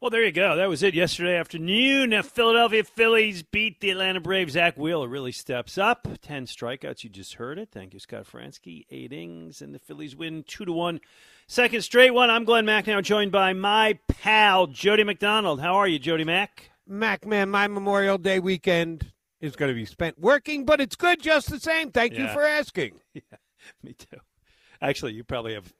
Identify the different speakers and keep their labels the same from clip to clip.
Speaker 1: Well, there you go. That was it yesterday afternoon. The Philadelphia Phillies beat the Atlanta Braves. Zack Wheeler really steps up. Ten strikeouts. You just heard it. Thank you, Scott Franzke. Eight innings, and the Phillies win two to one. Second straight one. I'm Glen Macnow, joined by my pal Jody McDonald. How are you, Jody Mack?
Speaker 2: Mac, man, my Memorial Day weekend is going to be spent working, but it's good just the same. Thank
Speaker 1: Yeah.
Speaker 2: you for asking.
Speaker 1: Yeah, me too. Actually, you probably have.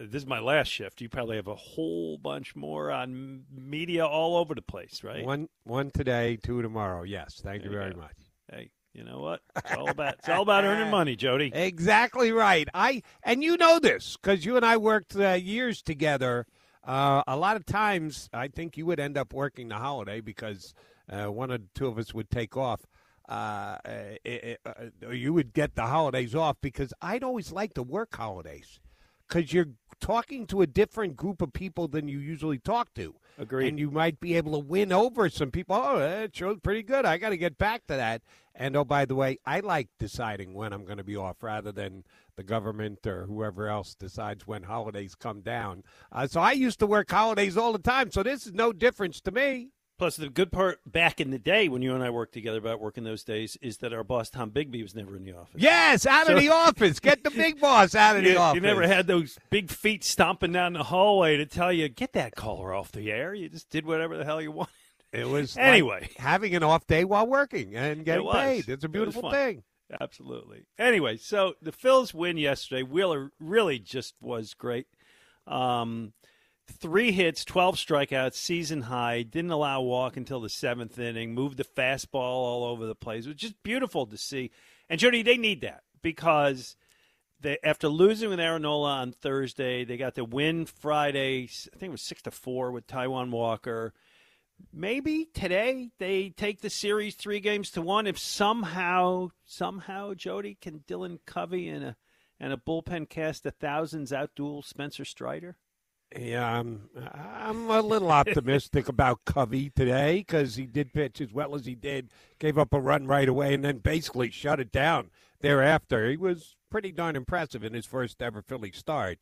Speaker 1: This is my last shift. You probably have a whole bunch more on media all over the place, right?
Speaker 2: One, one today, two tomorrow. Yes, thank you
Speaker 1: There you
Speaker 2: very
Speaker 1: go.
Speaker 2: much.
Speaker 1: Hey, you know what? It's all about it's all about earning money, Jody.
Speaker 2: Exactly right. I and you know this because you and I worked uh, years together. Uh, a lot of times, I think you would end up working the holiday because uh, one or two of us would take off. Uh, uh, uh, you would get the holidays off because I'd always like to work holidays because you're talking to a different group of people than you usually talk to.
Speaker 1: Agreed.
Speaker 2: And you might be able to win over some people. Oh, that show's pretty good. I got to get back to that. And oh, by the way, I like deciding when I'm going to be off rather than the government or whoever else decides when holidays come down. Uh, so I used to work holidays all the time. So this is no difference to me.
Speaker 1: Plus, the good part back in the day when you and I worked together about working those days is that our boss Tom Bigby was never in the office.
Speaker 2: Yes, out
Speaker 1: So-
Speaker 2: of the office. Get the big boss out of the
Speaker 1: You,
Speaker 2: office.
Speaker 1: you never had those big feet stomping down the hallway to tell you get that caller off the air. You just did whatever the hell you wanted.
Speaker 2: It was like
Speaker 1: Anyway.
Speaker 2: having an off day while working and getting
Speaker 1: was.
Speaker 2: paid. It's a beautiful
Speaker 1: fun.
Speaker 2: thing.
Speaker 1: Absolutely. Anyway, so the Phils win yesterday. Wheeler really just was great. Um, three hits, 12 strikeouts, season high. Didn't allow a walk until the seventh inning. Moved the fastball all over the place. It was just beautiful to see. And Jody, they need that because they, after losing with Aaron Nola on Thursday, they got the win Friday. I think it was six to four with Taijuan Walker maybe today they take the series three games to one. If somehow, somehow, Jody can Dylan Covey and a and a bullpen cast of thousands outduel Spencer Strider.
Speaker 2: Yeah, I'm, I'm a little optimistic about Covey today because he did pitch as well as he did, gave up a run right away, and then basically shut it down thereafter. He was pretty darn impressive in his first ever Philly start.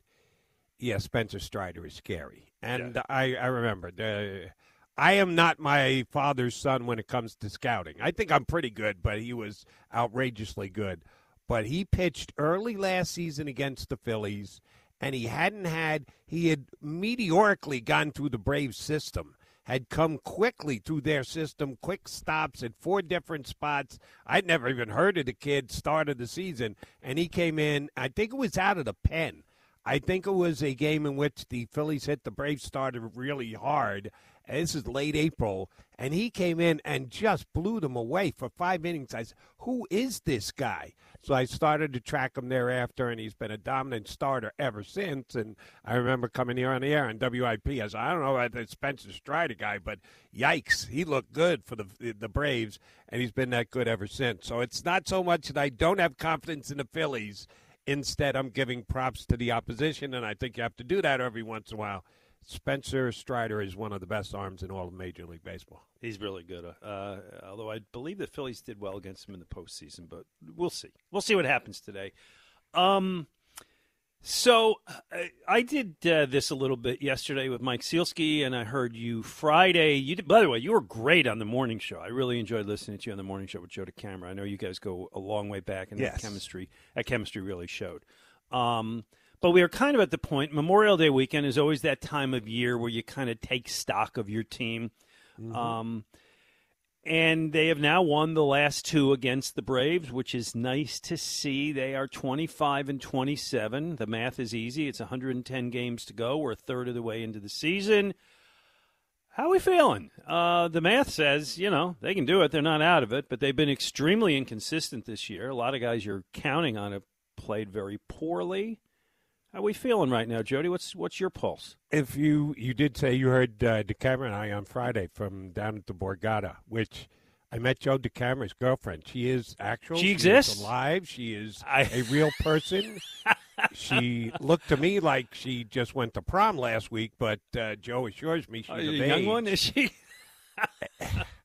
Speaker 2: Yeah, Spencer Strider is scary. And I, I remember, the, I am not my father's son when it comes to scouting. I think I'm pretty good, but he was outrageously good. But he pitched early last season against the Phillies and he hadn't had he had meteorically gone through the Braves system had come quickly through their system quick stops at four different spots. I'd never even heard of the kid start of the season and he came in i think it was out of the pen. I think it was a game in which the phillies hit the braves started really hard. This is late April, and he came in and just blew them away for five innings. I said, Who is this guy? So I started to track him thereafter, and he's been a dominant starter ever since. And I remember coming here on the air on WIP. I said, I don't know about the Spencer Strider guy, but yikes, he looked good for the the Braves, and he's been that good ever since. So it's not so much that I don't have confidence in the Phillies. Instead, I'm giving props to the opposition, and I think you have to do that every once in a while. Spencer Strider is one of the best arms in all of Major League Baseball.
Speaker 1: He's really good. Uh, although I believe the Phillies did well against him in the postseason, but we'll see. We'll see what happens today. Um, so I, I did uh, this a little bit yesterday with Mike Sielski, and I heard you Friday. You did, by the way, you were great on the morning show. I really enjoyed listening to you on the morning show with Joe DeCamara. I know you guys go a long way back, and
Speaker 2: Yes.
Speaker 1: that chemistry that chemistry really showed. Um, but we are kind of at the point. Memorial Day weekend is always that time of year where you kind of take stock of your team. Um, and they have now won the last two against the Braves, which is nice to see. They are 25 and 27. The math is easy. It's 110 games to go. We're a third of the way into the season. How are we feeling? Uh, the math says, you know, they can do it. They're not out of it, but they've been extremely inconsistent this year. A lot of guys you're counting on have played very poorly. How are we feeling right now, Jody? What's what's your pulse?
Speaker 2: If you you did say you heard uh, DeCamara and I on Friday from down at the Borgata, which I met Joe DeCamara's girlfriend. She is actual.
Speaker 1: She
Speaker 2: is
Speaker 1: exists?
Speaker 2: alive. She is
Speaker 1: I-
Speaker 2: a real person. she looked to me like she just went to prom last week, but uh, Joe assures me she's
Speaker 1: Oh, a young
Speaker 2: age.
Speaker 1: one is she?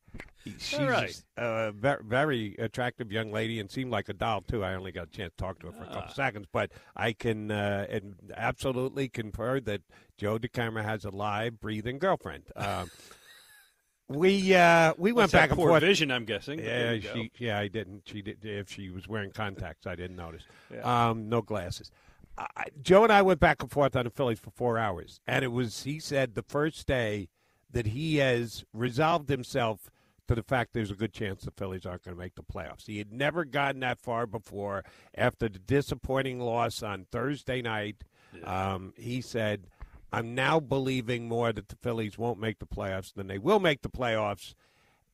Speaker 2: She's
Speaker 1: right.
Speaker 2: a very, attractive young lady and seemed like a doll too. I only got a chance to talk to her for a couple
Speaker 1: Ah.
Speaker 2: seconds, but I can uh, absolutely confer that Joe DeCamara has a live, breathing girlfriend. Um, we uh, we went back and
Speaker 1: poor
Speaker 2: forth.
Speaker 1: vision, I'm guessing.
Speaker 2: Yeah, she. Yeah, I didn't. She did. If she was wearing contacts, I didn't notice.
Speaker 1: Yeah.
Speaker 2: Um, no glasses. Joe and I went back and forth on the Phillies for four hours, and it was. He said the first day that he has resolved himself to the fact there's a good chance the Phillies aren't going to make the playoffs. He had never gotten that far before. After the disappointing loss on Thursday night, um, he said, "I'm now believing more that the Phillies won't make the playoffs than they will make the playoffs."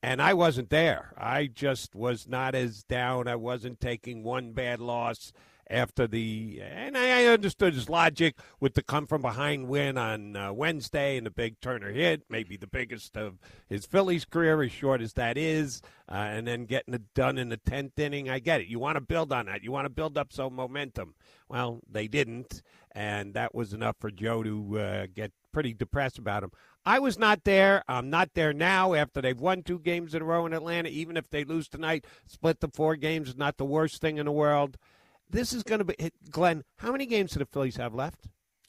Speaker 2: and I wasn't there. I just was not as down. I wasn't taking one bad loss after the, and I understood his logic with the come from behind win on uh, Wednesday and the big Turner hit, maybe the biggest of his Phillies career, as short as that is, uh, and then getting it done in the tenth inning. I get it. You want to build on that. You want to build up some momentum. Well, they didn't, and that was enough for Joe to uh, get pretty depressed about him. I was not there. I'm not there now after they've won two games in a row in Atlanta. Even if they lose tonight, split the four games is not the worst thing in the world. This is going to be, Glen, how many games do the Phillies have left?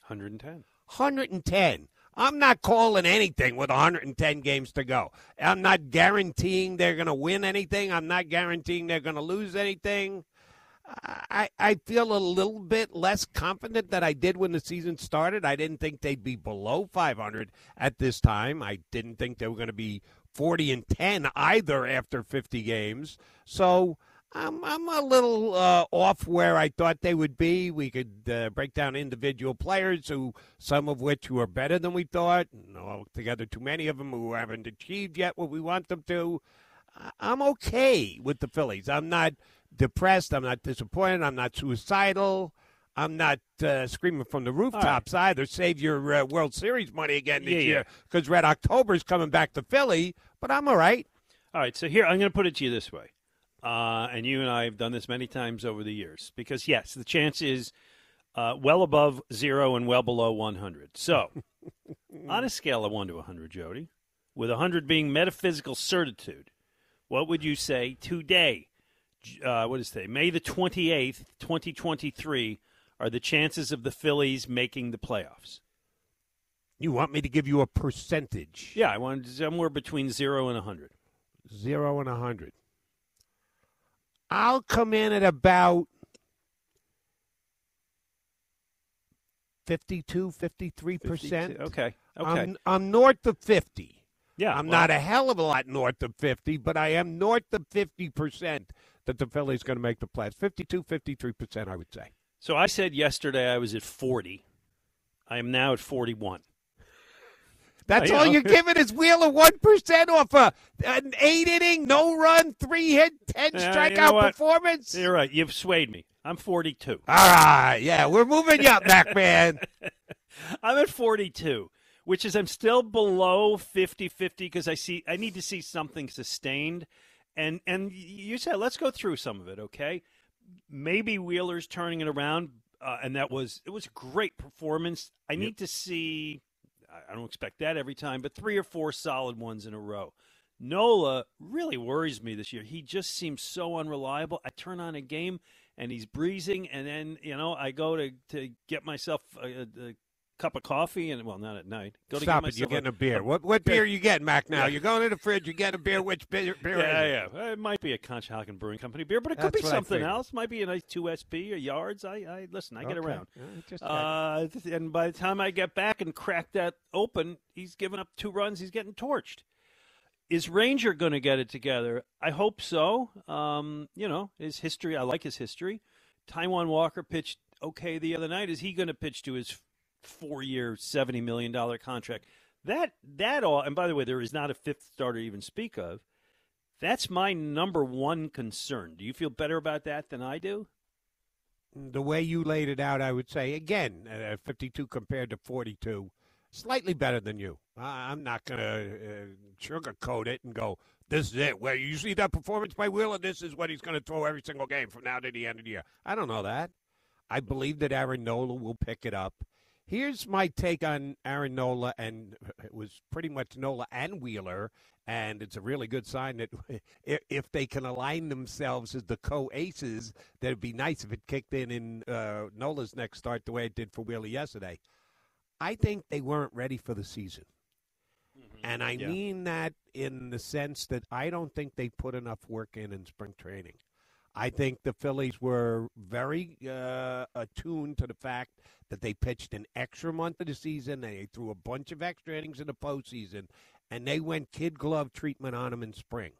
Speaker 1: 110.
Speaker 2: 110. I'm not calling anything with 110 games to go. I'm not guaranteeing they're going to win anything. I'm not guaranteeing they're going to lose anything. I, I feel a little bit less confident than I did when the season started. I didn't think they'd be below 500 at this time. I didn't think they were going to be 40 and 10 either after 50 games. So I'm, I'm a little uh, off where I thought they would be. We could uh, break down individual players, who some of which who are better than we thought. and altogether too many of them who haven't achieved yet what we want them to. I'm okay with the Phillies. I'm not depressed. I'm not disappointed. I'm not suicidal. I'm not uh, screaming from the rooftops either. Save your uh, World Series money again this
Speaker 1: Yeah, yeah.
Speaker 2: year because Red October's coming back to Philly. But I'm all right.
Speaker 1: All right, so here I'm going to put it to you this way, uh, and you and I have done this many times over the years. Because yes, the chance is uh, well above zero and well below 100. So, on a scale of one to 100, Jody, with 100 being metaphysical certitude, what would you say today? Uh, what is today? May the 28th, 2023. Are the chances of the Phillies making the playoffs?
Speaker 2: You want me to give you a percentage?
Speaker 1: Yeah, I wanted somewhere between zero and 100.
Speaker 2: Zero and a hundred. I'll come in at about 52, 53 percent.
Speaker 1: 52. Okay. Okay.
Speaker 2: I'm, I'm north of 50.
Speaker 1: yeah.
Speaker 2: I'm
Speaker 1: well-
Speaker 2: not a hell of a lot north of 50, but I am north of 50% that the Phillies going to make the playoffs. 52, 53%, I would say.
Speaker 1: So I said yesterday I was at 40. I am now at 41.
Speaker 2: That's all you're giving is Wheeler 1% off a, an eight inning, no run, three hit, 10
Speaker 1: Yeah,
Speaker 2: strikeout
Speaker 1: you know
Speaker 2: performance.
Speaker 1: You're right. You've swayed me. I'm 42.
Speaker 2: All right. Yeah, we're moving you up, Mac man.
Speaker 1: I'm at 42, which is I'm still below 50-50 because I see I need to see something sustained. And and you said let's go through some of it, okay? Maybe Wheeler's turning it around, uh, and that was it was a great performance. I need to see. I- don't expect that every time, but three or four solid ones in a row. Nola really worries me this year. He just seems so unreliable. I turn on a game and he's breezing, and then you know I go to to get myself a, a cup of coffee, and well, not at night. Go to
Speaker 2: Stop
Speaker 1: get
Speaker 2: it. You're getting a beer. What what beer you getting, Mac, now?
Speaker 1: Yeah.
Speaker 2: You're going to the fridge, you get a beer. Which beer, beer is
Speaker 1: Yeah,
Speaker 2: it?
Speaker 1: yeah. It might be a Conshohocken Brewing Company beer, but it could
Speaker 2: That's
Speaker 1: be something else. Might be a nice 2SP or yards. I, I listen. I get around.
Speaker 2: Right, just
Speaker 1: Uh, and by the time I get back and crack that open, he's given up two runs. He's getting torched. Is Ranger going to get it together? I hope so. Um, you know, his history. I like his history. Taijuan Walker pitched okay the other night. Is he going to pitch to his four-year, seventy million dollar contract? That that all. And by the way, there is not a fifth starter to even speak of. That's my number one concern. Do you feel better about that than I do?
Speaker 2: the way you laid it out, I would say again, uh, 52 compared to 42, slightly better than you. I'm not going to uh, sugarcoat it and go, "This is it." Where you see that performance by Wheeler, this is what he's going to throw every single game from now to the end of the year. I don't know that. I believe that Aaron Nola will pick it up. Here's my take on Aaron Nola, and it was pretty much Nola and Wheeler, and it's a really good sign that if they can align themselves as the co-aces, that'd be nice if it kicked in in uh, Nola's next start the way it did for Wheeler yesterday. I think they weren't ready for the season. Mm-hmm. And I yeah. mean that in the sense that I don't think they put enough work in in spring training. I think the Phillies were very uh, attuned to the fact that they pitched an extra month of the season. They threw a bunch of extra innings in the postseason, and they went kid glove treatment on them in spring.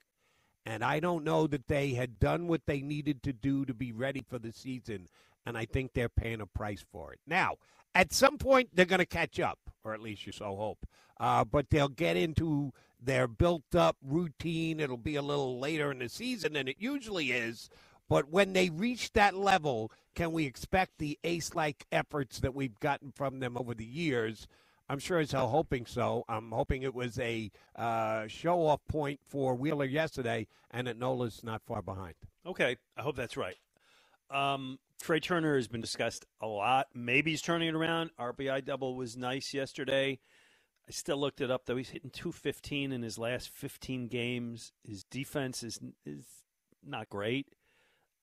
Speaker 2: And I don't know that they had done what they needed to do to be ready for the season, and I think they're paying a price for it. Now, at some point, they're going to catch up, or at least you so hope. Uh, but they'll get into their built up routine. It'll be a little later in the season than it usually is. But when they reach that level, can we expect the ace like efforts that we've gotten from them over the years? I'm sure as hell hoping so. I'm hoping it was a uh, show off point for Wheeler yesterday and that Nola's not far behind.
Speaker 1: Okay. I hope that's right. Um, Trea Turner has been discussed a lot. Maybe he's turning it around. RBI double was nice yesterday. I still looked it up though. He's hitting 215 in his last 15 games. His defense is is not great.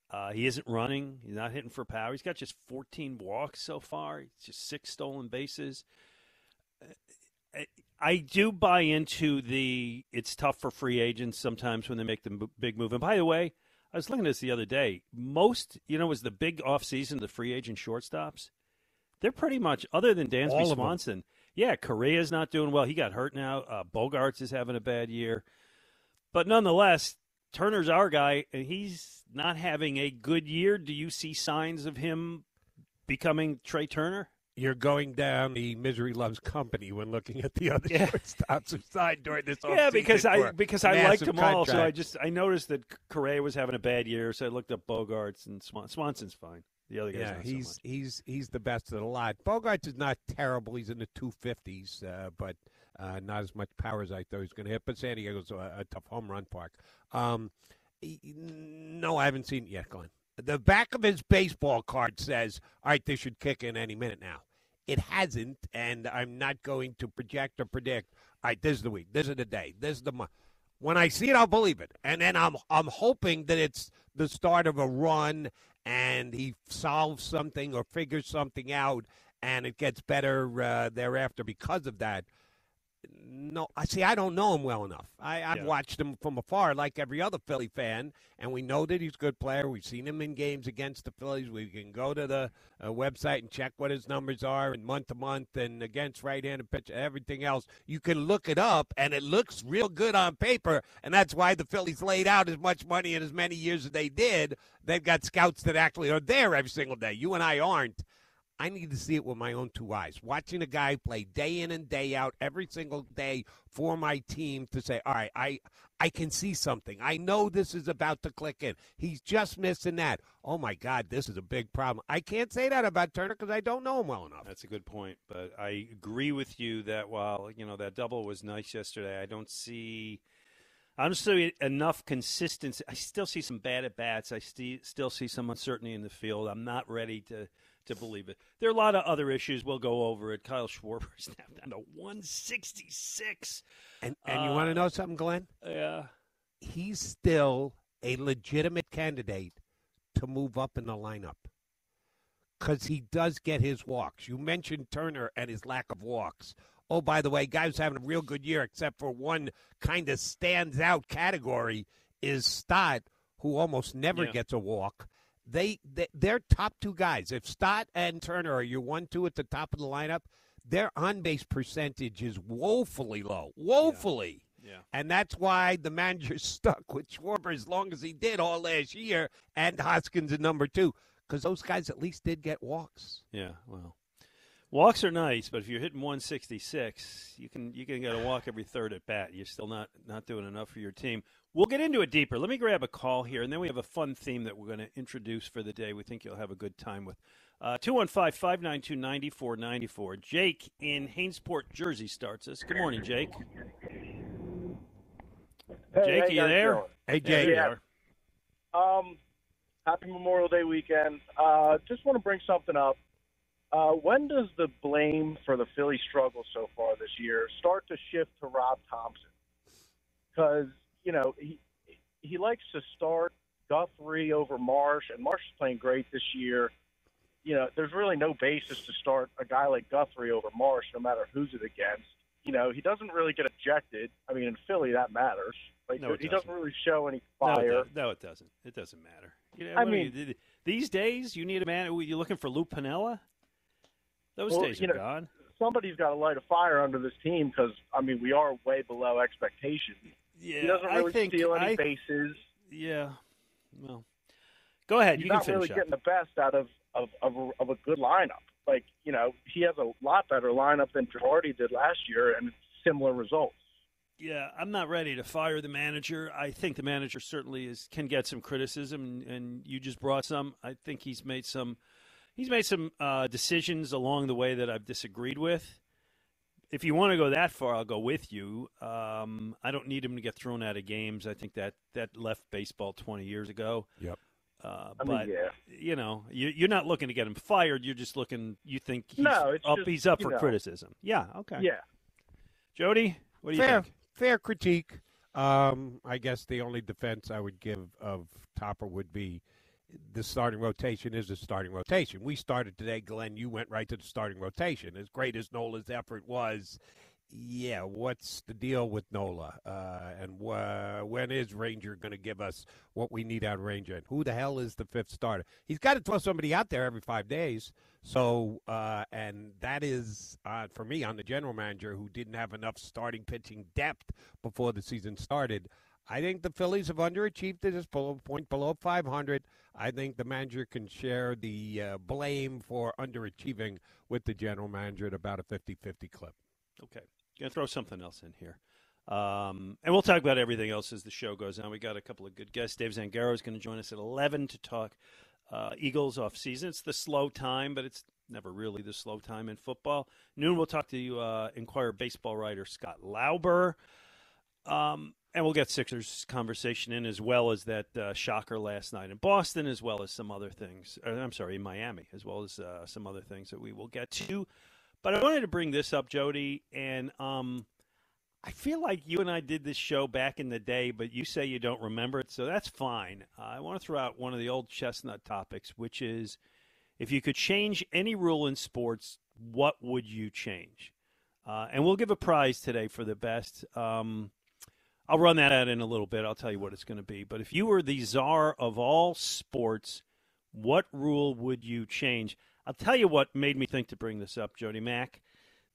Speaker 1: Uh, he isn't running. He's not hitting for power. He's got just 14 walks so far. He's just six stolen bases. Uh, I do buy into the it's tough for free agents sometimes when they make the big move. And by the way, I was looking at this the other day. Most, you know, was the big offseason, the free agent shortstops. They're pretty much, other than Dansby Swanson, yeah, Correa's not doing well. He got hurt now. Uh, Bogaerts is having a bad year. But nonetheless, Turner's our guy, and he's not having a good year. Do you see signs of him becoming Trea Turner?
Speaker 2: You're going down the misery loves company when looking at the other yeah. shortstops who signed during this.
Speaker 1: Yeah, because I because I liked them all, so I just I noticed that Correa was having a bad year, so I looked up Bogaerts and Swan, Swanson's fine. The other guys,
Speaker 2: yeah, he's
Speaker 1: so
Speaker 2: he's he's the best of the lot. Bogaerts is not terrible; he's in the two fifties, uh, but uh, not as much power as I thought he was going to hit. But San Diego's a, a tough home run park. Um, no, I haven't seen it yet, Glen. The back of his baseball card says, all right, this should kick in any minute now. It hasn't, and I'm not going to project or predict, all right, this is the week, this is the day, this is the month. When I see it, I'll believe it. And then I'm, I'm hoping that it's the start of a run and he solves something or figures something out and it gets better uh, thereafter because of that no, I see. I don't know him well enough. I, I've yeah. watched him from afar, like every other Philly fan, and we know that he's a good player. We've seen him in games against the Phillies. We can go to the uh, website and check what his numbers are, and month to month, and against right-handed pitcher, everything else. You can look it up, and it looks real good on paper, and that's why the Phillies laid out as much money in as many years as they did. They've got scouts that actually are there every single day. You and I aren't. I need to see it with my own two eyes. Watching a guy play day in and day out every single day for my team to say, all right, I I can see something. I know this is about to click in. He's just missing that. Oh my God, this is a big problem. I can't say that about Turner because I don't know him well enough.
Speaker 1: That's a good point, but I agree with you that while you know that double was nice yesterday, I don't see. I don't see enough consistency. I still see some bad at bats. I st- still see some uncertainty in the field. I'm not ready to to believe it. There are a lot of other issues. We'll go over it. Kyle Schwarber snapped down to 166.
Speaker 2: And, and you want to uh, know something, Glen?
Speaker 1: Yeah.
Speaker 2: He's still a legitimate candidate to move up in the lineup because he does get his walks. You mentioned Turner and his lack of walks. Oh, by the way, guy's having a real good year, except for one kind of stands out category is Stott, who almost never yeah. gets a walk they, they they're top two guys. If Stott and Turner are your one two at the top of the lineup, their on base percentage is woefully low, woefully.
Speaker 1: Yeah. yeah.
Speaker 2: And that's why the manager stuck with Schwarber as long as he did all last year, and Hoskins at number two, because those guys at least did get walks.
Speaker 1: Yeah, well, walks are nice, but if you're hitting 166, you can you can get a walk every third at bat. You're still not not doing enough for your team. We'll get into it deeper. Let me grab a call here, and then we have a fun theme that we're going to introduce for the day. We think you'll have a good time with. Uh, 215 592 9494. Jake in Hainesport, Jersey starts us. Good morning, Jake.
Speaker 3: Hey,
Speaker 1: Jake, are you there? Doing?
Speaker 2: Hey, Jake.
Speaker 3: Yeah. Um, happy Memorial Day weekend. Uh, just want to bring something up. Uh, when does the blame for the Philly struggle so far this year start to shift to Rob Thomson? Because you know he he likes to start Guthrie over Marsh, and Marsh is playing great this year. You know, there's really no basis to start a guy like Guthrie over Marsh, no matter who's it against. You know, he doesn't really get ejected. I mean, in Philly, that matters. Like,
Speaker 1: No, it
Speaker 3: he
Speaker 1: doesn't.
Speaker 3: doesn't really show any
Speaker 1: No,
Speaker 3: fire.
Speaker 1: does- no, it doesn't. It doesn't matter. You know,
Speaker 3: I mean-
Speaker 1: you- these days, you need a man. You're looking for Lou Piniella. Those
Speaker 3: Well,
Speaker 1: days are
Speaker 3: know,
Speaker 1: gone.
Speaker 3: Somebody's got to light a fire under this team because I mean, we are way below expectations.
Speaker 1: Yeah,
Speaker 3: he doesn't really
Speaker 1: I think.
Speaker 3: steal any
Speaker 1: I,
Speaker 3: bases.
Speaker 1: yeah. Well, go ahead.
Speaker 3: He's
Speaker 1: You can
Speaker 3: not really
Speaker 1: up.
Speaker 3: getting the best out of of, of, a, of a good lineup. Like you know, he has a lot better lineup than Girardi did last year, and similar results.
Speaker 1: Yeah, I'm not ready to fire the manager. I think the manager certainly is can get some criticism, and, and you just brought some. I think he's made some he's made some uh, decisions along the way that I've disagreed with. If you want to go that far, I'll go with you. Um, I don't need him to get thrown out of games. I think that that left baseball 20 years ago.
Speaker 2: Yep.
Speaker 1: Uh,
Speaker 3: I mean,
Speaker 1: but
Speaker 3: yeah.
Speaker 1: you know, you, you're not looking to get him fired. You're just looking. You think he's
Speaker 3: No, it's
Speaker 1: up.
Speaker 3: just,
Speaker 1: he's up for
Speaker 3: know.
Speaker 1: criticism. Yeah. Okay.
Speaker 3: Yeah,
Speaker 1: Jody, what do you
Speaker 2: fair,
Speaker 1: think?
Speaker 2: fair critique. Um, I guess the only defense I would give of Topper would be the starting rotation is a starting rotation. We started today, Glen. You went right to the starting rotation. As great as Nola's effort was, yeah, what's the deal with Nola? Uh, and wh- when is Ranger going to give us what we need out of Ranger? And who the hell is the fifth starter? He's got to throw somebody out there every five days. So, uh, and that is uh, for me on the general manager who didn't have enough starting pitching depth before the season started. I think the Phillies have underachieved to this point below 500. I think the manager can share the uh, blame for underachieving with the general manager at about a 50 50 clip.
Speaker 1: Okay. Gonna throw something else in here. Um, and we'll talk about everything else as the show goes on. We got a couple of good guests. Dave Zangaro is going to join us at 11 to talk uh, Eagles off season. It's the slow time, but it's never really the slow time in football. Noon, we'll talk to uh, Inquirer baseball writer Scott Lauber. Um, and we'll get Sixers conversation in as well as that uh, shocker last night in Boston, as well as some other things. Uh, I'm sorry, in Miami, as well as uh, some other things that we will get to. But I wanted to bring this up, Jody, and um, I feel like you and I did this show back in the day, but you say you don't remember it, so that's fine. Uh, I want to throw out one of the old chestnut topics, which is if you could change any rule in sports, what would you change? Uh, and we'll give a prize today for the best. Um, I'll run that out in a little bit. I'll tell you what it's going to be. But if you were the czar of all sports, what rule would you change? I'll tell you what made me think to bring this up, Jody Mack.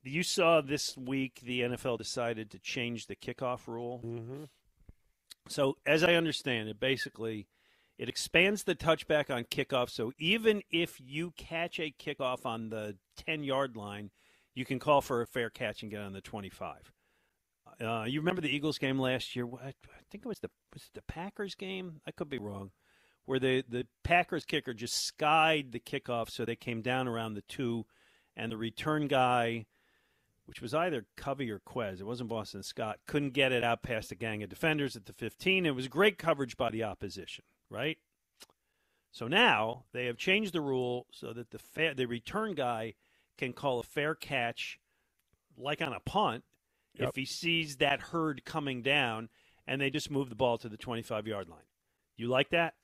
Speaker 1: You saw this week the NFL decided to change the kickoff rule.
Speaker 2: Mm-hmm.
Speaker 1: So, as I understand it, basically, it expands the touchback on kickoff. So, even if you catch a kickoff on the 10 yard line, you can call for a fair catch and get on the 25. Uh, you remember the Eagles game last year? I think it was the was it the Packers game. I could be wrong. Where the the Packers kicker just skied the kickoff, so they came down around the two, and the return guy, which was either Covey or Quez, it wasn't Boston Scott, couldn't get it out past a gang of defenders at the 15. It was great coverage by the opposition, right? So now they have changed the rule so that the the return guy can call a fair catch, like on a punt,
Speaker 2: Yep.
Speaker 1: if he sees that herd coming down, and they just move the ball to the 25 yard line. You like that?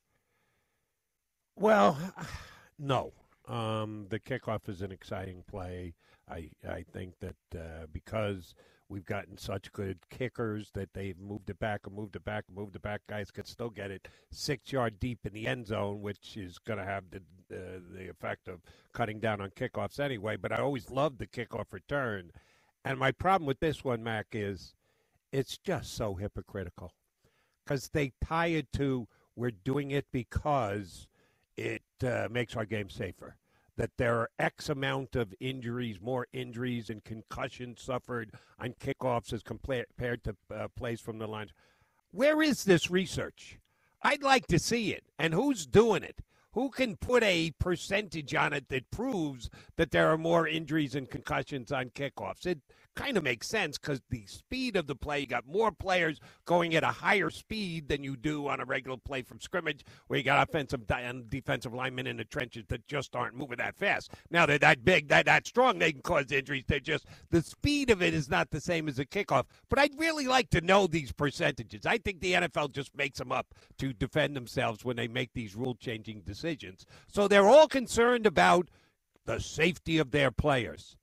Speaker 2: Well, no. Um, the kickoff is an exciting play. I I think that uh, because we've gotten such good kickers that they've moved it back and moved it back and moved it back, guys can still get it six yard deep in the end zone, which is going to have the uh, the effect of cutting down on kickoffs anyway. But I always loved the kickoff return, and my problem with this one, Mac, is it's just so hypocritical because they tie it to we're doing it because it uh, makes our game safer. That there are X amount of injuries, more injuries and concussions suffered on kickoffs as compared to uh, plays from the lines. Where is this research? I'd like to see it. And who's doing it? Who can put a percentage on it that proves that there are more injuries and concussions on kickoffs? It kind of makes sense because the speed of the play, you got more players going at a higher speed than you do on a regular play from scrimmage, where you got offensive and defensive linemen in the trenches that just aren't moving that fast. Now they're that big, that that strong, they can cause injuries. They're just the speed of it is not the same as a kickoff. But I'd really like to know these percentages. I think the NFL just makes them up to defend themselves when they make these rule changing decisions. So they're all concerned about the safety of their players,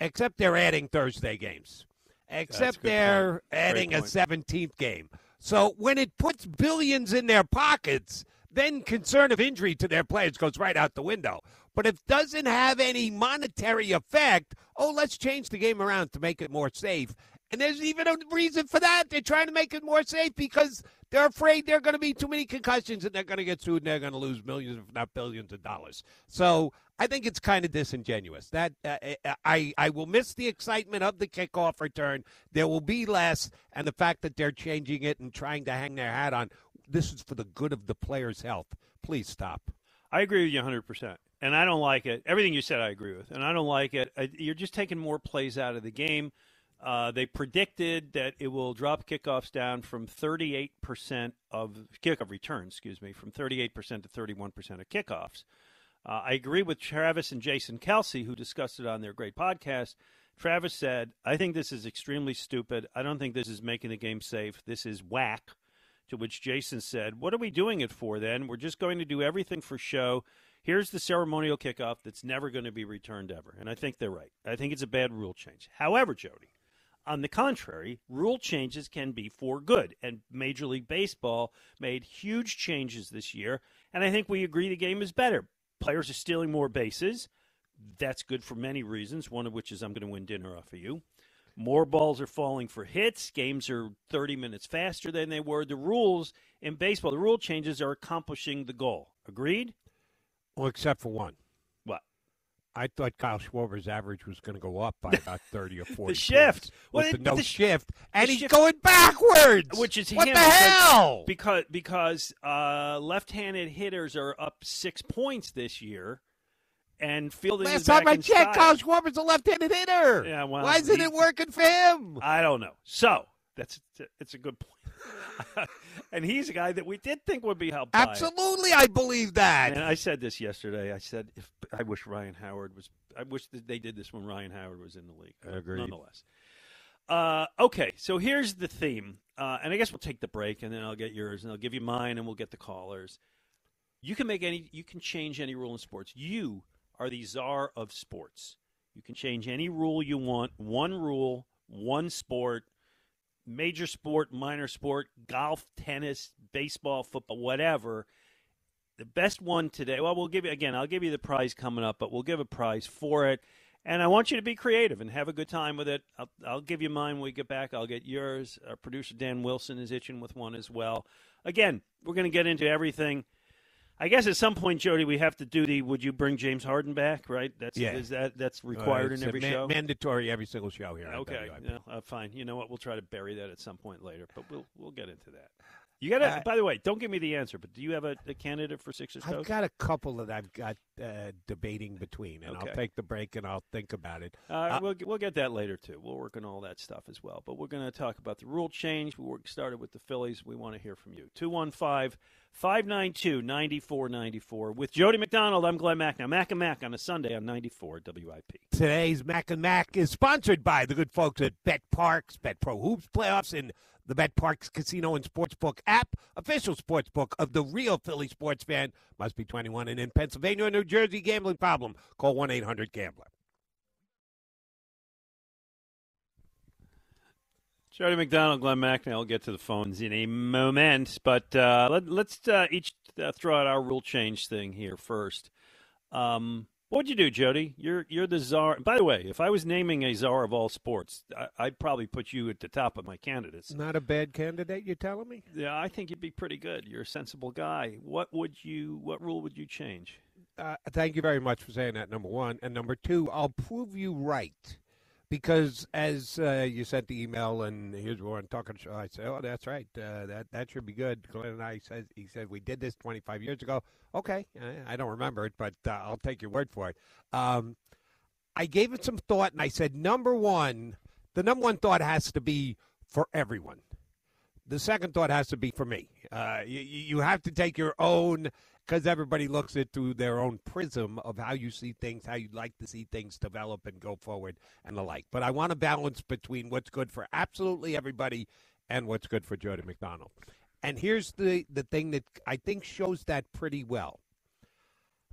Speaker 2: except they're adding Thursday games, except they're
Speaker 1: point.
Speaker 2: adding a 17th game. So when it puts billions in their pockets, then concern of injury to their players goes right out the window. But if it doesn't have any monetary effect, oh, let's change the game around to make it more safe. And there's even a reason for that. They're trying to make it more safe because they're afraid there are going to be too many concussions and they're going to get sued and they're going to lose millions, if not billions, of dollars. So I think it's kind of disingenuous. That uh, I I will miss the excitement of the kickoff return. There will be less, and the fact that they're changing it and trying to hang their hat on this is for the good of the player's health. Please stop.
Speaker 1: I agree with you 100%. And I don't like it. Everything you said, I agree with. And I don't like it. I, you're just taking more plays out of the game. Uh, they predicted that it will drop kickoffs down from 38% of kickoff returns, excuse me, from 38% to 31% of kickoffs. Uh, I agree with Travis and Jason Kelce, who discussed it on their great podcast. Travis said, I think this is extremely stupid. I don't think this is making the game safe. This is whack. To which Jason said, What are we doing it for then? We're just going to do everything for show. Here's the ceremonial kickoff that's never going to be returned ever. And I think they're right. I think it's a bad rule change. However, Jody, on the contrary, rule changes can be for good. And Major League Baseball made huge changes this year. And I think we agree the game is better. Players are stealing more bases. That's good for many reasons, one of which is I'm going to win dinner off of you. More balls are falling for hits. Games are 30 minutes faster than they were. The rules in baseball, the rule changes are accomplishing the goal. Agreed?
Speaker 2: Well, except for one. I thought Kyle Schwarber's average was going to go up by about 30 or 40.
Speaker 1: the shift. Well, it-
Speaker 2: the no
Speaker 1: the-
Speaker 2: shift, and he's
Speaker 1: shift-
Speaker 2: going backwards.
Speaker 1: Which is
Speaker 2: what the
Speaker 1: because-
Speaker 2: hell?
Speaker 1: Because because uh, left-handed hitters are up six points this year, and fielding
Speaker 2: Last time I checked,
Speaker 1: style.
Speaker 2: Kyle Schwarber's a left-handed hitter.
Speaker 1: Yeah, well,
Speaker 2: Why isn't
Speaker 1: he-
Speaker 2: it working for him?
Speaker 1: I don't know. So that's it's a good point. and he's a guy that we did think would be helped. by it.
Speaker 2: Absolutely, I believe that.
Speaker 1: And I said this yesterday. I said if I wish Ryan Howard was. I wish that they did this when Ryan Howard was in the league. but
Speaker 2: Agreed.
Speaker 1: Nonetheless. Uh, okay, so here's the theme, uh, and I guess we'll take the break, and then I'll get yours, and I'll give you mine, and we'll get the callers. You can make any. You can change any rule in sports. You are the czar of sports. You can change any rule you want. One rule, one sport, major sport, minor sport, golf, tennis, baseball, football, whatever. The best one today. Well, we'll give you again. I'll give you the prize coming up, but we'll give a prize for it. And I want you to be creative and have a good time with it. I'll, I'll give you mine when we get back. I'll get yours. Our producer Dan Wilson is itching with one as well. Again, we're going to get into everything. I guess at some point, Jody, we have to do the. Would you bring James Harden back? Right? That's
Speaker 2: Yeah.
Speaker 1: is that that's required
Speaker 2: Uh,
Speaker 1: in every show.
Speaker 2: Mandatory every single show here.
Speaker 1: Okay, yeah, uh, fine. You know what? We'll try to bury that at some point later, but we'll we'll get into that. You got to.
Speaker 2: Uh,
Speaker 1: by the way, don't give me the answer, but do you have a, a candidate for Sixers
Speaker 2: I've
Speaker 1: coach?
Speaker 2: got a couple that I've got uh, debating between, and
Speaker 1: Okay.
Speaker 2: I'll take the break and I'll think about it.
Speaker 1: Uh,
Speaker 2: Uh,
Speaker 1: we'll we'll get that later too. We'll work on all that stuff as well. But we're going to talk about the rule change. We work, started with the Phillies. We want to hear from you. 215 592 9494. With Jody McDonald, I'm Glenn Mack. Now, Mac and Mac on a Sunday on 94 WIP.
Speaker 2: Today's Mac and Mac is sponsored by the good folks at Bet Parks, Bet Pro Hoops playoffs, and the BetParx Casino and Sportsbook app, official sportsbook of the real Philly sports fan. Must be 21 and in Pennsylvania or New Jersey. Gambling problem? Call 1 800 Gambler.
Speaker 1: Jody McDonald, Glen Macnow. I'll get to the phones in a moment, but uh, let, let's uh, each uh, throw out our rule change thing here first. Um, what'd you do, Jody? You're you're the czar. By the way, if I was naming a czar of all sports, I, I'd probably put you at the top of my candidates.
Speaker 2: Not a bad candidate, you're telling me?
Speaker 1: Yeah, I think you'd be pretty good. You're a sensible guy. What would you? What rule would you change?
Speaker 2: Uh, thank you very much for saying that, number one. And number two, I'll prove you right. Because as uh, you sent the email, and here's what I'm talking show, I said, "Oh, that's right. Uh, that that should be good." Glen and I said, "He said we did this 25 years ago." Okay, I, I don't remember it, but uh, I'll take your word for it. Um, I gave it some thought, and I said, number one, the number one thought has to be for everyone. The second thought has to be for me. Uh, you, you have to take your own, because everybody looks it through their own prism of how you see things, how you'd like to see things develop and go forward, and the like. But I want a balance between what's good for absolutely everybody and what's good for Jody McDonald. And here's the, the thing that I think shows that pretty well.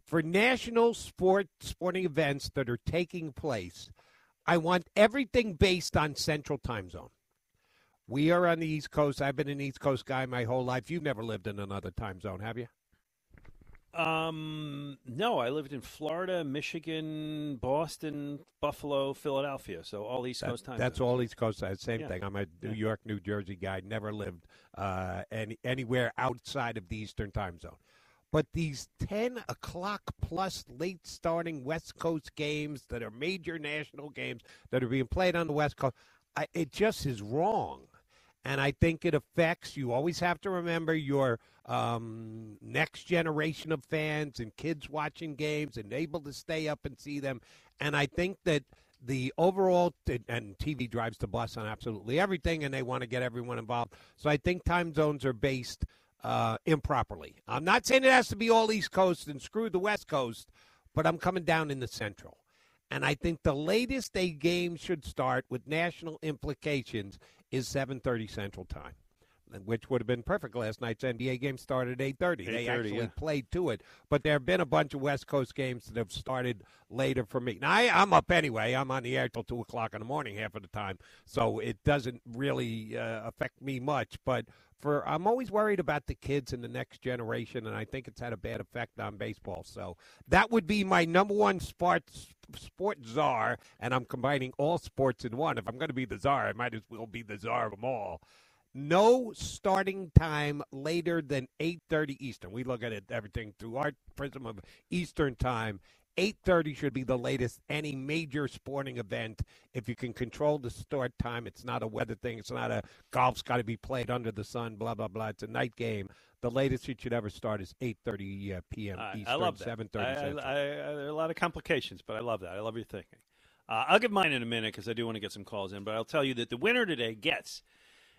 Speaker 2: For national sport sporting events that are taking place, I want everything based on Central Time Zone. We are on the East Coast. I've been an East Coast guy my whole life. You've never lived in another time zone, have you?
Speaker 1: Um, no, I lived in Florida, Michigan, Boston, Buffalo, Philadelphia. So all East Coast time.
Speaker 2: That's
Speaker 1: zones.
Speaker 2: all East Coast. Same
Speaker 1: Yeah.
Speaker 2: thing. I'm a New
Speaker 1: Yeah.
Speaker 2: York, New Jersey guy. Never lived uh, any anywhere outside of the Eastern time zone. But these 10 o'clock plus late starting West Coast games that are major national games that are being played on the West Coast, I, it just is wrong. And I think it affects, you always have to remember your um, next generation of fans and kids watching games and able to stay up and see them. And I think that the overall and TV drives the bus on absolutely everything, and they want to get everyone involved. So I think time zones are based uh, improperly. I'm not saying it has to be all East Coast and screw the West Coast, but I'm coming down in the Central. And I think the latest a game should start with national implications is 7:30 Central Time, which would have been perfect. Last night's NBA game started at 8:30. They actually
Speaker 1: yeah.
Speaker 2: played to it, but there have been a bunch of West Coast games that have started later for me. Now I, I'm up anyway. I'm on the air till two o'clock in the morning half of the time, so it doesn't really uh, affect me much. But for I'm always worried about the kids and the next generation, and I think it's had a bad effect on baseball. So that would be my number one sports sport czar, and I'm combining all sports in one. If I'm going to be the czar, I might as well be the czar of them all. No starting time later than 8:30 Eastern. We look at it everything through our prism of Eastern time. 8:30 should be the latest any major sporting event. If you can control the start time, it's not a weather thing. It's not a golf's got to be played under the sun. Blah blah blah. It's a night game. The latest it should ever start is 8:30 uh, p.m.
Speaker 1: I,
Speaker 2: Eastern,
Speaker 1: I love that.
Speaker 2: 7:30
Speaker 1: I, I,
Speaker 2: Central.
Speaker 1: I, I, there are a lot of complications, but I love that. I love your thinking. Uh, I'll give mine in a minute because I do want to get some calls in. But I'll tell you that the winner today gets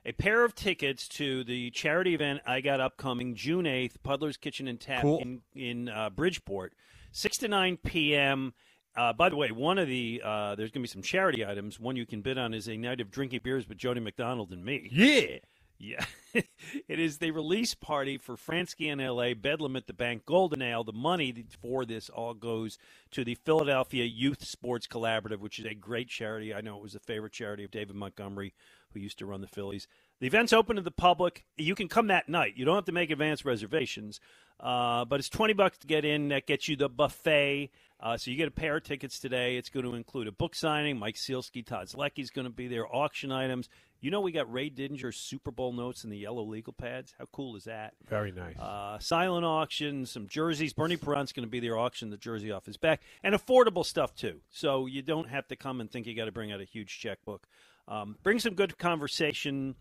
Speaker 1: a pair of tickets to the charity event I got upcoming June 8th, Puddler's Kitchen and Tap
Speaker 2: Cool.
Speaker 1: in, in uh, Bridgeport, 6 to 9 p.m. Uh, by the way, one of the uh, there's going to be some charity items. One you can bid on is a night of drinking beers with Jody McDonald and me.
Speaker 2: yeah.
Speaker 1: Yeah. it is the release party for Franzke in LA, Bedlam at the Bank, Golden Ale. The money for this all goes to the Philadelphia Youth Sports Collaborative, which is a great charity. I know it was a favorite charity of David Montgomery, who used to run the Phillies. The event's open to the public. You can come that night. You don't have to make advance reservations, uh, but it's 20 bucks to get in. That gets you the buffet. Uh, so you get a pair of tickets today. It's going to include a book signing. Mike Sielski, Todd Zolecki's going to be there. Auction items. You know we got Ray Didinger's Super Bowl notes in the yellow legal pads. How cool is that?
Speaker 2: Very nice.
Speaker 1: Uh, silent auction, some jerseys. Bernie Parent's going to be there, auction the jersey off his back, and affordable stuff too. So you don't have to come and think you got to bring out a huge checkbook. Um, bring some good conversation.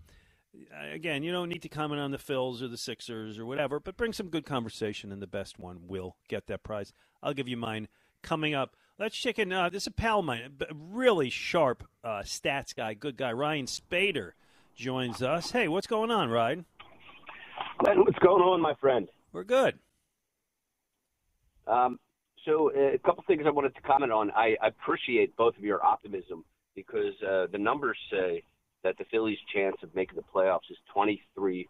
Speaker 1: Again, you don't need to comment on the Phils or the Sixers or whatever, but bring some good conversation, and the best one will get that prize. I'll give you mine coming up. Let's check in. Uh, this is a pal of mine, a really sharp uh, stats guy, good guy. Ryan Spader joins us. Hey, what's going on, Ryan?
Speaker 4: Glen, what's going on, my friend?
Speaker 1: We're good.
Speaker 4: Um, so, uh, a couple things I wanted to comment on. I, I appreciate both of your optimism because uh, the numbers say that the Phillies' chance of making the playoffs is 23.8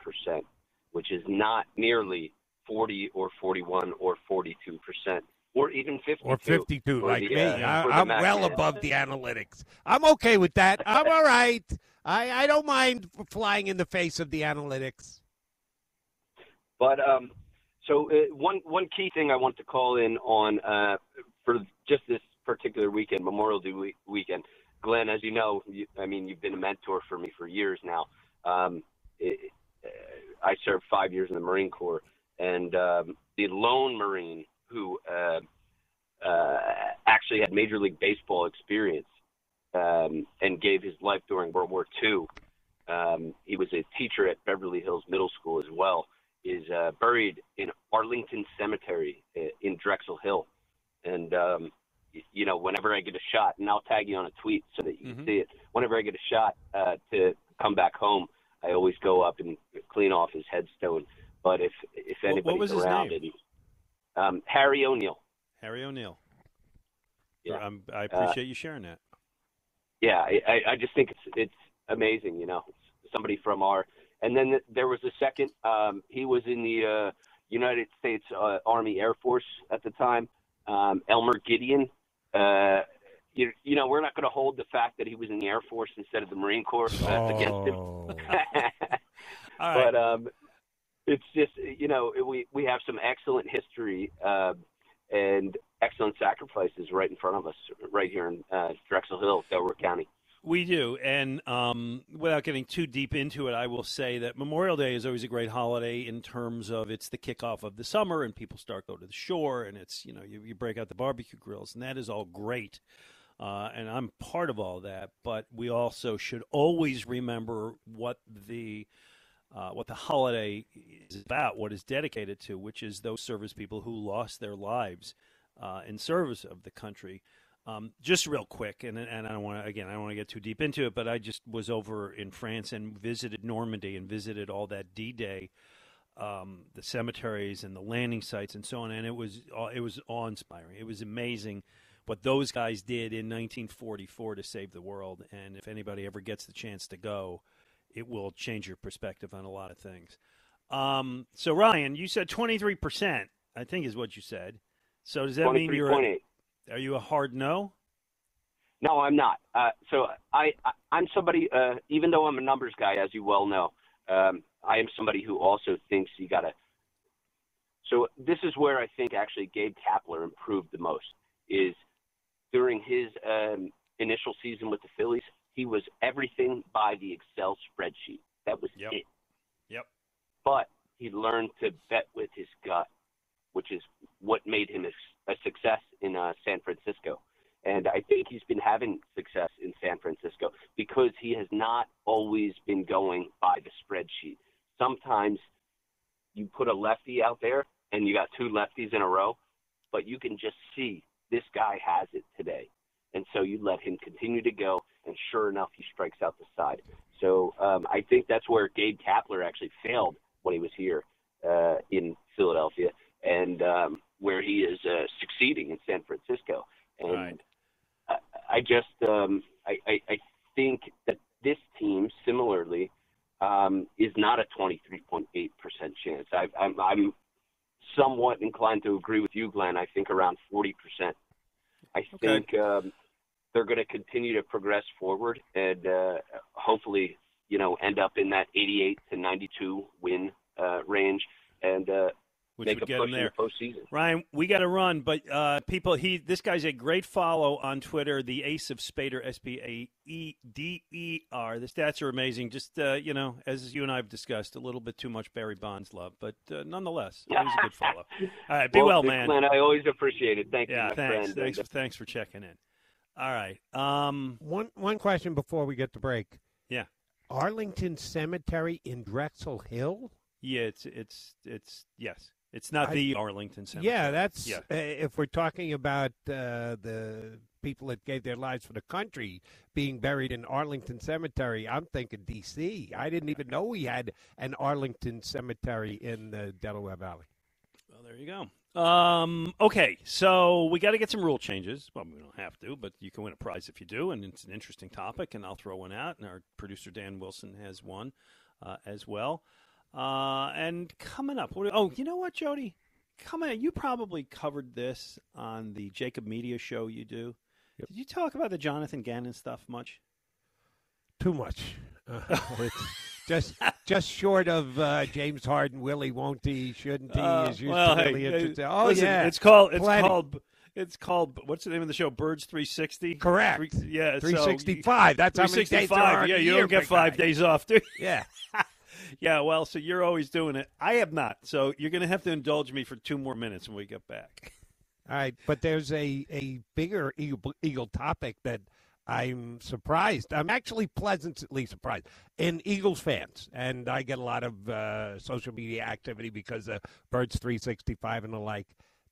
Speaker 4: percent, which is not nearly 40 or 41 or 42 percent, or even 52.
Speaker 2: or 52
Speaker 4: for
Speaker 2: like
Speaker 4: the,
Speaker 2: me.
Speaker 4: uh,
Speaker 2: I, I'm well above the analytics. I'm okay with that. I'm all right. I, I don't mind flying in the face of the analytics.
Speaker 4: But um, so uh, one one key thing I want to call in on uh, for just this particular weekend, Memorial Day we- weekend. Glen, as you know, you, I mean you've been a mentor for me for years now. Um, it, uh, I served five years in the Marine Corps, and um, the lone Marine who uh, uh, actually had Major League Baseball experience um, and gave his life during World War II. Um, he was a teacher at Beverly Hills Middle School as well is uh, buried in Arlington Cemetery uh, in Drexel Hill, and um, you know, whenever I get a shot, and I'll tag you on a tweet so that you
Speaker 1: Mhm.
Speaker 4: can see it. Whenever I get a shot uh, to come back home, I always go up and clean off his headstone. But if if anybody's around, and um, Harry O'Neill.
Speaker 1: Harry O'Neill.
Speaker 4: Yeah.
Speaker 1: I'm, I appreciate you sharing that.
Speaker 4: yeah, I, I- I just think it's it's amazing, you know, somebody from our. And then there was a second. Um, he was in the uh, United States uh, Army Air Force at the time. Um, Elmer Gedeon. Uh, you, you know, we're not going to hold the fact that he was in the Air Force instead of the Marine Corps uh, against him.
Speaker 2: Oh.
Speaker 1: Right.
Speaker 4: but um, it's just you know we we have some excellent history uh, and excellent sacrifices right in front of us, right here in uh, Drexel Hill, Delaware County.
Speaker 1: We do, and um, without getting too deep into it, I will say that Memorial Day is always a great holiday in terms of it's the kickoff of the summer, and people start go to the shore, and it's you know you, you break out the barbecue grills, and that is all great, uh, and I'm part of all that. But we also should always remember what the uh, what the holiday is about, what is dedicated to, which is those service people who lost their lives uh, in service of the country. Um, just real quick, and and I don't want to again, I don't want to get too deep into it, but I just was over in France and visited Normandy and visited all that D-Day, um, the cemeteries and the landing sites and so on, and it was uh, it was awe-inspiring. It was amazing what those guys did in 1944 to save the world, and if anybody ever gets the chance to go, it will change your perspective on a lot of things. Um, so Ryan, you said 23 percent, I think is what you said. So does that mean you're. Are you a hard no?
Speaker 4: No, I'm not. Uh, so I, I I'm somebody. Uh, even though I'm a numbers guy, as you well know, um, I am somebody who also thinks you got to. So this is where I think actually Gabe Kapler improved the most. Is during his um, initial season with the Phillies, he was everything by the Excel spreadsheet. That was
Speaker 1: Yep.
Speaker 4: it.
Speaker 1: Yep.
Speaker 4: But he learned to bet with his gut, which is what made him a, success in uh, San Francisco. And I think he's been having success in San Francisco because he has not always been going by the spreadsheet. Sometimes you put a lefty out there and you got two lefties in a row, but you can just see this guy has it today. And so you let him continue to go, and sure enough, he strikes out the side. So um, I think that's where Gabe Kapler actually failed when he was here uh, in Philadelphia, and um, where he is uh, succeeding in San Francisco. And
Speaker 1: Right.
Speaker 4: I, I just um, I, I, I think that this team similarly um, is not a 23.8 percent chance. I, I'm, I'm somewhat inclined to agree with you, Glen. I think around 40 percent. I
Speaker 1: Okay.
Speaker 4: think um, they're going to continue to progress forward and uh, hopefully, you know, end up in that 88 to 92 win uh, range and uh,
Speaker 1: Which
Speaker 4: make
Speaker 1: would get him there.
Speaker 4: the postseason.
Speaker 1: Ryan, we got to run, but uh, people, he this guy's a great follow on Twitter. The Ace of Spaeder, S P A E D E R. The stats are amazing. Just uh, you know, as you and I have discussed, a little bit too much Barry Bonds love, but uh, nonetheless, always a good follow. All right, be well, man.
Speaker 4: Glen, I always appreciate it. Thank you,
Speaker 1: yeah,
Speaker 4: my
Speaker 1: thanks.
Speaker 4: friend.
Speaker 1: Thanks,
Speaker 4: And,
Speaker 1: thanks for checking in. All right. Um,
Speaker 2: One one question before we get to break.
Speaker 1: Yeah.
Speaker 2: Arlington Cemetery in Drexel Hill.
Speaker 1: yeah, it's it's it's yes, it's not
Speaker 2: I-
Speaker 1: the Arlington Cemetery.
Speaker 2: Yeah, that's
Speaker 1: Yeah.
Speaker 2: uh, if we're talking about uh, the people that gave their lives for the country being buried in Arlington Cemetery. I'm thinking D.C. I didn't even know we had an Arlington Cemetery in the Delaware Valley.
Speaker 1: Well, there you go. Um, okay, so we got to get some rule changes. Well, we don't have to, but you can win a prize if you do, and it's an interesting topic, and I'll throw one out. And our producer Dan Wilson has one uh, as well. Uh, and coming up, what, oh, you know what, Jody? Coming, you probably covered this on the Jacob Media show you do.
Speaker 2: Yep.
Speaker 1: Did you talk about the Jonathan Gannon stuff much?
Speaker 2: Too much. Uh, just just short of uh, James Harden. Will he? Won't he? Shouldn't he?
Speaker 1: Uh, well, hey,
Speaker 2: really
Speaker 1: hey.
Speaker 2: Oh
Speaker 1: listen,
Speaker 2: yeah,
Speaker 1: it's called it's
Speaker 2: plenty.
Speaker 1: called it's called what's the name of the show? Birds 360.
Speaker 2: Correct.
Speaker 1: Three- yeah, so-
Speaker 2: 365. That's how many days there
Speaker 1: 365.
Speaker 2: are
Speaker 1: Yeah, you don't get five
Speaker 2: guy.
Speaker 1: days off, you?
Speaker 2: Yeah.
Speaker 1: Yeah, well, so you're always doing it. I have not. So you're going to have to indulge me for two more minutes when we get back.
Speaker 2: All right, but there's a, a bigger Eagle, Eagle topic that I'm surprised. I'm actually pleasantly surprised. In Eagles fans, and I get a lot of uh, social media activity because of Birds 365 and the like,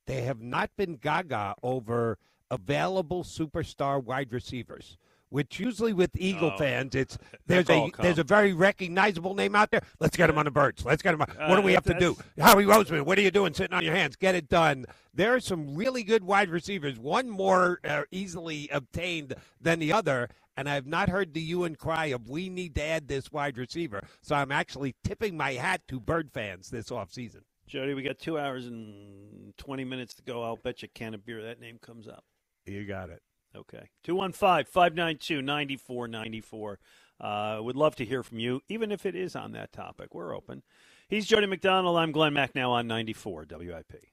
Speaker 2: they have not been gaga over available superstar wide receivers. Which usually with Eagle
Speaker 1: Oh.
Speaker 2: fans, it's there's a there's a very recognizable name out there. Let's get him on the birds. Let's get him. On. What do
Speaker 1: Uh,
Speaker 2: we have to do? Howie Roseman, what are you doing sitting on your hands? Get it done. There are some really good wide receivers, one more uh, easily obtained than the other. And I've not heard the you and cry of we need to add this wide receiver. So I'm actually tipping my hat to Bird fans this offseason.
Speaker 1: Jody, we got two hours and 20 minutes to go. I'll bet you a can of beer that name comes up.
Speaker 2: You got it.
Speaker 1: Okay. 215 592 9494. Uh, Would love to hear from you, even if it is on that topic. We're open. He's Jody McDonald. I'm Glen Macnow on 94 WIP.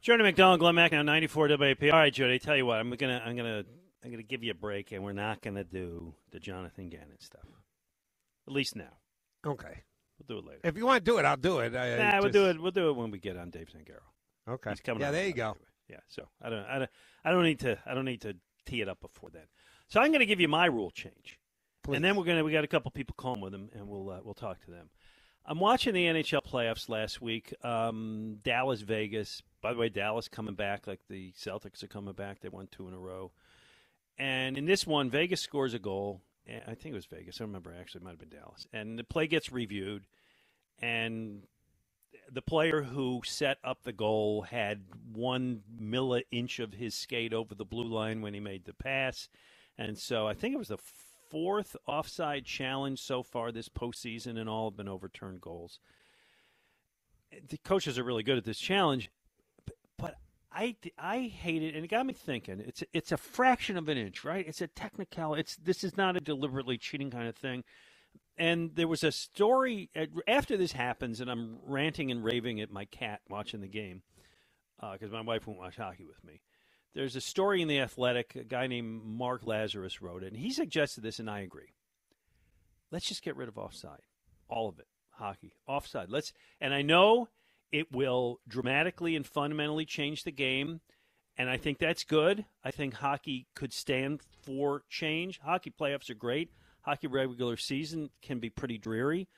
Speaker 1: Jody McDonald, Glen Macnow 94 WIP. All right, Jody, tell you what, I'm gonna I'm gonna I'm gonna give you a break and we're not gonna do the Jonathan Gannon stuff. At least now.
Speaker 2: Okay.
Speaker 1: We'll do it later.
Speaker 2: If you want to do it, I'll do it. I, I
Speaker 1: Nah, we'll
Speaker 2: just-
Speaker 1: do it. We'll do it when we get on Dave Zangaro.
Speaker 2: Okay.
Speaker 1: He's coming.
Speaker 2: yeah, there you go.
Speaker 1: anyway. Yeah, so I don't, I don't, I don't need to, I don't need to tee it up before then. So I'm going to give you my rule change,
Speaker 2: Please.
Speaker 1: and then we're going to, we got a couple people calling with them, and we'll, uh, we'll talk to them. I'm watching the NHL playoffs last week. Um, Dallas, Vegas. By the way, Dallas coming back like the Celtics are coming back. They won two in a row, and in this one, Vegas scores a goal. I think it was Vegas. I don't remember actually. It might have been Dallas. And the play gets reviewed, and the player who set up the goal had one milli inch of his skate over the blue line when he made the pass. And so I think it was the fourth offside challenge so far this postseason, and all have been overturned goals. The coaches are really good at this challenge, I, I hate it, and it got me thinking. It's it's a fraction of an inch, right? It's a technical. It's this is not a deliberately cheating kind of thing and there was a story after this happens, and I'm ranting and raving at my cat watching the game uh, because my wife won't watch hockey with me. There's a story in the Athletic. A guy named Mark Lazerus wrote it, and he suggested this, and I agree. Let's just get rid of offside, all of it, hockey offside. Let's, and I know it will dramatically and fundamentally change the game, and I think that's good. I think hockey could stand for change. Hockey playoffs are great hockey regular season can be pretty dreary.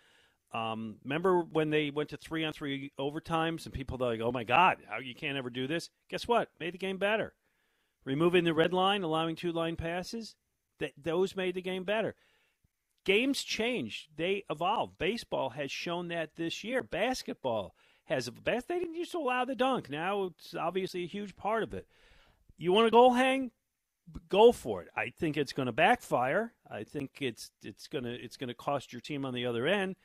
Speaker 1: Um, remember when they went to three on three overtimes and people like, "Oh my God, how you can't ever do this?" Guess what? Made the game better. Removing the red line, allowing two line passes, that those made the game better. Games change; they evolve. Baseball has shown that this year. Basketball has best. They didn't used to allow the dunk. Now it's obviously a huge part of it. You want to go hang? go for it. I think it's going to backfire. I think it's it's going to it's going to cost your team on the other end,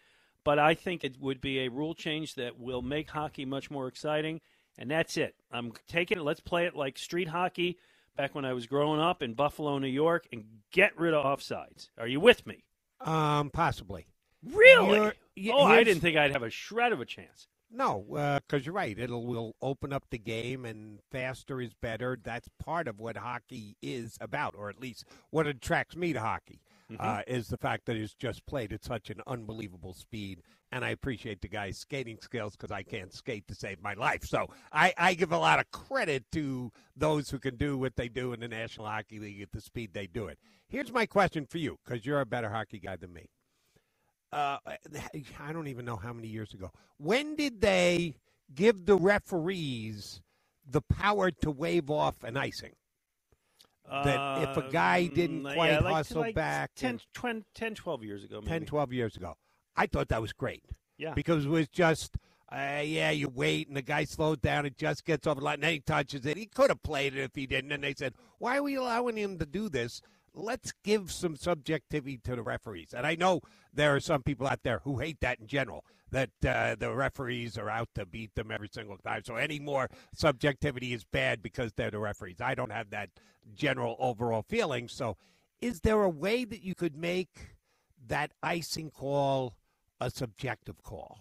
Speaker 1: but I think it would be a rule change that will make hockey much more exciting. And that's it. I'm taking it. Let's play it like street hockey back when I was growing up in Buffalo, New York, and get rid of offsides. Are you with me?
Speaker 2: Um, possibly.
Speaker 1: Really?
Speaker 2: You're-
Speaker 1: oh, I didn't think I'd have a shred of a chance.
Speaker 2: No, because you're right. It'll will open up the game, and faster is better. That's part of what hockey is about, or at least what attracts me to hockey. Uh, is the fact that it's just played at such an unbelievable speed, and I appreciate the guy's skating skills because I can't skate to save my life. So I, I give a lot of credit to those who can do what they do in the National Hockey League at the speed they do it. Here's my question for you, because you're a better hockey guy than me uh, I don't even know how many years ago. When did they give the referees the power to wave off an icing? That if a guy didn't
Speaker 1: Um,
Speaker 2: quite
Speaker 1: yeah, like,
Speaker 2: hustle
Speaker 1: like
Speaker 2: back
Speaker 1: 10, 20, 10, 12 years ago, maybe.
Speaker 2: 10, 12 years ago. I thought that was great
Speaker 1: yeah.
Speaker 2: because it was just, uh, yeah, you wait and the guy slows down. It just gets over the line. And then he touches it. He could have played it if he didn't. And they said, why are we allowing him to do this? Let's give some subjectivity to the referees. And I know there are some people out there who hate that in general, that uh, the referees are out to beat them every single time. So any more subjectivity is bad because they're the referees. I don't have that general overall feeling. So is there a way that you could make that icing call a subjective call?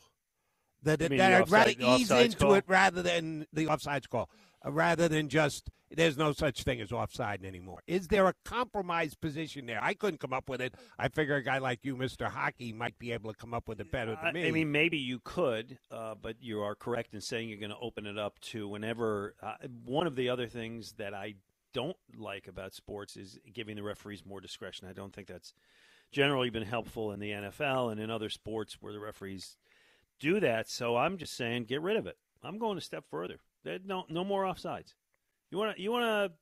Speaker 2: That, that
Speaker 1: the
Speaker 2: I'd rather ease into
Speaker 1: call?
Speaker 2: it rather than the offsides call, rather than just there's no such thing as offside anymore. Is there a compromise position there? I couldn't come up with it. I figure a guy like you, Mr. Hockey, might be able to come up with it better than me.
Speaker 1: I mean, maybe you could, uh, but you are correct in saying you're going to open it up to whenever. Uh, one of the other things that I don't like about sports is giving the referees more discretion. I don't think that's generally been helpful in the NFL and in other sports where the referees do that. So I'm just saying, get rid of it. I'm going a step further. No, no more offsides. You want to, you want to,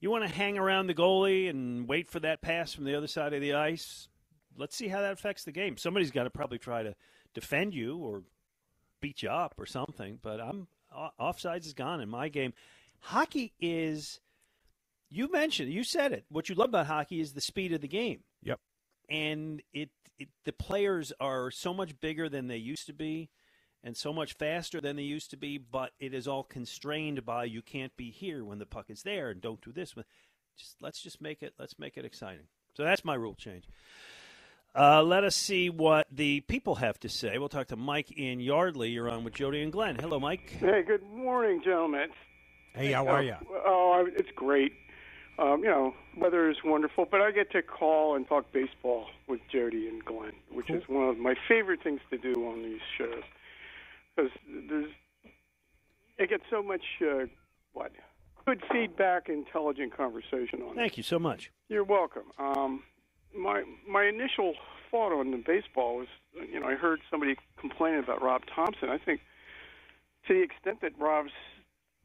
Speaker 1: you want to hang around the goalie and wait for that pass from the other side of the ice. Let's see how that affects the game. Somebody's got to probably try to defend you or beat you up or something. But I'm offsides is gone in my game. Hockey is. You mentioned, you said it. What you love about hockey is the speed of the game.
Speaker 2: Yep.
Speaker 1: And it, it the players are so much bigger than they used to be and so much faster than they used to be, but it is all constrained by you can't be here when the puck is there and don't do this. Just let's just make it let's make it exciting. So that's my rule change. Uh, let us see what the people have to say. We'll talk to Mike in Yardley. You're on with Jody and Glen. Hello, Mike.
Speaker 5: Hey, good morning, gentlemen.
Speaker 2: Hey, how are you?
Speaker 5: Oh, it's great. Um, you know, weather is wonderful, but I get to call and talk baseball with Jody and Glen, which cool. is one of my favorite things to do on these shows because there's I get so much uh, what good feedback, intelligent conversation on.
Speaker 1: Thank
Speaker 5: it.
Speaker 1: you so much.
Speaker 5: You're welcome. Um, my my initial thought on the baseball was, you know, I heard somebody complaining about Rob Thomson. I think to the extent that Rob's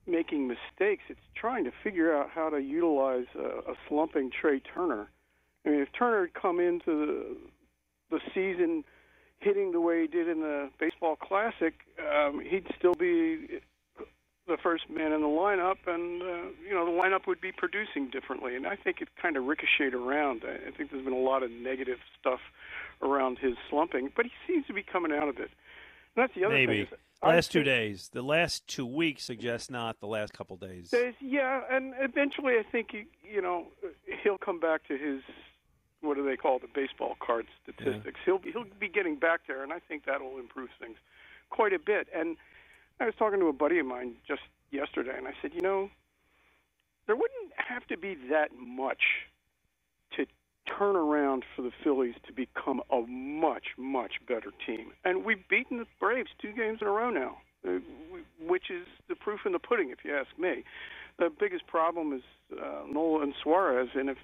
Speaker 5: making mistakes, it's trying to figure out how to utilize a, a slumping Trea Turner. I mean, if Turner had come into the, the season hitting the way he did in the baseball classic, um, he'd still be the first man in the lineup, and uh, you know the lineup would be producing differently. And I think it kind of ricocheted around. I, I think there's been a lot of negative stuff around his slumping, but he seems to be coming out of it. And that's the other
Speaker 1: Maybe.
Speaker 5: thing.
Speaker 1: Last two days. The last two weeks suggest not. The last couple days.
Speaker 5: days. Yeah, and eventually I think he, you know he'll come back to his what do they call the baseball card statistics. Yeah. He'll he'll be getting back there, and I think that'll improve things quite a bit. And I was talking to a buddy of mine just yesterday, and I said, you know, there wouldn't have to be that much to turn around for the Phillies to become a much, much better team. And we've beaten the Braves two games in a row now, uh, which is the proof in the pudding, if you ask me. The biggest problem is uh, Nola and Suarez, and if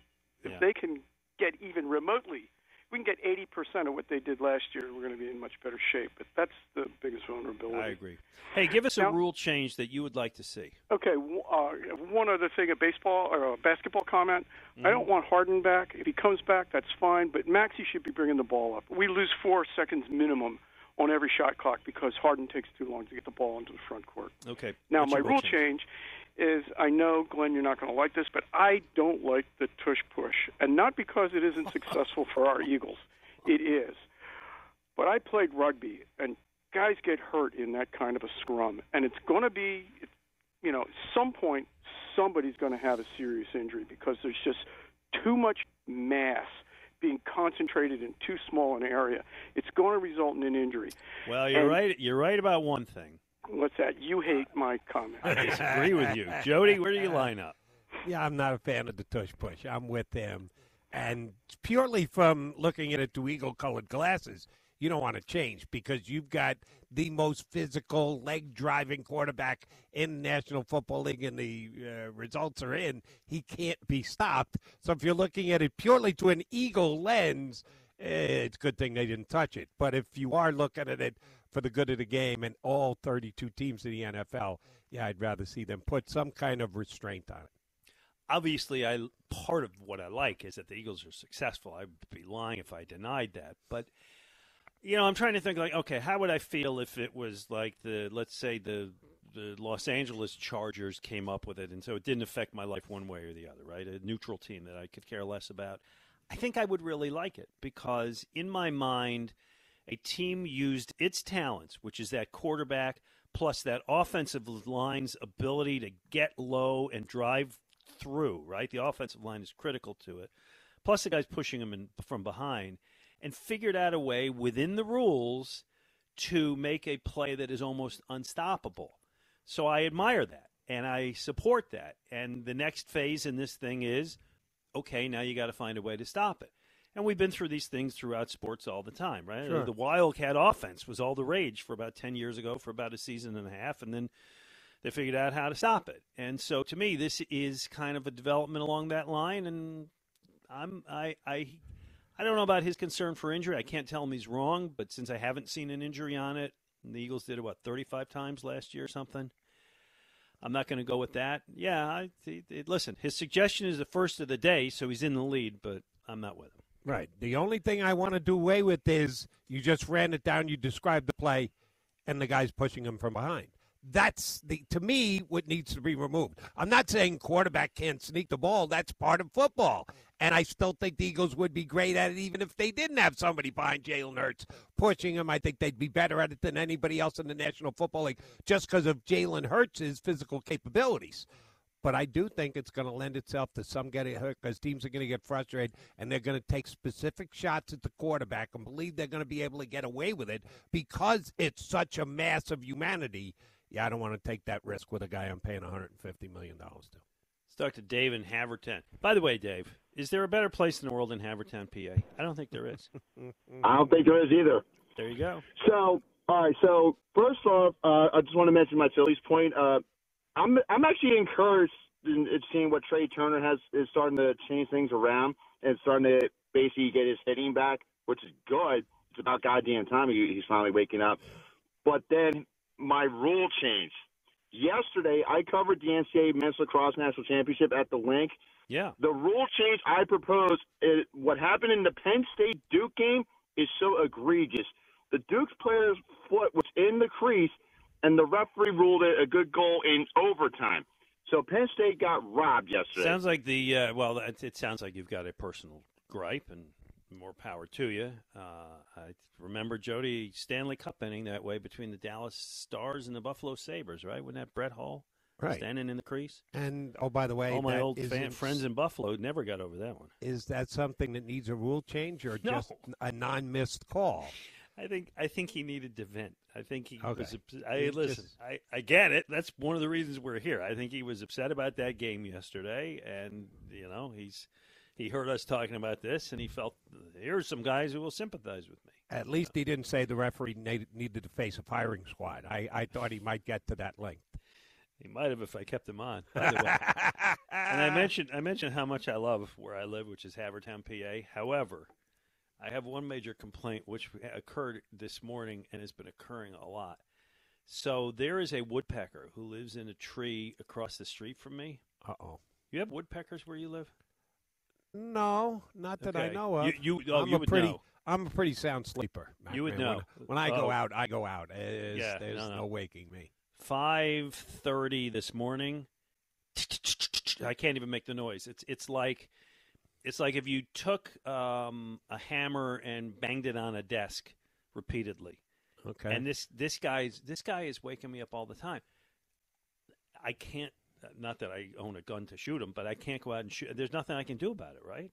Speaker 5: if yeah. they can get even remotely we can get 80% of what they did last year, we're going to be in much better shape. But that's the biggest vulnerability.
Speaker 1: I agree. Hey, give us a rule change that you would like to see.
Speaker 5: Okay, uh, one other thing, a baseball or a basketball comment. Mm-hmm. I don't want Harden back. If he comes back, that's fine. But Maxey should be bringing the ball up. We lose four seconds minimum on every shot clock because Harden takes too long to get the ball into the front court.
Speaker 1: Okay.
Speaker 5: Now,
Speaker 1: What's
Speaker 5: my
Speaker 1: rule
Speaker 5: change? change is I know, Glenn, you're not going to like this, but I don't like the tush push. And not because it isn't successful for our Eagles. It is. But I played rugby, and guys get hurt in that kind of a scrum. And it's going to be, you know, at some point, somebody's going to have a serious injury because there's just too much mass being concentrated in too small an area. It's going to result in an injury.
Speaker 1: Well, you're and, right. You're right about one thing.
Speaker 5: What's that? You hate my comment.
Speaker 1: I disagree with you, Jody. Where do you line up?
Speaker 2: Yeah, I'm not a fan of the tush push. I'm with them, and purely from looking at it through eagle-colored glasses, you don't want to change because you've got the most physical leg driving quarterback in the National Football League, and the uh, results are in. He can't be stopped. So if you're looking at it purely to an eagle lens, eh, it's a good thing they didn't touch it. But if you are looking at it for the good of the game and all 32 teams in the NFL, yeah, I'd rather see them put some kind of restraint on it.
Speaker 1: Obviously, I part of what I like is that the Eagles are successful. I'd be lying if I denied that. But you know, I'm trying to think like, okay, how would I feel if it was like the let's say the the Los Angeles Chargers came up with it, and so it didn't affect my life one way or the other, right? A neutral team that I could care less about. I think I would really like it because in my mind – a team used its talents, which is that quarterback plus that offensive line's ability to get low and drive through, right? The offensive line is critical to it. Plus the guys pushing them in, from behind and figured out a way within the rules to make a play that is almost unstoppable. So I admire that and I support that. And the next phase in this thing is okay, now you got to find a way to stop it. And we've been through these things throughout sports all the time, right?
Speaker 2: Sure.
Speaker 1: The Wildcat offense was all the rage for about 10 years ago, for about a season and a half, and then they figured out how to stop it. And so to me, this is kind of a development along that line. And I'm, I, I, I don't know about his concern for injury. I can't tell him he's wrong, but since I haven't seen an injury on it, And the Eagles did it what 35 times last year or something. I'm not going to go with that. Yeah, I, it, it, listen, his suggestion is the first of the day, so he's in the lead, but I'm not with him.
Speaker 2: Right. The only thing I want to do away with is you just ran it down, you described the play, and the guy's pushing him from behind. That's the to me what needs to be removed. I'm not saying quarterback can't sneak the ball. That's part of football. And I still think the Eagles would be great at it even if they didn't have somebody behind Jalen Hurts pushing him. I think they'd be better at it than anybody else in the National Football League just because of Jalen Hurts' physical capabilities. But I do think it's going to lend itself to some getting hurt because teams are going to get frustrated and they're going to take specific shots at the quarterback and believe they're going to be able to get away with it because it's such a mass of humanity. Yeah, I don't want to take that risk with a guy I'm paying $150 million to.
Speaker 1: Let's talk to Dave in Havertown. By the way, Dave, is there a better place in the world than Havertown, PA? I don't think there is.
Speaker 6: I don't think there is either.
Speaker 1: There you go.
Speaker 6: So, all right. So, first off, uh, I just want to mention my Phillies point. Uh, I'm I'm actually encouraged in, in seeing what Trea Turner has is starting to change things around and starting to basically get his hitting back, which is good. It's about goddamn time he, he's finally waking up. But then my rule changed. Yesterday, I covered the NCAA Men's Lacrosse National Championship at the Linc.
Speaker 1: Yeah.
Speaker 6: The rule change I propose, is what happened in the Penn State Duke game is so egregious. The Duke's player's foot was in the crease, and the referee ruled it a good goal in overtime. So Penn State got robbed yesterday.
Speaker 1: Sounds like the uh, well, it, it sounds like you've got a personal gripe, and more power to you. Uh, I remember Jody Stanley Cup inning that way between the Dallas Stars and the Buffalo Sabres, right? Wasn't that Brett Hull?
Speaker 2: Right.
Speaker 1: standing in the crease?
Speaker 2: And oh, by the way,
Speaker 1: All my old fan, friends in Buffalo never got over that one.
Speaker 2: Is that something that needs a rule change or
Speaker 1: No.
Speaker 2: just a non-missed call?
Speaker 1: I think I think he needed to vent. I think he
Speaker 2: Okay.
Speaker 1: was. I listen.
Speaker 2: just-
Speaker 1: I, I get it. That's one of the reasons we're here. I think he was upset about that game yesterday, and you know he's he heard us talking about this, and he felt here's some guys who will sympathize with me.
Speaker 2: At least he didn't say the referee needed, needed to face a firing squad. I, I thought he might get to that length.
Speaker 1: He might have if I kept him on. By the way. and I mentioned I mentioned how much I love where I live, which is Havertown, PA. However, I have one major complaint which occurred this morning and has been occurring a lot. So there is a woodpecker who lives in a tree across the street from me.
Speaker 2: Uh oh.
Speaker 1: You have woodpeckers where you live?
Speaker 2: No, not that I know of.
Speaker 1: You- you- oh,
Speaker 2: I'm
Speaker 1: you
Speaker 2: a
Speaker 1: would
Speaker 2: pretty,
Speaker 1: know.
Speaker 2: I'm a pretty sound sleeper.
Speaker 1: You would
Speaker 2: man. When-
Speaker 1: know.
Speaker 2: When, I go
Speaker 1: Oh.
Speaker 2: out, I go out. There's,
Speaker 1: Yeah,
Speaker 2: there's
Speaker 1: no,
Speaker 2: no,
Speaker 1: no.
Speaker 2: waking me.
Speaker 1: Five thirty this morning. I can't even make the noise. It's it's like it's like if you took um, a hammer and banged it on a desk repeatedly.
Speaker 2: Okay.
Speaker 1: And this this guy's this guy is waking me up all the time. I can't. Not that I own a gun to shoot him, but I can't go out and shoot. There's nothing I can do about it, right?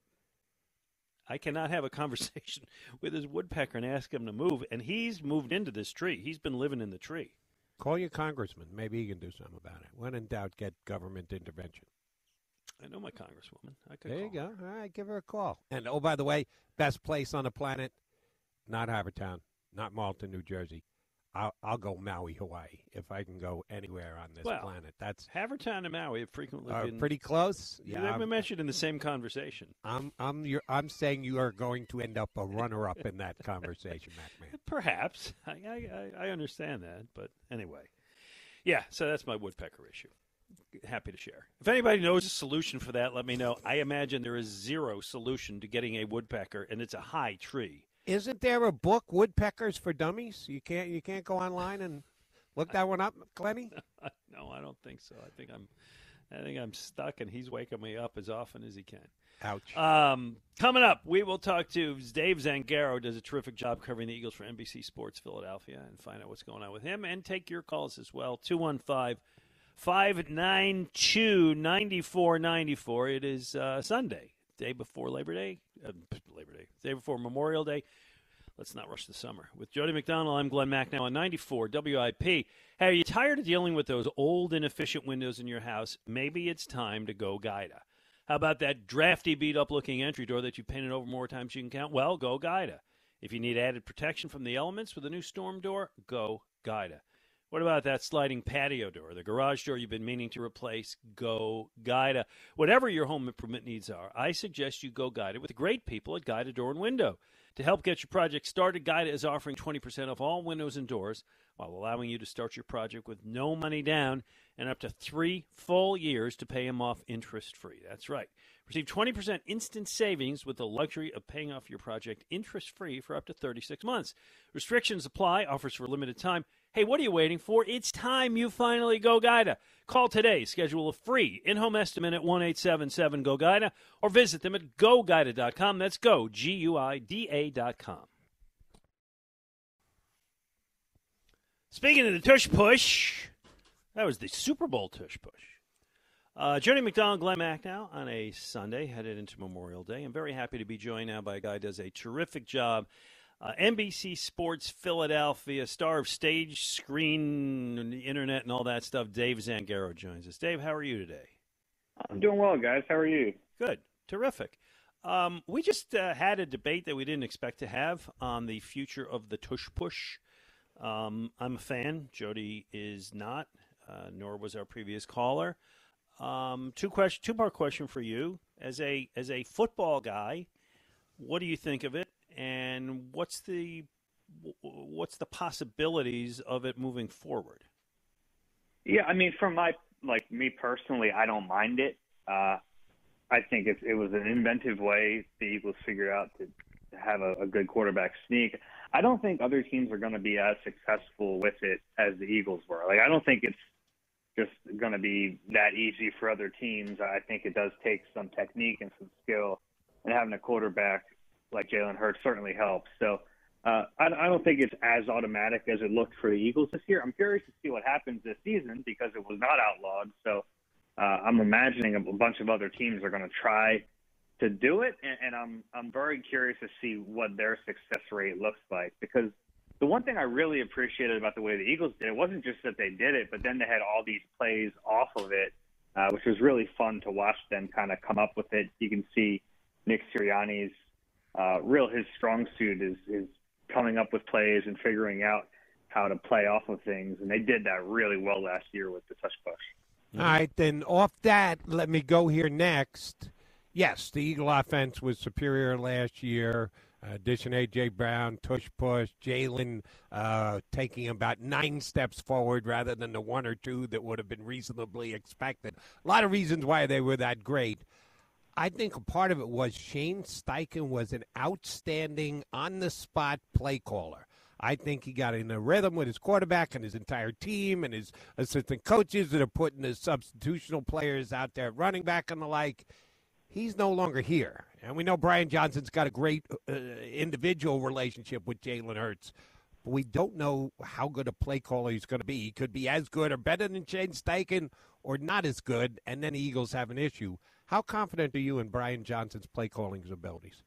Speaker 1: I cannot have a conversation with his woodpecker and ask him to move. And he's moved into this tree. He's been living in the tree.
Speaker 2: Call your congressman. Maybe he can do something about it. When in doubt, get government intervention.
Speaker 1: I know my congresswoman. I could
Speaker 2: There you go. All right, give her a call. And oh, by the way, best place on the planet, not Havertown, not Malta, New Jersey. I'll, I'll go Maui, Hawaii, if I can go anywhere on this
Speaker 1: Well,
Speaker 2: planet. That's
Speaker 1: Havertown and Maui have frequently
Speaker 2: uh,
Speaker 1: been
Speaker 2: pretty close.
Speaker 1: Yeah, they've been mentioned in the same conversation.
Speaker 2: I'm, I'm, you're, I'm saying you are going to end up a runner-up in that conversation, Mac Man.
Speaker 1: Perhaps I, I- I understand that, but anyway, yeah. So that's my woodpecker issue. Happy to share. If anybody knows a solution for that, let me know. I imagine there is zero solution to getting a woodpecker, and it's a high tree.
Speaker 2: Isn't there a book, Woodpeckers for Dummies? You can't, you can't go online and look that one up, Glenny.
Speaker 1: no, I don't think so. I think I'm, I think I'm stuck, and he's waking me up as often as he can.
Speaker 2: Ouch.
Speaker 1: Um, coming up, we will talk to Dave Zangaro. Does a terrific job covering the Eagles for NBC Sports Philadelphia, and find out what's going on with him, and take your calls as well. 215 592 9494. It is uh, Sunday, day before Labor Day, uh, Labor Day, day before Memorial Day. Let's not rush the summer. With Jody McDonald, I'm Glen Macnow on 94 WIP. Hey, are you tired of dealing with those old, inefficient windows in your house? Maybe it's time to go Guida. How about that drafty, beat up looking entry door that you painted over more times you can count? Well, go Guida. If you need added protection from the elements with a new storm door, go Guida. What about that sliding patio door, the garage door you've been meaning to replace? Go Guida. Whatever your home improvement needs are, I suggest you go Guida with the great people at Guida Door and Window. To help get your project started, Guida is offering 20% off all windows and doors while allowing you to start your project with no money down and up to three full years to pay them off interest free. That's right. Receive 20% instant savings with the luxury of paying off your project interest free for up to 36 months. Restrictions apply, offers for limited time. Hey, what are you waiting for? It's time you finally go Guida. Call today, schedule a free in home estimate at 1 877 GO GUIDA or visit them at goguida.com. That's go, G U I D A.com. Speaking of the tush push, that was the Super Bowl tush push. Uh, Jody McDonald, Glen Macnow on a Sunday, headed into Memorial Day. I'm very happy to be joined now by a guy who does a terrific job. Uh, NBC Sports Philadelphia, star of stage, screen, and the internet, and all that stuff. Dave Zangaro joins us. Dave, how are you today?
Speaker 7: I'm doing well, guys. How are you?
Speaker 1: Good, terrific. Um, we just uh, had a debate that we didn't expect to have on the future of the tush push. Um, I'm a fan. Jody is not, uh, nor was our previous caller. Um, two question, two part question for you as a as a football guy. What do you think of it, and what's the what's the possibilities of it moving forward?
Speaker 7: Yeah, I mean, from my like me personally, I don't mind it. Uh, I think it, it was an inventive way the Eagles figured out to have a, a good quarterback sneak. I don't think other teams are going to be as successful with it as the Eagles were. Like, I don't think it's just going to be that easy for other teams. I think it does take some technique and some skill, and having a quarterback like Jalen Hurts certainly helps. So uh, I, I don't think it's as automatic as it looked for the Eagles this year. I'm curious to see what happens this season because it was not outlawed. So uh, I'm imagining a bunch of other teams are going to try to do it, and, and I'm I'm very curious to see what their success rate looks like because the one thing I really appreciated about the way the Eagles did it wasn't just that they did it, but then they had all these plays off of it, uh, which was really fun to watch them kind of come up with it. You can see Nick Sirianni's uh, real his strong suit is is coming up with plays and figuring out how to play off of things, and they did that really well last year with the tush push.
Speaker 2: All right, then off that, let me go here next. Yes, the Eagle offense was superior last year. Uh, addition A.J. Brown, tush push, Jalen uh, taking about nine steps forward rather than the one or two that would have been reasonably expected. A lot of reasons why they were that great. I think a part of it was Shane Steichen was an outstanding on the spot play caller. I think he got in a rhythm with his quarterback and his entire team and his assistant coaches that are putting the substitutional players out there, running back and the like. He's no longer here. And we know Brian Johnson's got a great uh, individual relationship with Jalen Hurts. But we don't know how good a play caller he's going to be. He could be as good or better than Shane Steichen or not as good, and then the Eagles have an issue. How confident are you in Brian Johnson's play calling abilities?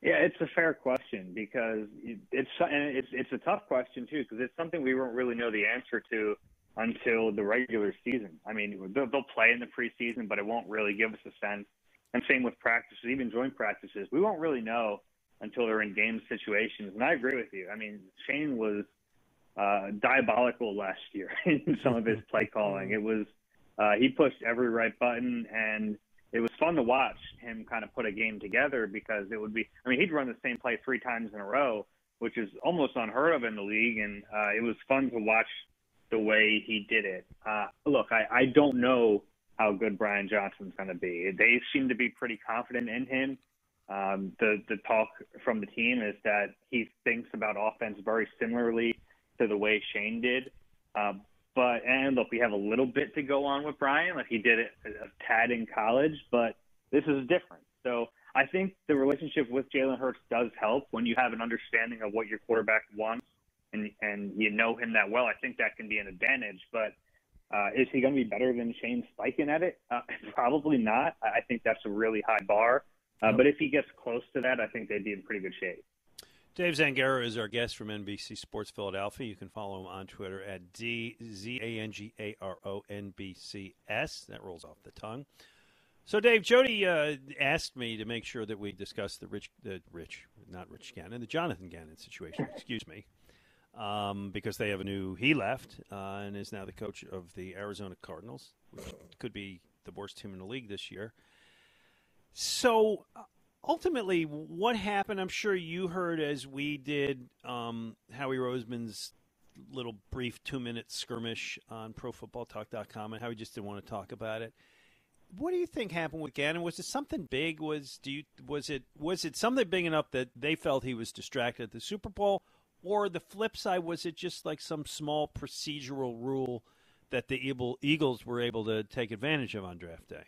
Speaker 7: Yeah, it's a fair question because it's and it's it's a tough question too because it's something we won't really know the answer to until the regular season. I mean, they'll, they'll play in the preseason, but it won't really give us a sense. And same with practices, even joint practices, we won't really know until they're in game situations. And I agree with you. I mean, Shane was uh, diabolical last year in some of his play calling. It was uh, he pushed every right button and it was fun to watch him kind of put a game together because it would be. I mean, he'd run the same play three times in a row, which is almost unheard of in the league, and uh, it was fun to watch the way he did it. Uh, look, I, I don't know how good Brian Johnson's going to be. They seem to be pretty confident in him. Um, the the talk from the team is that he thinks about offense very similarly to the way Shane did. Uh, but and look, we have a little bit to go on with Brian. Like he did it a tad in college, but this is different. So I think the relationship with Jalen Hurts does help when you have an understanding of what your quarterback wants and and you know him that well. I think that can be an advantage. But uh, is he going to be better than Shane Steichen at it? Uh, probably not. I think that's a really high bar. Uh, but if he gets close to that, I think they'd be in pretty good shape.
Speaker 1: Dave Zangaro is our guest from NBC Sports Philadelphia. You can follow him on Twitter at D Z A N G A R O N B C S. That rolls off the tongue. So, Dave, Jody uh, asked me to make sure that we discuss the Rich, the Rich, not Rich Gannon, the Jonathan Gannon situation. excuse me, um, because they have a new. He left uh, and is now the coach of the Arizona Cardinals, which could be the worst team in the league this year. So, ultimately, what happened? I'm sure you heard as we did um, Howie Roseman's little brief two minute skirmish on ProFootballTalk.com, and how he just didn't want to talk about it. What do you think happened with Gannon? Was it something big? Was do you was it was it something big enough that they felt he was distracted at the Super Bowl, or the flip side was it just like some small procedural rule that the Eagles were able to take advantage of on draft day?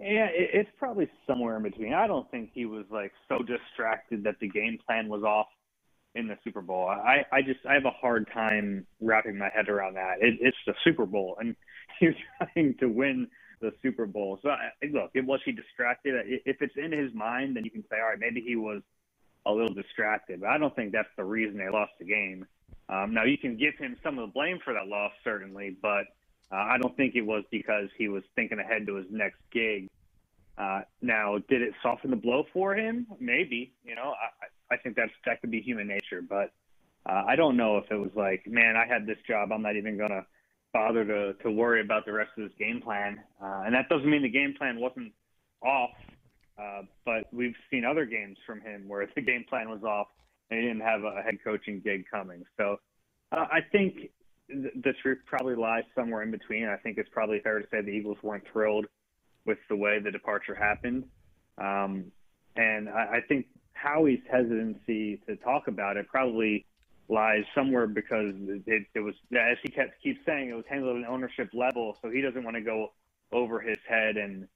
Speaker 7: Yeah, it's probably somewhere in between. I don't think he was like so distracted that the game plan was off in the Super Bowl. I, I just I have a hard time wrapping my head around that. It, it's the Super Bowl, and you're trying to win the Super Bowl. So I, look, was he distracted? If it's in his mind, then you can say, all right, maybe he was a little distracted. But I don't think that's the reason they lost the game. Um, now you can give him some of the blame for that loss, certainly, but uh, I don't think it was because he was thinking ahead to his next gig. Uh, now, did it soften the blow for him? Maybe. You know, I, I think that's that could be human nature, but uh, I don't know if it was like, man, I had this job. I'm not even gonna bother to to worry about the rest of this game plan. Uh, and that doesn't mean the game plan wasn't off. Uh, but we've seen other games from him where the game plan was off and he didn't have a head coaching gig coming. So uh, I think th- the truth probably lies somewhere in between. I think it's probably fair to say the Eagles weren't thrilled with the way the departure happened. Um, and I, I think Howie's hesitancy to talk about it probably lies somewhere because it, it was, as he kept keeps saying, it was handled at an ownership level, so he doesn't want to go over his head and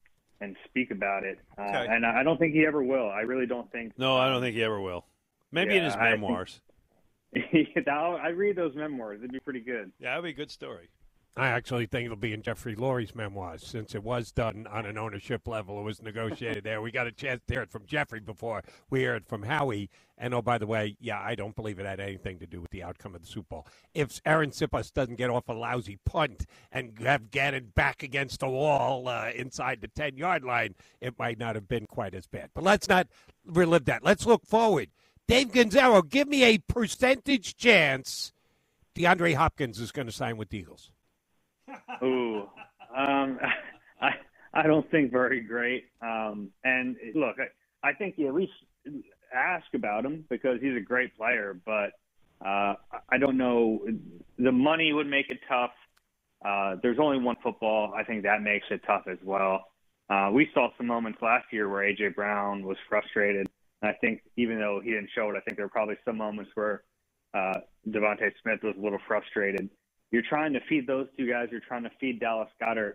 Speaker 7: and speak about it. Uh, okay. And I don't think he ever will. I really don't think.
Speaker 1: No, I don't think he ever will. Maybe yeah, in his memoirs.
Speaker 7: I read those memoirs. It'd be pretty good.
Speaker 1: Yeah, that'd be a good story.
Speaker 2: I actually think it'll be in Jeffrey Lurie's memoirs since it was done on an ownership level. It was negotiated there. We got a chance to hear it from Jeffrey before we hear it from Howie. And oh, by the way, yeah, I don't believe it had anything to do with the outcome of the Super Bowl. If Arryn Siposs doesn't get off a lousy punt and have Gannon back against the wall uh, inside the 10 yard line, it might not have been quite as bad. But let's not relive that. Let's look forward. Dave Zangaro, give me a percentage chance DeAndre Hopkins is going to sign with the Eagles.
Speaker 7: Ooh, um, I I don't think very great. Um, and look, I, I think you at least ask about him because he's a great player. But uh, I don't know. The money would make it tough. Uh, there's only one football. I think that makes it tough as well. Uh, we saw some moments last year where AJ Brown was frustrated. I think even though he didn't show it, I think there were probably some moments where uh, DeVonta Smith was a little frustrated you're trying to feed those two guys. You're trying to feed Dallas Goedert.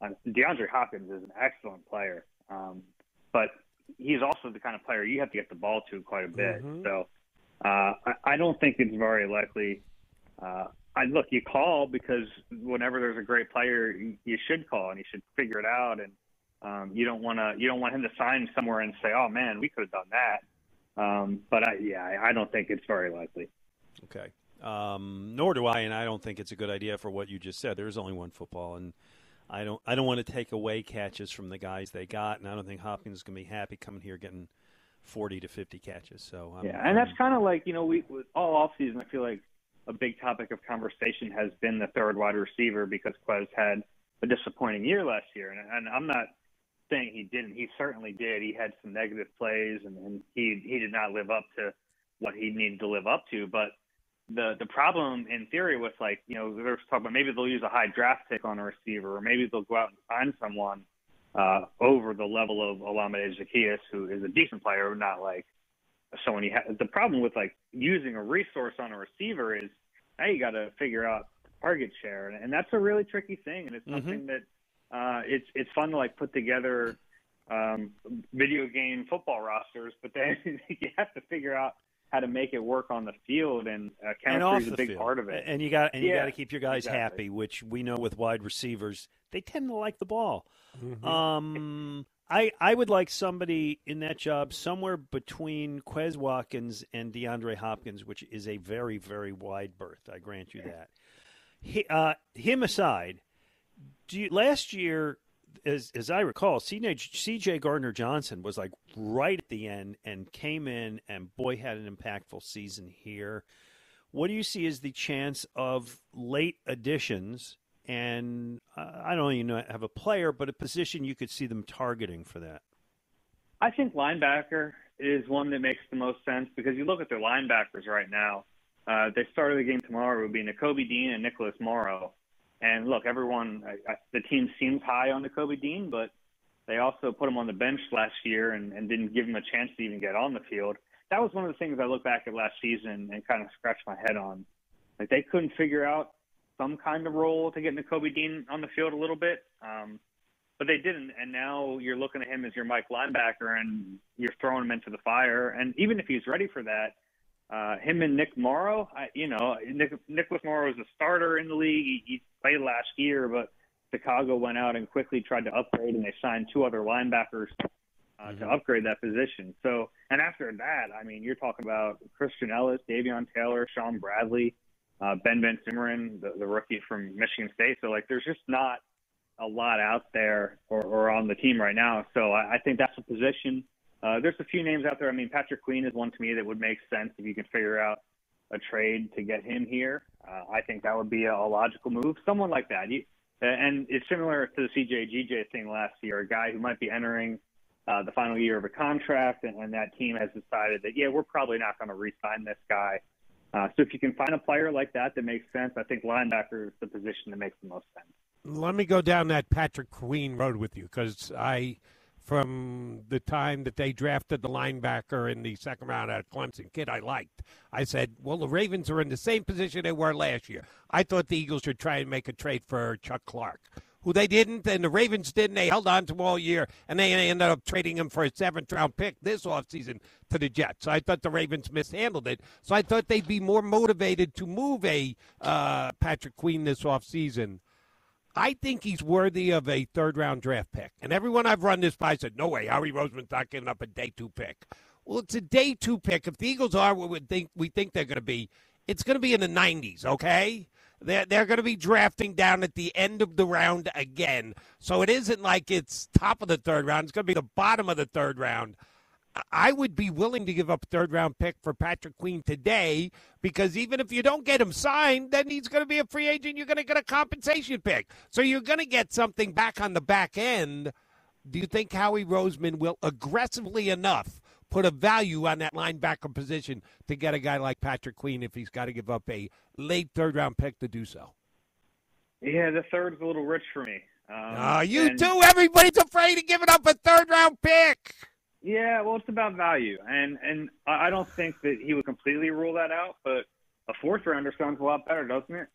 Speaker 7: Uh, DeAndre Hopkins is an excellent player, um, but he's also the kind of player you have to get the ball to quite a bit. Mm-hmm. So uh, I, I don't think it's very likely. Uh, I look, you call because whenever there's a great player, you, you should call and you should figure it out. And um, you don't want to, you don't want him to sign somewhere and say, "Oh man, we could have done that." Um, but I, yeah, I, I don't think it's very likely.
Speaker 1: Okay. Um, nor do I, and I don't think it's a good idea for what you just said. There is only one football, and I don't I don't want to take away catches from the guys they got, and I don't think Hopkins is going to be happy coming here getting forty to fifty catches. So
Speaker 7: I'm, yeah, and that's kind of like you know we all off season. I feel like a big topic of conversation has been the third wide receiver because Quez had a disappointing year last year, and, and I'm not saying he didn't. He certainly did. He had some negative plays, and, and he he did not live up to what he needed to live up to, but the the problem in theory with like you know there's talk about maybe they'll use a high draft pick on a receiver or maybe they'll go out and find someone uh, over the level of Olamide Zaccheaus who is a decent player, not like someone you have. The problem with like using a resource on a receiver is now you got to figure out target share, and, and that's a really tricky thing, and it's mm-hmm. something that uh, it's it's fun to like put together um, video game football rosters, but then you have to figure out how to make it work on the field, and uh, chemistry is a big
Speaker 1: field.
Speaker 7: part of it.
Speaker 1: And you got and yeah, you got to keep your guys exactly. happy, which we know with wide receivers they tend to like the ball. Mm-hmm. Um, I I would like somebody in that job somewhere between Quez Watkins and DeAndre Hopkins, which is a very very wide berth. I grant you that. He, uh, him aside, you, last year as as I recall, C.J. Gardner Johnson was like right at the end and came in and boy had an impactful season here. What do you see as the chance of late additions? And uh, I don't even know, have a player, but a position you could see them targeting for that.
Speaker 7: I think linebacker is one that makes the most sense because you look at their linebackers right now. Uh, they started the game tomorrow. It would be Nakobe Dean and Nicholas Morrow. And look, everyone, I, I, the team seems high on Nakobe Dean, but they also put him on the bench last year and, and didn't give him a chance to even get on the field. That was one of the things I look back at last season and kind of scratch my head on. Like they couldn't figure out some kind of role to get Nakobe Dean on the field a little bit. Um, but they didn't, and now you're looking at him as your Mike linebacker, and you're throwing him into the fire. And even if he's ready for that, uh, him and Nick Morrow, I, you know, Nick, Nicholas Morrow is a starter in the league. He, he played last year, but Chicago went out and quickly tried to upgrade, and they signed two other linebackers uh, mm-hmm. to upgrade that position. So, and after that, I mean, you're talking about Christian Ellis, Davion Taylor, Shaun Bradley, uh, Ben Van Sumeren, the, the rookie from Michigan State. So, like, there's just not a lot out there or, or on the team right now. So I, I think that's a position. Uh, there's a few names out there. I mean, Patrick Queen is one to me that would make sense if you can figure out a trade to get him here. Uh, I think that would be a, a logical move. Someone like that. You, and it's similar to the CJ GJ thing last year, a guy who might be entering uh, the final year of a contract, and, and that team has decided that, yeah, we're probably not going to re sign this guy. Uh, so if you can find a player like that that makes sense, I think linebacker is the position that makes the most sense
Speaker 2: let me go down that Patrick Queen road with you because I, from the time that they drafted the linebacker in the second round out of Clemson, kid I liked, I said, well, the Ravens are in the same position they were last year. I thought the Eagles should try and make a trade for Chuck Clark. Who they didn't, and the Ravens didn't. They held on to him all year, and they ended up trading him for a seventh round pick this offseason to the Jets. So I thought the Ravens mishandled it. So I thought they'd be more motivated to move a uh, Patrick Queen this offseason I think he's worthy of a third round draft pick. And everyone I've run this by said, no way, Howie Roseman's not giving up a day two pick. Well, it's a day two pick. If the Eagles are what we think we think they're going to be, it's going to be in the 90s, okay? They're, they're going to be drafting down at the end of the round again. So it isn't like it's top of the third round. It's going to be the bottom of the third round. I would be willing to give up a third round pick for Patrick Queen today because even if you don't get him signed, then he's going to be a free agent. You're going to get a compensation pick. So you're going to get something back on the back end. Do you think Howie Roseman will aggressively enough put a value on that linebacker position to get a guy like Patrick Queen if he's got to give up a late third round pick to do so?
Speaker 7: Yeah, the third's a little rich for me.
Speaker 2: Um, uh, you and- do. Everybody's afraid of giving up a third round pick.
Speaker 7: Yeah, well, it's about value, and and I don't think that he would completely rule that out, but a fourth rounder sounds a lot better, doesn't it?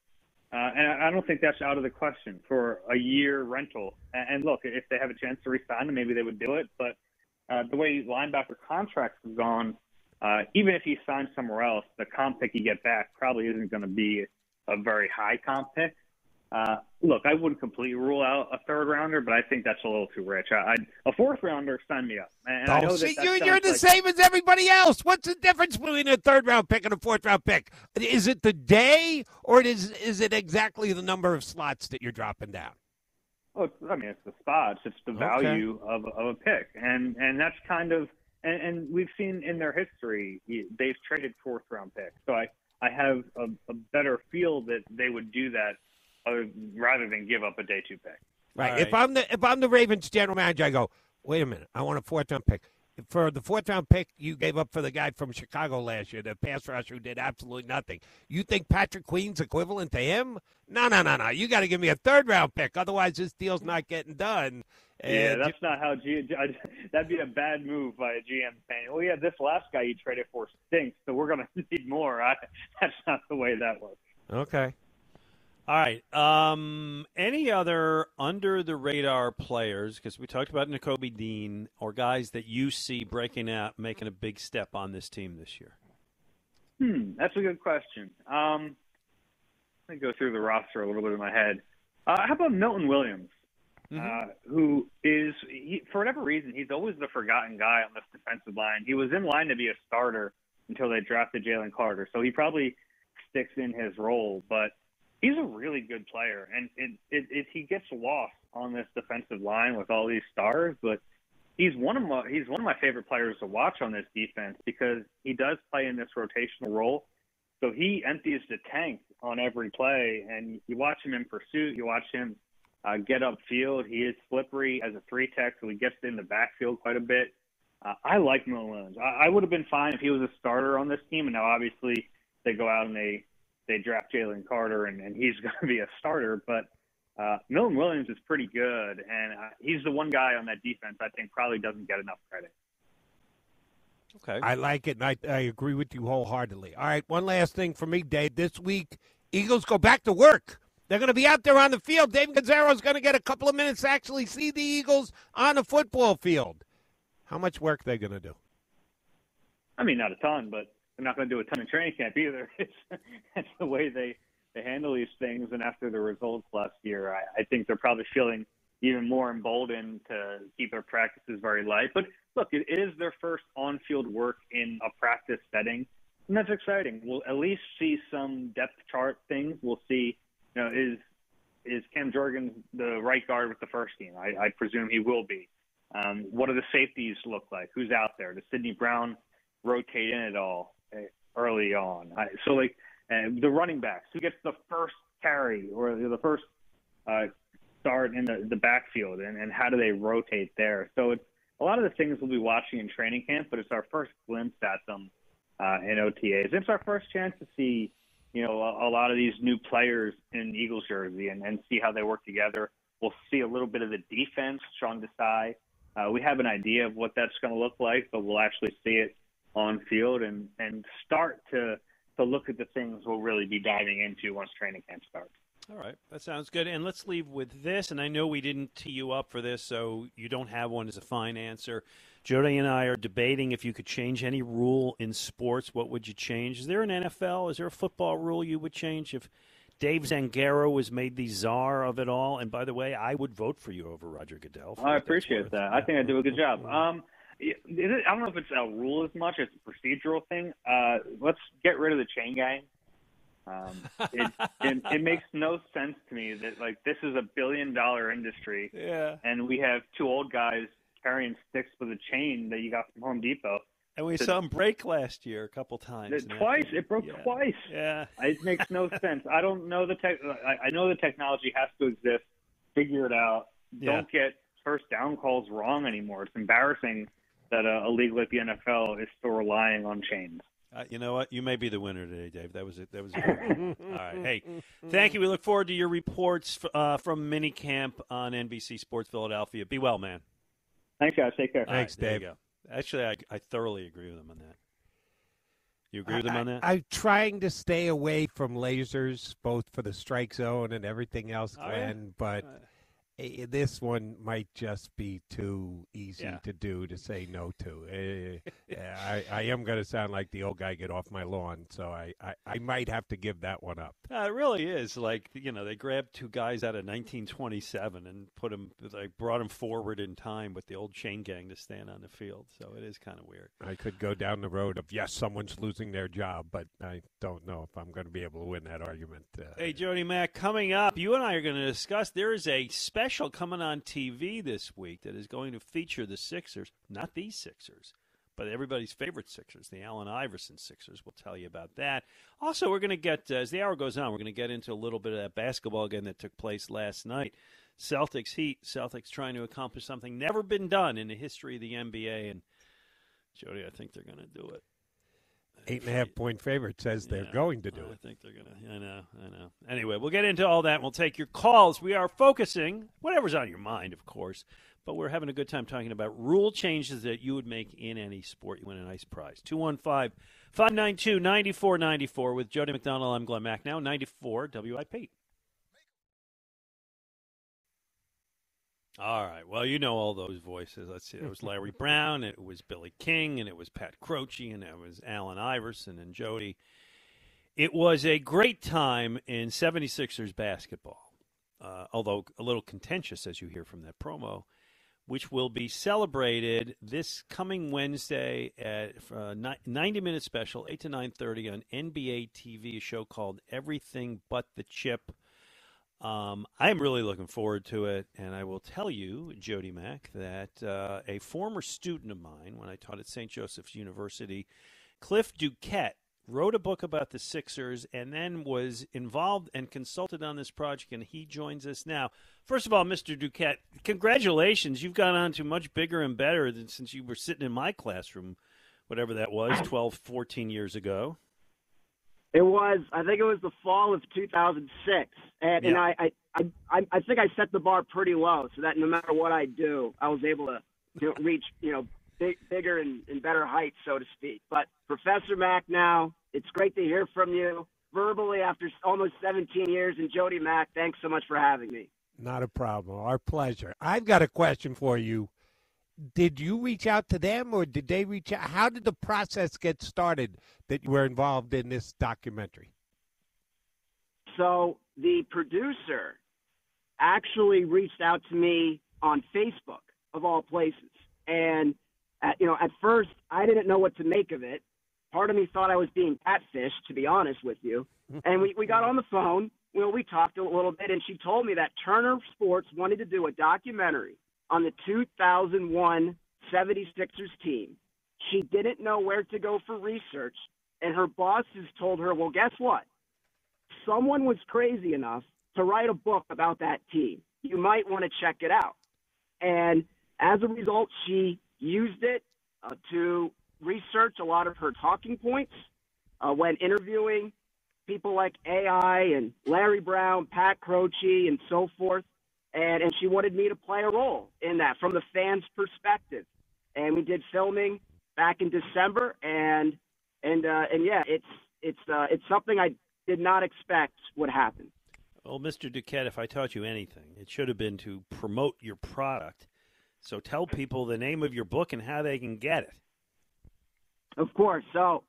Speaker 7: Uh, and I don't think that's out of the question for a year rental. And look, if they have a chance to resign maybe they would do it. But uh, the way linebacker contracts have gone, uh, even if he signs somewhere else, the comp pick you get back probably isn't going to be a very high comp pick. Uh, look, I wouldn't completely rule out a third rounder, but I think that's a little too rich. I, I'd, a fourth rounder, sign me up. And
Speaker 2: oh, I know see, that you're, you're the like, same as everybody else. What's the difference between a third round pick and a fourth round pick? Is it the day, or is is it exactly the number of slots that you're dropping down?
Speaker 7: Oh, I mean, it's the spots. It's the value okay. of, of a pick, and and that's kind of and, and we've seen in their history they've traded fourth round picks. So I I have a, a better feel that they would do that Uh, rather than give up a day two pick.
Speaker 2: Right. right. If I'm the if I'm the Ravens general manager, I go, wait a minute, I want a fourth round pick. For the fourth round pick you gave up for the guy from Chicago last year, the pass rusher who did absolutely nothing. You think Patrick Queen's equivalent to him? No, no, no, no. You got to give me a third round pick, otherwise this deal's not getting done.
Speaker 7: And yeah, that's not how G. That'd be a bad move by a GM saying, "Well, yeah, this last guy you traded for stinks, so we're going to need more." I, that's not the way that works.
Speaker 2: Okay.
Speaker 1: All right. Um, any other under the radar players? Because we talked about Nakobe Dean or guys that you see breaking out, making a big step on this team this year.
Speaker 7: Hmm, that's a good question. Um, let me go through the roster a little bit in my head. Uh, how about Milton Williams, mm-hmm. uh, who is, he, for whatever reason, he's always the forgotten guy on this defensive line. He was in line to be a starter until they drafted Jalen Carter, so he probably sticks in his role, but he's a really good player, and it, it, it, he gets lost on this defensive line with all these stars, but he's one of my he's one of my favorite players to watch on this defense because he does play in this rotational role. So he empties the tank on every play, and you watch him in pursuit. You watch him uh, get upfield. He is slippery as a three tech, so he gets in the backfield quite a bit. Uh, I like Williams. I, I would have been fine if he was a starter on this team, and now obviously they go out and they they draft Jalen Carter and, and he's going to be a starter. But uh, Milton Williams is pretty good, and uh, he's the one guy on that defense I think probably doesn't get enough credit.
Speaker 1: Okay.
Speaker 2: I like it, and I, I agree with you wholeheartedly. All right, one last thing for me, Dave. This week, Eagles go back to work. They're going to be out there on the field. Dave Zangaro is going to get a couple of minutes to actually see the Eagles on the football field. How much work they going to do?
Speaker 7: I mean, not a ton, but they're not going to do a ton in training camp either. It's, that's the way they they handle these things. And after the results last year, I, I think they're probably feeling even more emboldened to keep their practices very light. But look, it is their first on-field work in a practice setting, and that's exciting. We'll at least see some depth chart things. We'll see, you know, is is Cam Jurgens the right guard with the first team? I, I presume he will be. Um, what do the safeties look like? Who's out there? Does Sydney Brown rotate in at all early on? I, so like and the running backs, who gets the first carry or the first uh, start in the, the backfield, and, and how do they rotate there? So it's a lot of the things we'll be watching in training camp, but it's our first glimpse at them uh, in OTAs. It's our first chance to see, you know, a, a lot of these new players in Eagles jersey and, and see how they work together. We'll see a little bit of the defense, Sean Desai. Uh, we have an idea of what that's going to look like, but we'll actually see it on field and, and start to – to look at the things we'll really be diving into once training camp starts.
Speaker 1: All right, that sounds good. And let's leave with this. And I know we didn't tee you up for this, so you don't have one as a fine answer. Jody and I are debating if you could change any rule in sports. What would you change? Is there an NFL? Is there a football rule you would change if Dave Zangaro was made the czar of it all? And by the way, I would vote for you over Roger Goodell.
Speaker 7: I appreciate that. I think I do a good job. Um, I don't know if it's a rule as much as a procedural thing. Uh, let's get rid of the chain gang. Um, it, it, it makes no sense to me that like this is a billion dollar industry,
Speaker 1: yeah,
Speaker 7: and we have two old guys carrying sticks with a chain that you got from Home Depot.
Speaker 1: And we saw him break last year a couple times.
Speaker 7: Twice, it broke
Speaker 1: yeah.
Speaker 7: twice.
Speaker 1: Yeah,
Speaker 7: it makes no sense. I don't know the tech. I, I know the technology has to exist. Figure it out.
Speaker 1: Yeah.
Speaker 7: Don't get first down calls wrong anymore. It's embarrassing that a, a league like the NFL is still relying on chains.
Speaker 1: Uh, you know what? You may be the winner today, Dave. That was it. That was a good All right. Hey, thank you. We look forward to your reports uh, from minicamp on NBC Sports Philadelphia. Be well, man.
Speaker 7: Thanks, guys. Take care.
Speaker 2: Thanks,
Speaker 1: right,
Speaker 2: Dave.
Speaker 1: Actually, I, I thoroughly agree with him on that. You agree with him on that?
Speaker 2: I, am trying to stay away from lasers, both for the strike zone and everything else,
Speaker 1: Oh,
Speaker 2: Glen.
Speaker 1: yeah?
Speaker 2: But this one might just be too easy
Speaker 1: Yeah.
Speaker 2: to do to say no to. Eh, eh, I, I am going to sound like the old guy get off my lawn, so I, I, I might have to give that one up.
Speaker 1: Uh, it really is like you know they grabbed two guys out of 1927 and put them like brought them forward in time with the old chain gang to stand on the field. So it is kind of weird.
Speaker 2: I could go down the road of yes, someone's losing their job, but I don't know if I'm going to be able to win that argument. Uh,
Speaker 1: Hey Jody Mac, coming up, you and I are going to discuss. There is a special coming on TV this week that is going to feature the Sixers, not these Sixers. But everybody's favorite Sixers, the Allen Iverson Sixers. We'll tell you about that. Also, we're going to get, uh, as the hour goes on, we're going to get into a little bit of that basketball game that took place last night. Celtics Heat. Celtics trying to accomplish something never been done in the history of the NBA. And Jody, I think they're going to do it.
Speaker 2: Eight and a half point favorite says they're
Speaker 1: Yeah,
Speaker 2: going to do
Speaker 1: I
Speaker 2: it.
Speaker 1: I think they're going to. I know, I know. Anyway, we'll get into all that. and We'll take your calls. We are focusing, whatever's on your mind, of course, but we're having a good time talking about rule changes that you would make in any sport. You win a nice prize. 215 592 9494 with Jody McDonald. I'm Glen Macnow, 94 WIP. All right. Well, you know all those voices. Let's see. It was Larry Brown, it was Billy King, and it was Pat Croce, and it was Allen Iverson and Jody. It was a great time in 76ers basketball, uh, although a little contentious, as you hear from that promo, which will be celebrated this coming Wednesday at uh, 90 minute special, 8 to 9.30 on NBA TV, a show called Everything But the Chip. Um, I'm really looking forward to it, and I will tell you, Jody Mac, that uh, a former student of mine, when I taught at St. Joseph's University, Cliff Duquette, wrote a book about the Sixers and then was involved and consulted on this project, and he joins us now. First of all, Mr. Duquette, congratulations. You've gone on to much bigger and better than since you were sitting in my classroom, whatever that was, 12, 14 years ago.
Speaker 8: It was, I think it was the fall of 2006, and, and I, I, I, I think I set the bar pretty low, so that no matter what I do, I was able to you know, reach, you know, big, bigger and, and better heights, so to speak. But Professor Mack, now it's great to hear from you verbally after almost 17 years, and Jody Mac, thanks so much for having me.
Speaker 2: Not a problem. Our pleasure. I've got a question for you. Did you reach out to them or did they reach out? How did the process get started that you were involved in this documentary?
Speaker 8: So the producer actually reached out to me on Facebook, of all places. And, at, you know, at first, I didn't know what to make of it. Part of me thought I was being catfished, to be honest with you. And we, we got on the phone. Well, we talked a little bit, and she told me that Turner Sports wanted to do a documentary on the 2001 76ers team. She didn't know where to go for research, and her bosses told her, well, guess what? someone was crazy enough to write a book about that team. You might want to check it out. And as a result, she used it uh, to research a lot of her talking points uh, when interviewing people like AI and Larry Brown, Pat Croce, and so forth. And, and she wanted me to play a role in that from the fans' perspective. And we did filming back in December, and and uh, and yeah, it's it's uh, it's something I did not expect would happen.
Speaker 1: Well, Mr. Duquette, if I taught you anything, it should have been to promote your product. So tell people the name of your book and how they can get it.
Speaker 8: Of course. So,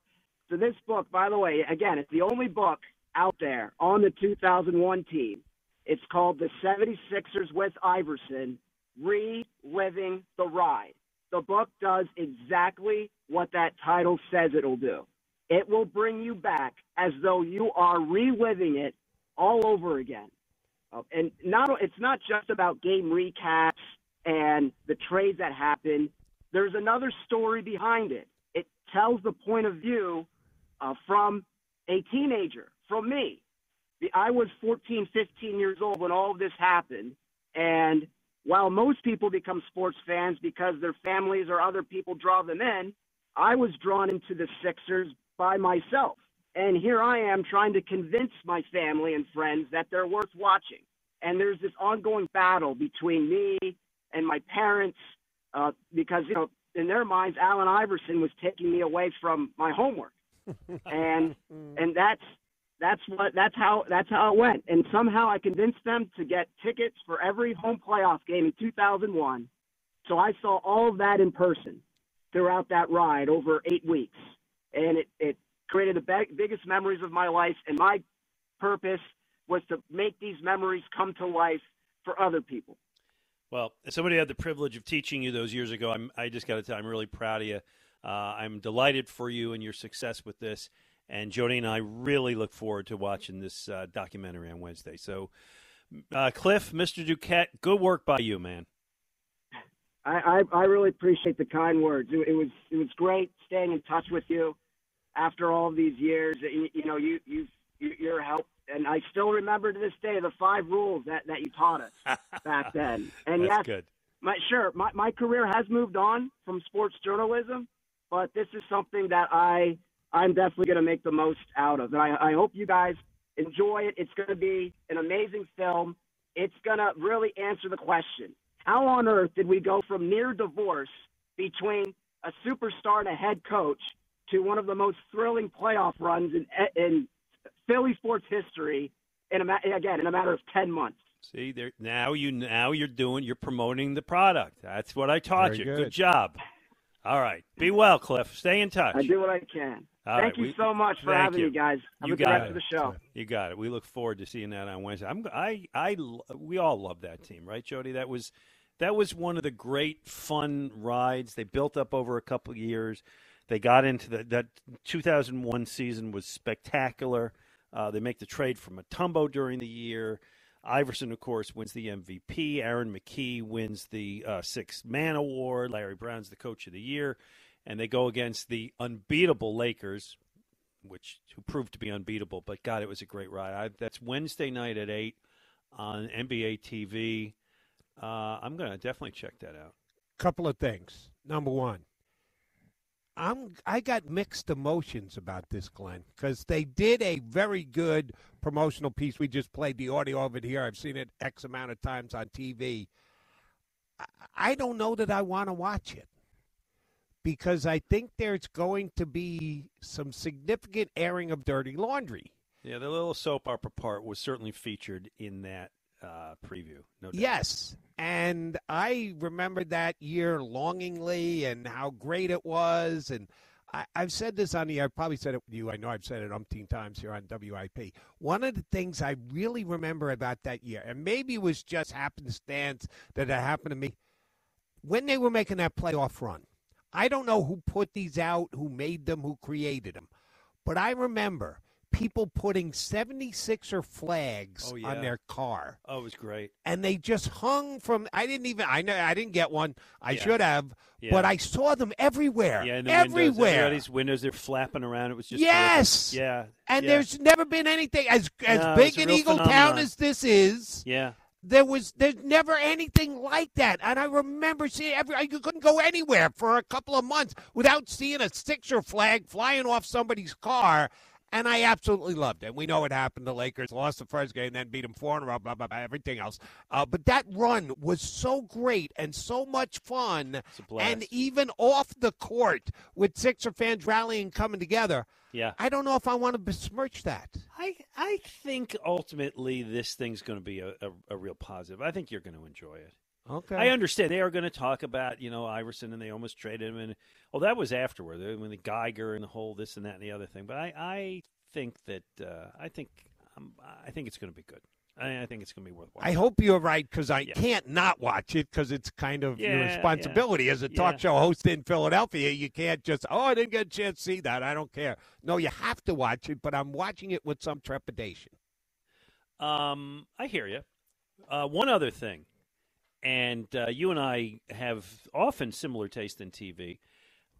Speaker 8: so this book, by the way, again, it's the only book out there on the 2001 team. It's called The 76ers with Iverson Reliving the Ride. The book does exactly what that title says it'll do. It will bring you back as though you are reliving it all over again. Uh, and not it's not just about game recaps and the trades that happen. There's another story behind it. It tells the point of view uh, from a teenager, from me. The, I was 14, 15 years old when all of this happened, and while most people become sports fans because their families or other people draw them in, I was drawn into the Sixers by myself. And here I am trying to convince my family and friends that they're worth watching. And there's this ongoing battle between me and my parents uh, because, you know, in their minds, Allen Iverson was taking me away from my homework. and and that's that's what that's how that's how it went. And somehow I convinced them to get tickets for every home playoff game in 2001. So I saw all of that in person throughout that ride over eight weeks, and it it created the be- biggest memories of my life. And my purpose was to make these memories come to life for other people.
Speaker 1: Well, somebody had the privilege of teaching you those years ago, I'm, I just got to tell I'm really proud of you. Uh, I'm delighted for you and your success with this. And Jody and I really look forward to watching this uh, documentary on Wednesday. So, uh, Cliff, Mr. Duquette, good work by you, man.
Speaker 8: I, I, I really appreciate the kind words. It, it was it was great staying in touch with you after all these years. You, you know, you you your help, and I still remember to this day the five rules that that you taught us back then. And
Speaker 1: That's
Speaker 8: yes,
Speaker 1: good.
Speaker 8: my sure my my career has moved on from sports journalism, but this is something that I I'm definitely going to make the most out of. And I, I hope you guys enjoy it. It's going to be an amazing film. It's going to really answer the question: How on earth did we go from near divorce between a superstar and a head coach to one of the most thrilling playoff runs in in Philly sports history in a ma- again in a matter of ten months?
Speaker 1: See, there now you now you're doing you're promoting the product. That's what I taught
Speaker 2: Very
Speaker 1: you.
Speaker 2: good.
Speaker 1: Good job. All right, be well, Cliff. Stay in touch.
Speaker 8: I do what I can.
Speaker 1: All
Speaker 8: Thank
Speaker 1: right,
Speaker 8: you
Speaker 1: we-
Speaker 8: so much for having
Speaker 1: you.
Speaker 8: me, guys. Have
Speaker 1: You
Speaker 8: a good
Speaker 1: got
Speaker 8: rest
Speaker 1: it.
Speaker 8: of the show.
Speaker 1: You got it. We look forward to seeing that on Wednesday. I'm, I, I, we all love that team, right, Jody? That was, that was one of the great fun rides. They built up over a couple of years. They got into the that 2001 season was spectacular. Uh, they make the trade for Mutombo during the year. Iverson, of course, wins the MVP. Aaron McKie wins the uh, Six Man Award. Larry Brown's the Coach of the Year, and they go against the unbeatable Lakers, which who proved to be unbeatable. But God, it was a great ride. I, that's Wednesday night at eight on NBA TV. Uh, I'm going to definitely check that out.
Speaker 2: Couple of things. Number one, I'm I got mixed emotions about this, Glen, because they did a very good promotional piece. We just played the audio of it here. I've seen it X amount of times on TV. I- I don't know that I want to watch it because I think there's going to be some significant airing of dirty laundry.
Speaker 1: Yeah, the little soap opera part was certainly featured in that uh, preview. No doubt.
Speaker 2: Yes. And I remember that year longingly and how great it was. And I, I've said this on the, I've probably said it with you. I know I've said it umpteen times here on WIP. One of the things I really remember about that year, and maybe it was just happenstance that it happened to me, when they were making that playoff run. I don't know who put these out, who made them, who created them. But I remember people putting 76er flags
Speaker 1: Oh, yeah.
Speaker 2: on their car
Speaker 1: Oh, it was great.
Speaker 2: and they just hung from I didn't even I know I didn't get one. I
Speaker 1: Yeah.
Speaker 2: should have,
Speaker 1: Yeah.
Speaker 2: but I saw them everywhere.
Speaker 1: Yeah, the
Speaker 2: everywhere.
Speaker 1: Windows, everybody's windows, they're flapping around. It was just
Speaker 2: Yes!
Speaker 1: terrific. Yeah,
Speaker 2: and there's never been anything as as
Speaker 1: No,
Speaker 2: big an Eagle Town as this is.
Speaker 1: yeah.
Speaker 2: There was there's never anything like that, and I remember seeing every. You couldn't go anywhere for a couple of months without seeing a Sixer flag flying off somebody's car, and I absolutely loved it. We know what happened. The Lakers lost the first game, then beat them four in a row. Blah blah blah. Everything else, uh, but that run was so great and so much fun,
Speaker 1: It's a blast.
Speaker 2: and even off the court with Sixer fans rallying, coming together.
Speaker 1: yeah.
Speaker 2: I don't know if I want to besmirch that.
Speaker 1: I I think ultimately this thing's going to be a, a, a real positive. I think you're going to enjoy it.
Speaker 2: Okay.
Speaker 1: I understand they are going to talk about you know Iverson and they almost traded him and well that was afterward when the Geiger and the whole this and that and the other thing. But I I think that uh, I think um, I think it's going to be good. I, I think it's going to be worthwhile.
Speaker 2: I hope you're right because I
Speaker 1: Yeah.
Speaker 2: can't not watch it because it's kind of your
Speaker 1: Yeah,
Speaker 2: responsibility as a talk
Speaker 1: Yeah.
Speaker 2: show host in Philadelphia. You can't just, oh, I didn't get a chance to see that. I don't care. No, you have to watch it, but I'm watching it with some trepidation.
Speaker 1: Um, I hear you. Uh, one other thing, and uh, you and I have often similar taste in TV,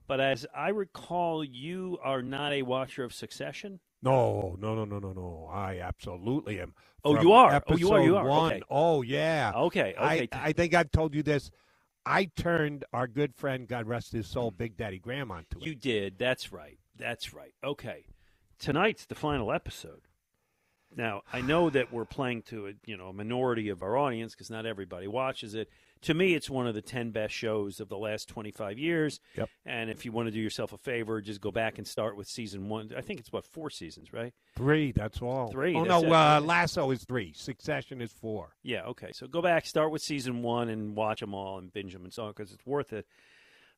Speaker 1: but as I recall, you are not a watcher of Succession.
Speaker 2: No, no, no, no, no, no. I absolutely am.
Speaker 1: Oh,
Speaker 2: From
Speaker 1: you are? Oh, you are, you are.
Speaker 2: One.
Speaker 1: Okay.
Speaker 2: Oh, yeah.
Speaker 1: Okay, okay.
Speaker 2: I, I think I've told you this. I turned our good friend, God rest his soul, Big Daddy Graham onto it.
Speaker 1: you did. That's right. That's right. Okay. Tonight's the final episode. Now I know that we're playing to a you know a minority of our audience because not everybody watches it. To me, it's one of the ten best shows of the last twenty five years.
Speaker 2: Yep.
Speaker 1: And if you want to do yourself a favor, just go back and start with season one. I think it's what four seasons, right?
Speaker 2: Three, that's all.
Speaker 1: Three,
Speaker 2: Oh, no, uh, Lasso is three. Succession is four.
Speaker 1: Yeah. Okay. So go back, start with season one, and watch them all and binge them and so on because it's worth it.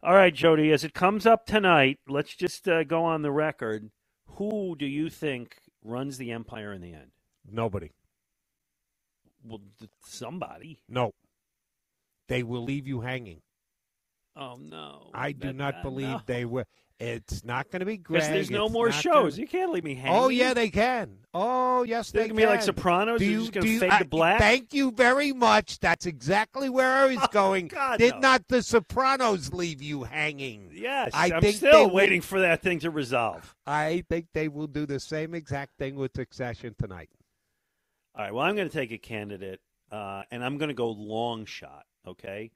Speaker 1: All right, Jody. As it comes up tonight, let's just uh, go on the record. Who do you think runs the empire in the end?
Speaker 2: Nobody.
Speaker 1: Well, th- somebody.
Speaker 2: No. They will leave you hanging.
Speaker 1: Oh no!
Speaker 2: I do
Speaker 1: That-
Speaker 2: not believe
Speaker 1: no.
Speaker 2: they will. It's not going to be
Speaker 1: great. There's no
Speaker 2: It's
Speaker 1: more shows.
Speaker 2: gonna-
Speaker 1: You can't leave me hanging.
Speaker 2: Oh yeah, they can. Oh yes,
Speaker 1: They're
Speaker 2: they can.
Speaker 1: be like Sopranos.
Speaker 2: Do you,
Speaker 1: just
Speaker 2: do you-
Speaker 1: fade
Speaker 2: I-
Speaker 1: to black.
Speaker 2: Thank you very much. That's exactly where I was going.
Speaker 1: God,
Speaker 2: Did
Speaker 1: no.
Speaker 2: not the Sopranos leave you hanging?
Speaker 1: yes,
Speaker 2: I
Speaker 1: am
Speaker 2: think
Speaker 1: still
Speaker 2: they will-
Speaker 1: waiting for that thing to resolve.
Speaker 2: I think they will do the same exact thing with Succession tonight.
Speaker 1: All right. Well, I'm going to take a candidate, uh, and I'm going to go long shot. Okay.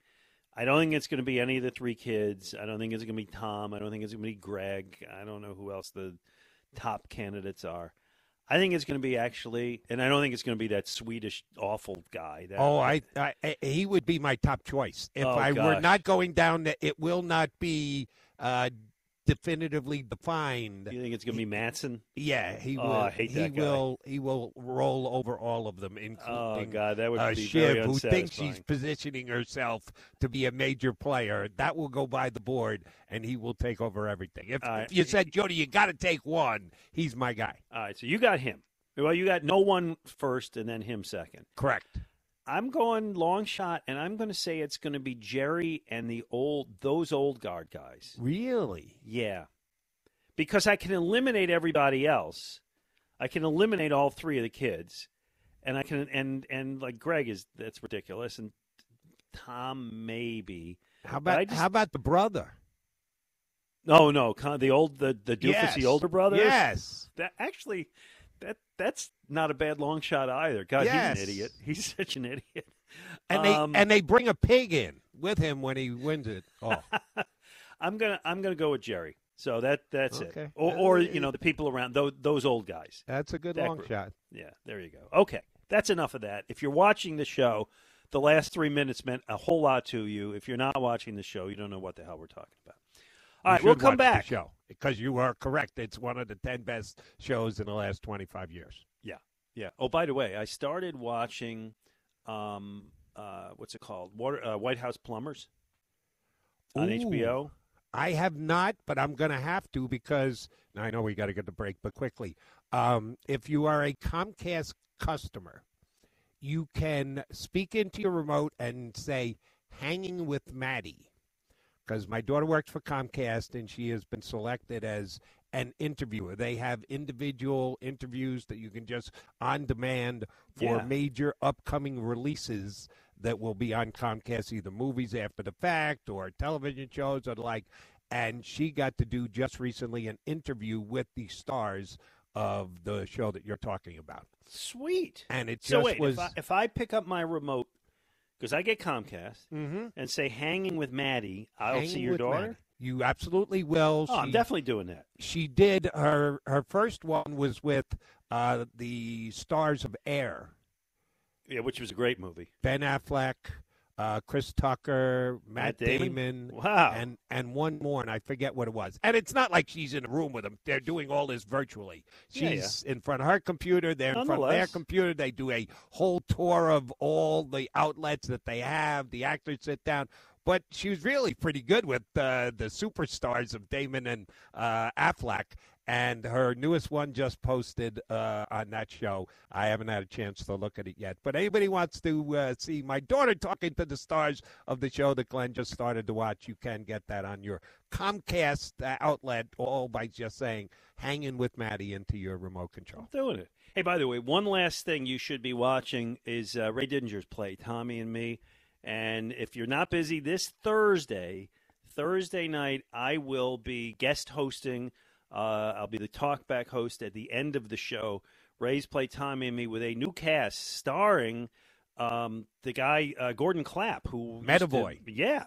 Speaker 1: I don't think it's going to be any of the three kids. I don't think it's going to be Tom. I don't think it's going to be Greg. I don't know who else the top candidates are. I think it's going to be actually, and I don't think it's going to be that Swedish awful guy. That,
Speaker 2: Oh, I, I, he would be my top choice if
Speaker 1: Oh,
Speaker 2: I were not going down. It will not be uh, definitively defined.
Speaker 1: You think it's going to be Matsson?
Speaker 2: Yeah, he will.
Speaker 1: Oh,
Speaker 2: will.
Speaker 1: I hate
Speaker 2: he
Speaker 1: that guy.
Speaker 2: will. He will roll over all of them,
Speaker 1: Oh God, that would
Speaker 2: uh,
Speaker 1: be very
Speaker 2: Shiv, who thinks she's positioning herself to be a major player. That will go by the board, and he will take over everything. If,
Speaker 1: right.
Speaker 2: if you said, Jody, you got to take one, he's my guy.
Speaker 1: All right, so you got him. Well, you got no one first, and then him second.
Speaker 2: Correct.
Speaker 1: I'm going long shot, and I'm going to say it's going to be Gerri and the old those old guard guys.
Speaker 2: Really?
Speaker 1: Yeah, because I can eliminate everybody else. I can eliminate all three of the kids, and I can and and like Greg is that's ridiculous, and Tom maybe.
Speaker 2: How about
Speaker 1: just-
Speaker 2: how about the brother?
Speaker 1: No, no, con- the old the the doofus,
Speaker 2: Yes.
Speaker 1: the older brother.
Speaker 2: Yes.
Speaker 1: that actually that that's not a bad long shot either. God,
Speaker 2: Yes.
Speaker 1: he's an idiot. He's such an idiot.
Speaker 2: And they
Speaker 1: Um,
Speaker 2: and they bring a pig in with him when he wins it. Oh,
Speaker 1: I'm gonna I'm gonna go with Gerri. So that that's
Speaker 2: Okay.
Speaker 1: it. Or, or you know the people around those, those old guys.
Speaker 2: That's a good
Speaker 1: That
Speaker 2: long
Speaker 1: group.
Speaker 2: shot.
Speaker 1: Yeah, there you go. Okay, that's enough of that. If you're watching the show, the last three minutes meant a whole lot to you. If you're not watching the show, you don't know what the hell we're talking about. All right, we'll come back.
Speaker 2: show because you are correct. It's one of the ten best shows in the last twenty five years.
Speaker 1: Yeah, yeah. Oh, by the way, I started watching, um, uh, what's it called? Water, uh, White House Plumbers on
Speaker 2: Ooh.
Speaker 1: HBO.
Speaker 2: I have not, but I'm going to have to because now I know we got to get the break, but quickly. Um, if you are a Comcast customer, you can speak into your remote and say, hanging with Maddie. Because my daughter works for Comcast and she has been selected as an interviewer. They have individual interviews that you can just on demand for
Speaker 1: Yeah.
Speaker 2: major upcoming releases that will be on Comcast, either movies after the fact or television shows or the like. And she got to do just recently an interview with the stars of the show that you're talking about.
Speaker 1: Sweet.
Speaker 2: And it just
Speaker 1: So wait,
Speaker 2: was.
Speaker 1: if, I, if I pick up my remote because I get Comcast
Speaker 2: Mhm.
Speaker 1: and say "hanging with Maddie," I'll see your daughter.
Speaker 2: Maddie. You absolutely will.
Speaker 1: Oh, I'm definitely doing that.
Speaker 2: she did her her first one was with uh, the stars of Air,
Speaker 1: Yeah, which was a great movie.
Speaker 2: Ben Affleck, uh, Chris Tucker,
Speaker 1: Matt
Speaker 2: Matt,
Speaker 1: Damon?
Speaker 2: Damon,
Speaker 1: Wow.
Speaker 2: and and one more, and I forget what it was. And it's not like she's in a room with them; they're doing all this virtually.
Speaker 1: Yeah,
Speaker 2: She's in front of her computer, they're in front of their computer. They do a whole tour of all the outlets that they have. The actors sit down. But she was really pretty good with uh, the superstars of Damon and uh, Affleck. And her newest one just posted uh, on that show. I haven't had a chance to look at it yet. But anybody wants to uh, see my daughter talking to the stars of the show that Glen just started to watch, you can get that on your Comcast uh, outlet, all by just saying "hanging with Maddie" into your remote control.
Speaker 1: doing it. Hey, by the way, one last thing you should be watching is uh, Ray Didinger's play, Tommy and Me. And if you're not busy this Thursday, Thursday night, I will be guest hosting. Uh, I'll be the talkback host at the end of the show. Ray's play Tommy and Me with a new cast starring um, the guy uh, Gordon Clapp, who used to-
Speaker 2: Medavoy.
Speaker 1: yeah,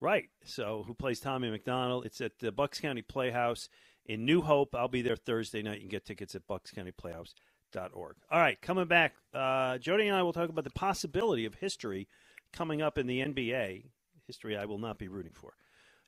Speaker 1: right. So who plays Tommy McDonald? It's at the Bucks County Playhouse in New Hope. I'll be there Thursday night. You can get tickets at buckscountyplayhouse.org. All right, coming back, uh, Jody and I will talk about the possibility of history coming up in the NBA. History I will not be rooting for.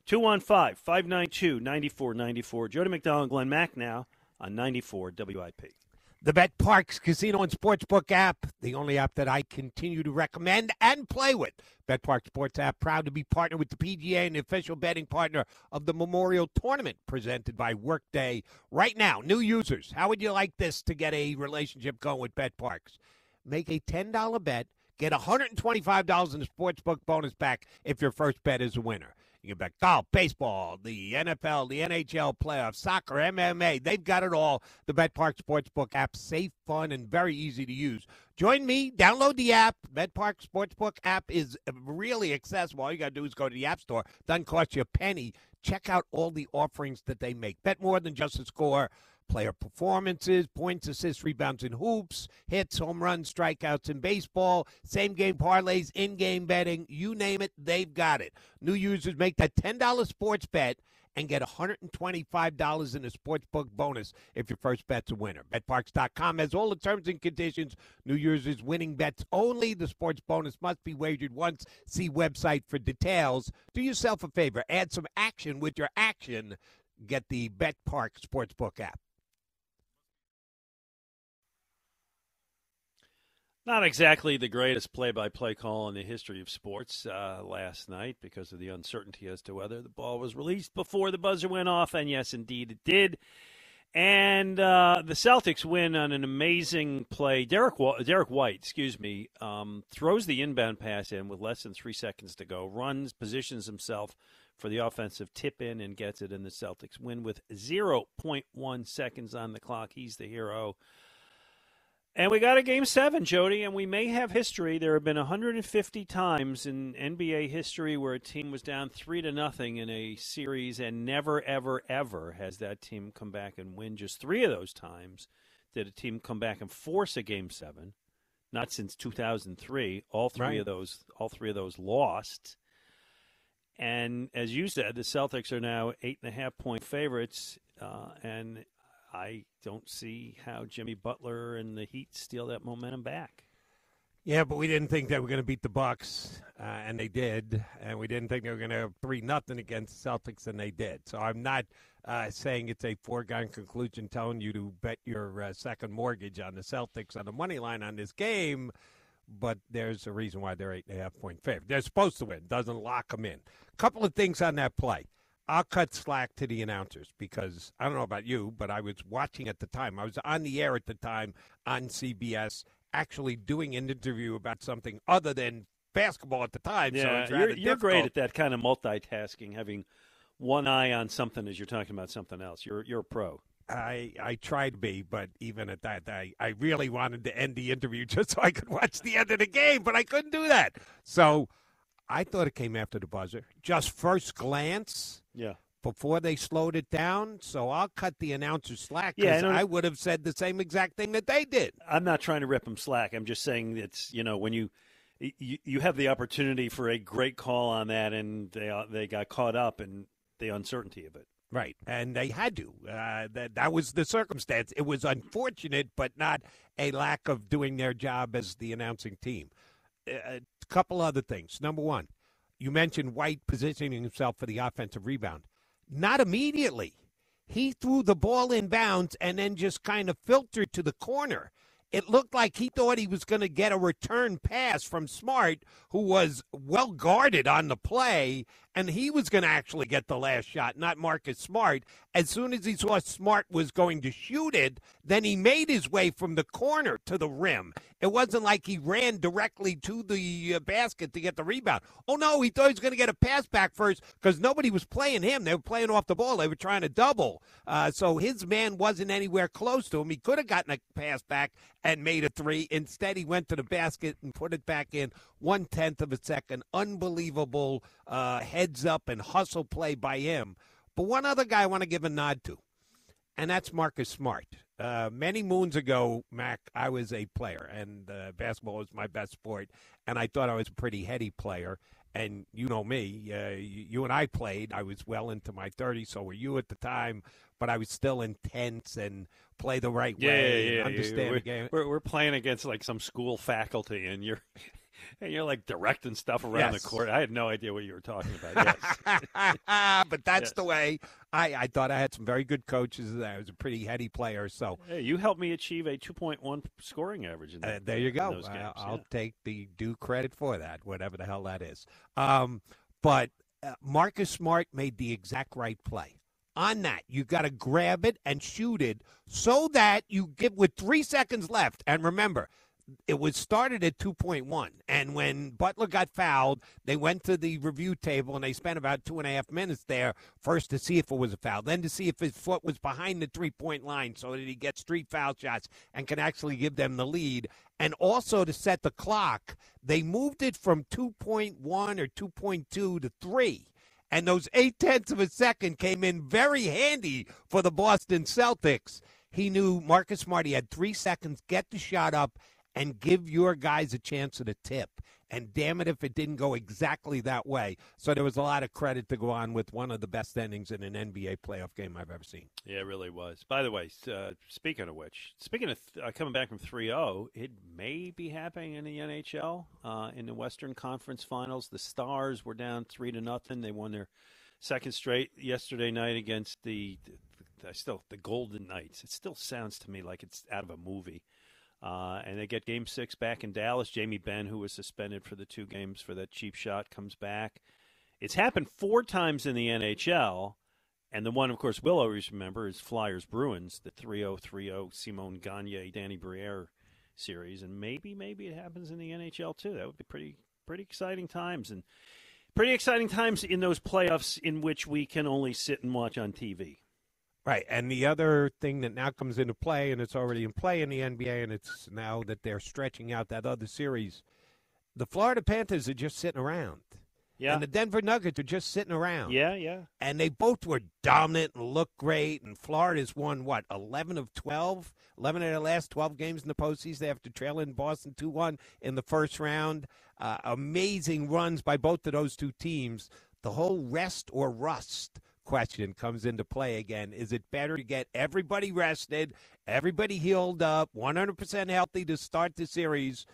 Speaker 1: 215 592 9494. Jody McDonald, Glen Macnow on 94 WIP.
Speaker 2: The BetParx Casino and Sportsbook app, the only app that I continue to recommend and play with. BetParx Sports app, proud to be partnered with the PGA and the official betting partner of the Memorial Tournament presented by Workday. Right now, new users, how would you like this to get a relationship going with BetParx? Make a $10 bet, get $125 in sportsbook bonus back if your first bet is a winner. You can bet golf, baseball, the NFL, the NHL playoffs, soccer, MMA. They've got it all. The BetParx Sportsbook app, safe, fun, and very easy to use. Join me. Download the app. BetParx Sportsbook app is really accessible. All you got to do is go to the App Store. Doesn't cost you a penny. Check out all the offerings that they make. Bet more than just a score. Player performances, points, assists, rebounds, and hoops, hits, home runs, strikeouts in baseball, same game parlays, in game betting, you name it, they've got it. New users make that $10 sports bet and get $125 in a sportsbook bonus if your first bet's a winner. BetParx.com has all the terms and conditions. New users winning bets only. The sports bonus must be wagered once. See website for details. Do yourself a favor. Add some action with your action. Get the BetParx Sportsbook app.
Speaker 1: Not exactly the greatest play by play call in the history of sports uh, last night because of the uncertainty as to whether the ball was released before the buzzer went off. And yes, indeed, it did. And uh, the Celtics win on an amazing play. Derrick, Derrick White, excuse me, um, throws the inbound pass in with less than three seconds to go, runs, positions himself for the offensive tip in, and gets it. And the Celtics win with 0.1 seconds on the clock. He's the hero. And we got a game seven, Jody, and we may have history. There have been 150 times in NBA history where a team was down three to nothing in a series, and never, ever, ever has that team come back and win. Just three of those times did a team come back and force a game seven. Not since 2003. All three
Speaker 2: Right.
Speaker 1: of those, all three of those lost. And as you said, the Celtics are now eight and a half point favorites, uh, and I don't see how Jimmy Butler and the Heat steal that momentum back.
Speaker 2: Yeah, but we didn't think they were going to beat the Bucks, uh, and they did. And we didn't think they were going to have three nothing against the Celtics, and they did. So I'm not uh, saying it's a foregone conclusion, telling you to bet your uh, second mortgage on the Celtics on the money line on this game. But there's a reason why they're eight and a half point favorite. They're supposed to win. Doesn't lock them in. A couple of things on that play. I'll cut slack to the announcers because I don't know about you, but I was watching at the time. I was on the air at the time on CBS actually doing an interview about something other than basketball at the time.
Speaker 1: Yeah,
Speaker 2: so
Speaker 1: you're, you're great at that kind of multitasking, having one eye on something as you're talking about something else. You're you're a pro.
Speaker 2: I I tried to be, but even at that, I, I really wanted to end the interview just so I could watch the end of the game, but I couldn't do that. So I thought it came after the buzzer. Just first glance.
Speaker 1: Yeah
Speaker 2: before they slowed it down. So I'll cut the announcer slack
Speaker 1: because
Speaker 2: yeah, I, I, would have said the same exact thing that they did.
Speaker 1: I'm not trying to rip them slack. I'm just saying it's you know when you you, you have the opportunity for a great call on that, and they uh, they got caught up in the uncertainty of it.
Speaker 2: Right, and they had to. Uh, that that was the circumstance. It was unfortunate, but not a lack of doing their job as the announcing team. A couple other things. Number one, you mentioned White positioning himself for the offensive rebound. Not immediately. He threw the ball in bounds and then just kind of filtered to the corner. It looked like he thought he was going to get a return pass from Smart, who was well guarded on the play, and he was going to actually get the last shot, not Marcus Smart. As soon as he saw Smart was going to shoot it, then he made his way from the corner to the rim. It wasn't like he ran directly to the uh, basket to get the rebound. Oh, no, he thought he was going to get a pass back first because nobody was playing him. They were playing off the ball. They were trying to double. Uh, so his man wasn't anywhere close to him. He could have gotten a pass back and made a three. Instead, he went to the basket and put it back in one tenth of a second. Unbelievable uh, heads up and hustle play by him. But one other guy I want to give a nod to, and that's Marcus Smart. Uh, many moons ago, Mac, I was a player, and uh, basketball was my best sport, and I thought I was a pretty heady player. And you know me, uh, you, you, and I played. I was well into my 30s, so were you at the time, but I was still intense and play the right
Speaker 1: yeah,
Speaker 2: way
Speaker 1: yeah, yeah,
Speaker 2: understand
Speaker 1: yeah.
Speaker 2: the game.
Speaker 1: We're, we're playing against like some school faculty, and you're and you're like directing stuff around
Speaker 2: yes.
Speaker 1: the court. I had no idea what you were talking about.
Speaker 2: Yes. but that's
Speaker 1: yes.
Speaker 2: the way. I, I thought I had some very good coaches. I was a pretty heady player. So
Speaker 1: hey, you helped me achieve a 2.1 scoring average. In that,
Speaker 2: uh, there you go.
Speaker 1: Games,
Speaker 2: I'll
Speaker 1: yeah.
Speaker 2: take the due credit for that, whatever the hell that is. Um, but uh, Marcus Smart made the exact right play. On that, you got to grab it and shoot it so that you get with three seconds left. And remember, it was started at 2.1 and when butler got fouled they went to the review table and they spent about two and a half minutes there first to see if it was a foul then to see if his foot was behind the three point line so that he gets three foul shots and can actually give them the lead and also to set the clock they moved it from 2.1 or 2.2 to 3 and those eight tenths of a second came in very handy for the boston celtics. He knew marcus smart he had three seconds get the shot up and give your guys a chance at a tip. And damn it if it didn't go exactly that way. So there was a lot of credit to go on with one of the best endings in an NBA playoff game I've ever seen.
Speaker 1: Yeah, it really was. By the way, uh, speaking of which, speaking of uh, coming back from 3 0, it may be happening in the NHL uh, in the Western Conference Finals. The Stars were down 3 to nothing. They won their second straight yesterday night against the, the, the still the Golden Knights. It still sounds to me like it's out of a movie. Uh, and they get game six back in Dallas. Jamie Benn, who was suspended for the two games for that cheap shot, comes back. It's happened four times in the NHL. And the one, of course, we'll always remember is Flyers Bruins, the 3 0 3 0 Simon Gagne, Danny Briere series. And maybe, maybe it happens in the NHL too. That would be pretty, pretty exciting times. And pretty exciting times in those playoffs in which we can only sit and watch on TV.
Speaker 2: Right. And the other thing that now comes into play, and it's already in play in the NBA, and it's now that they're stretching out that other series, the Florida Panthers are just sitting around.
Speaker 1: Yeah.
Speaker 2: And the Denver Nuggets are just sitting around.
Speaker 1: Yeah, yeah.
Speaker 2: And they both were dominant and looked great. And Florida's won, what, 11 of 12? 11 of their last 12 games in the postseason after trailing Boston 2 1 in the first round. Uh, amazing runs by both of those two teams. the whole rest or rust question comes into play again. Is it better to get everybody rested, everybody healed up, 100% healthy to start the series,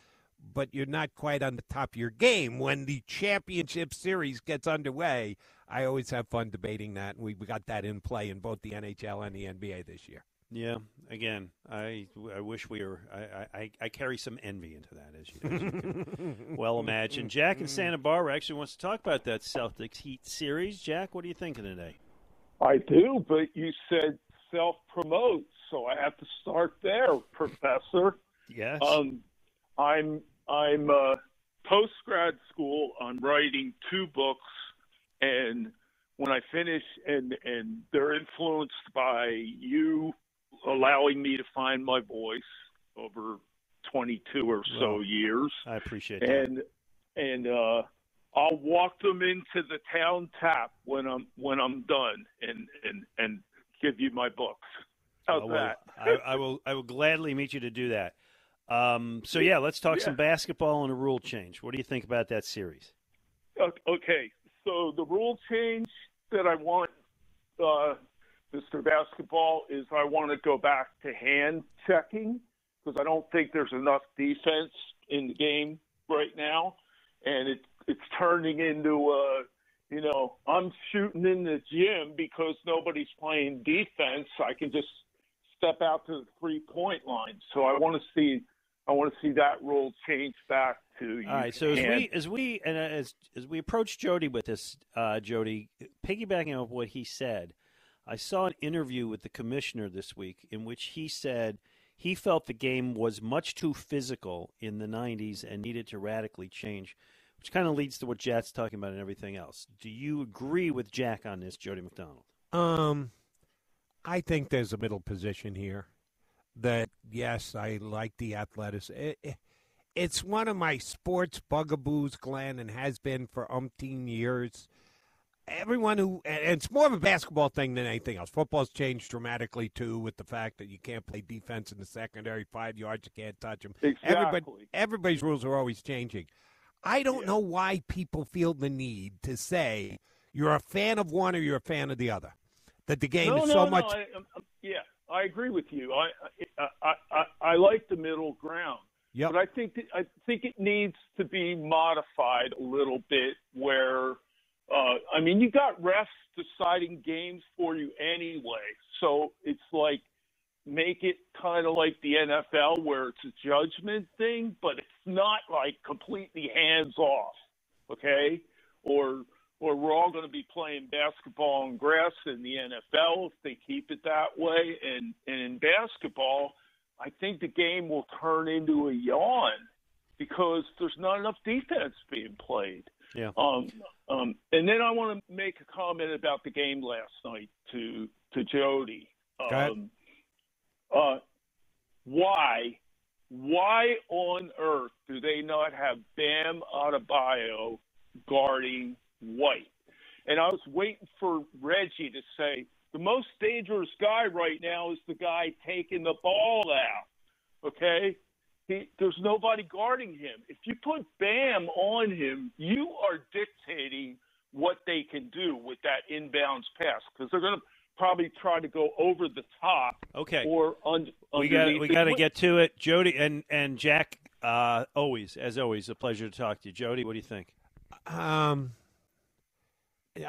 Speaker 2: but you're not quite on the top of your game when the championship series gets underway? I always have fun debating that, and we got that in play in both the NHL and the NBA this year.
Speaker 1: Yeah, again, I, I wish we were. I, I, I carry some envy into that, as you, as you can well imagine. Jack in Santa Barbara actually wants to talk about that Celtics Heat series. Jack, what are you thinking today?
Speaker 9: I do, but you said self promote, so I have to start there, Professor.
Speaker 1: Yes.
Speaker 9: Um, I'm I'm uh, post grad school. I'm writing two books, and when I finish, and and they're influenced by you allowing me to find my voice over 22 or so
Speaker 1: Well,
Speaker 9: years,
Speaker 1: I appreciate that.
Speaker 9: and and uh, I'll walk them into the town tap when I'm when I'm done, and and and give you my books. How's
Speaker 1: Oh, well,
Speaker 9: that?
Speaker 1: I, I will. I will gladly meet you to do that. Um, so yeah, let's talk
Speaker 9: Yeah.
Speaker 1: some basketball and a rule change. What do you think about that series?
Speaker 9: Okay, so the rule change that I want, uh, Mr. Basketball, is I want to go back to hand checking because I don't think there's enough defense in the game right now, and it, it's turning into a, you know, I'm shooting in the gym because nobody's playing defense. I can just step out to the three point line. So I want to see. I want to see that rule change back to you
Speaker 1: All right. So as we as we and as as we approach Jody with this, uh, Jody, piggybacking off what he said, I saw an interview with the commissioner this week in which he said he felt the game was much too physical in the '90s and needed to radically change, which kind of leads to what Jack's talking about and everything else. Do you agree with Jack on this, Jody McDonald?
Speaker 2: Um, I think there's a middle position here. That yes, I like the athleticism. It, it- it's one of my sports bugaboos, Glen, and has been for umpteen years. Everyone who and it's more of a basketball thing than anything else. Football's changed dramatically too, with the fact that you can't play defense in the secondary, five yards, you can't touch them. Everybody,
Speaker 9: Exactly.
Speaker 2: everybody's rules are always changing. I don't
Speaker 9: Yeah.
Speaker 2: know why people feel the need to say you're a fan of one or you're a fan of the other. That the game
Speaker 9: no,
Speaker 2: is
Speaker 9: no,
Speaker 2: so
Speaker 9: no,
Speaker 2: much.
Speaker 9: I, um, um, yeah, I agree with you. I, I, I, I, I like the middle ground,
Speaker 2: Yep.
Speaker 9: but I think that, I think it needs to be modified a little bit. Where, uh, I mean, you got refs deciding games for you anyway, so it's like make it kind of like the NFL where it's a judgment thing, but it's not like completely hands off, okay? Or or we're all going to be playing basketball on grass in the NFL if they keep it that way. And and in basketball, I think the game will turn into a yawn because there's not enough defense being played.
Speaker 1: Yeah.
Speaker 9: Um, um, and then I want to make a comment about the game last night to to Jody. Um, uh, why, why on earth do they not have Bam Adebayo guarding White? And I was waiting for Reggie to say the most dangerous guy right now is the guy taking the ball out. Okay, he, there's nobody guarding him. If you put Bam on him, you are dictating what they can do with that inbounds pass because they're going to probably try to go over the top
Speaker 1: Okay.
Speaker 9: or un-
Speaker 1: we got
Speaker 9: underneath
Speaker 1: we got to get to it, Jody and and Jack. Uh, always, as always, a pleasure to talk to you, Jody. What do you think?
Speaker 2: Um,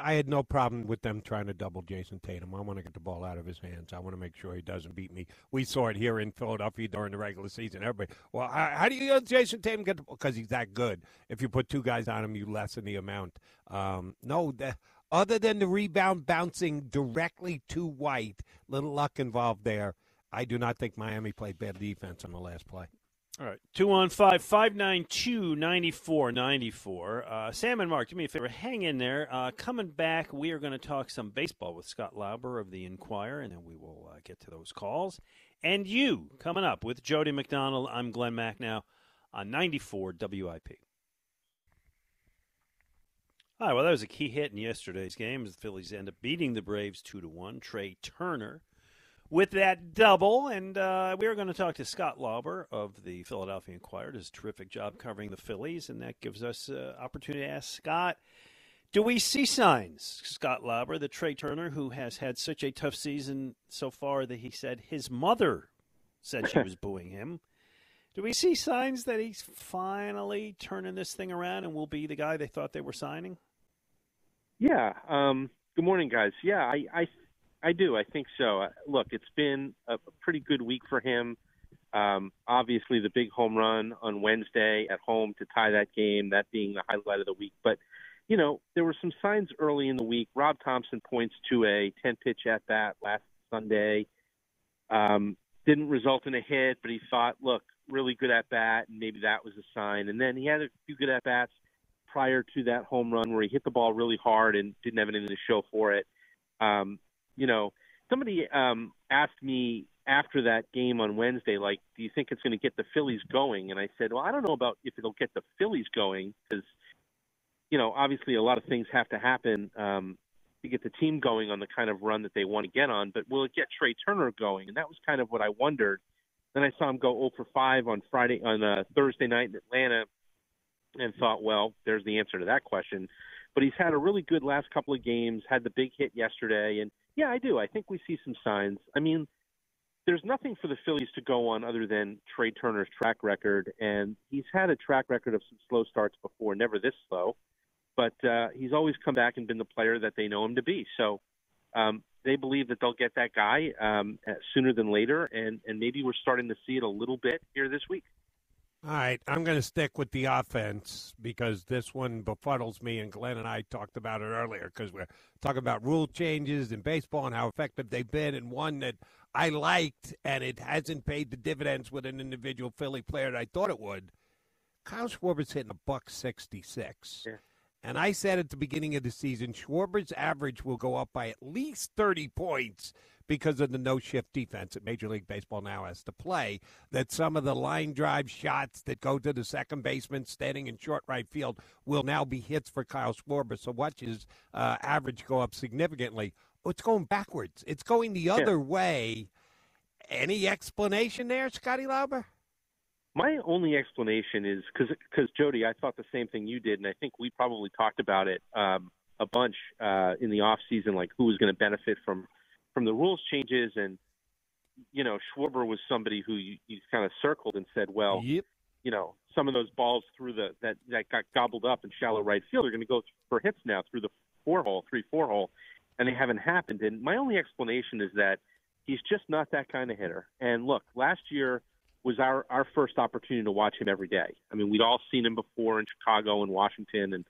Speaker 2: I had no problem with them trying to double Jayson Tatum. I want to get the ball out of his hands. I want to make sure he doesn't beat me. We saw it here in Philadelphia during the regular season. Everybody, well, how, do you let Jayson Tatum get the ball? Because he's that good. If you put two guys on him, you lessen the amount. Um, no, the, other than the rebound bouncing directly to White, little luck involved there. I do not think Miami played bad defense on the last play.
Speaker 1: All right, two one five five nine two ninety four ninety four. Uh, Sam and Mark, do me a favor, hang in there. Uh, coming back, we are going to talk some baseball with Scott Lauber of the Inquirer, and then we will uh, get to those calls. And you coming up with Jody McDonald. I'm Glen Macnow on ninety four WIP. All right, well, that was a key hit in yesterday's game as the Phillies end up beating the Braves two to one. Trea Turner with that double. And uh, we are going to talk to Scott Lauber of the Philadelphia Inquirer. Does a terrific job covering the Phillies, and that gives us uh, opportunity to ask Scott. Do we see signs, Scott Lauber, the Trea Turner, who has had such a tough season so far that he said his mother said she was booing him? Do we see signs that he's finally turning this thing around and will be the guy they thought they were signing?
Speaker 10: Yeah. Um, good morning, guys. Yeah, I, I, I do. I think so. Uh, look, it's been a pretty good week for him. Um, obviously, the big home run on Wednesday at home to tie that game, that being the highlight of the week. But, you know, there were some signs early in the week. Rob Thomson points to a 10 pitch at bat last Sunday. Um, didn't result in a hit, but he thought, look, really good at bat, and maybe that was a sign. And then he had a few good at bats prior to that home run where he hit the ball really hard and didn't have anything to show for it. Um, you know, somebody um, asked me after that game on Wednesday, like, do you think it's going to get the Phillies going? And I said, well, I don't know about if it'll get the Phillies going because, you know, obviously a lot of things have to happen um, to get the team going on the kind of run that they want to get on. But will it get Trea Turner going? And that was kind of what I wondered. Then I saw him go 0 for 5 on Friday on uh, Thursday night in Atlanta, and thought, well, there's the answer to that question. But he's had a really good last couple of games. Had the big hit yesterday, and yeah, I do. I think we see some signs. I mean, there's nothing for the Phillies to go on other than Trea Turner's track record, and he's had a track record of some slow starts before, never this slow, but uh, he's always come back and been the player that they know him to be. So um, they believe that they'll get that guy um, sooner than later, and and maybe we're starting to see it a little bit here this week.
Speaker 2: All right, I'm going to stick with the offense because this one befuddles me, and Glen and I talked about it earlier because we're talking about rule changes in baseball and how effective they've been, and one that I liked, and it hasn't paid the dividends with an individual Philly player that I thought it would. Kyle Schwarber's hitting a buck 66.
Speaker 10: Yeah.
Speaker 2: And I said at the beginning of the season, Schwarber's average will go up by at least 30 points because of the no shift defense that Major League Baseball now has to play. That some of the line drive shots that go to the second baseman standing in short right field will now be hits for Kyle Schwarber. So watch his uh, average go up significantly. Oh, it's going backwards. It's going the other yeah. way. Any explanation there, Scotty Lauber?
Speaker 10: My only explanation is because because Jody, I thought the same thing you did, and I think we probably talked about it um, a bunch uh, in the off season, like who was going to benefit from from the rules changes, and you know Schwarber was somebody who you, you kind of circled and said, well,
Speaker 2: yep.
Speaker 10: you know, some of those balls through the that that got gobbled up in shallow right field are going to go for hits now through the four hole, three four hole, and they haven't happened. And my only explanation is that he's just not that kind of hitter. And look, last year was our our first opportunity to watch him every day. I mean, we'd all seen him before in Chicago and Washington, and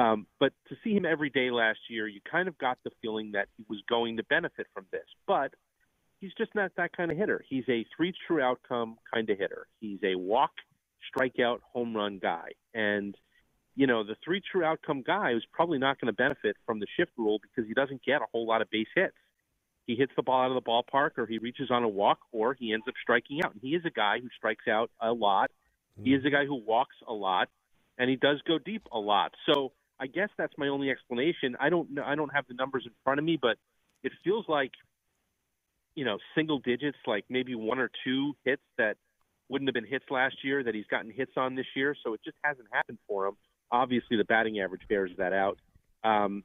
Speaker 10: um, but to see him every day last year, you kind of got the feeling that he was going to benefit from this. But he's just not that kind of hitter. He's a three true outcome kind of hitter. He's a walk, strikeout, home run guy, and you know the three true outcome guy is probably not going to benefit from the shift rule because he doesn't get a whole lot of base hits he hits the ball out of the ballpark or he reaches on a walk or he ends up striking out. And he is a guy who strikes out a lot. He is a guy who walks a lot and he does go deep a lot. So I guess that's my only explanation. I don't know I don't have the numbers in front of me, but it feels like you know, single digits, like maybe one or two hits that wouldn't have been hits last year that he's gotten hits on this year. So it just hasn't happened for him. Obviously, the batting average bears that out. Um,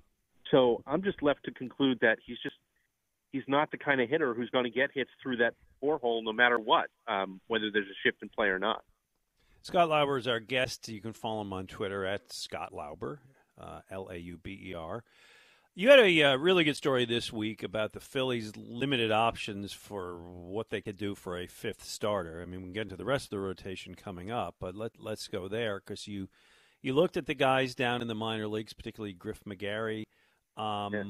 Speaker 10: so I'm just left to conclude that he's just he's not the kind of hitter who's going to get hits through that four hole no matter what, um, whether there's a shift in play or not.
Speaker 1: Scott Lauber is our guest. You can follow him on Twitter at Scott Lauber, uh, L A U B E R. You had a uh, really good story this week about the Phillies' limited options for what they could do for a fifth starter. I mean, we can get into the rest of the rotation coming up, but let let's go there because you you looked at the guys down in the minor leagues, particularly Griff McGarry. Um,
Speaker 10: yeah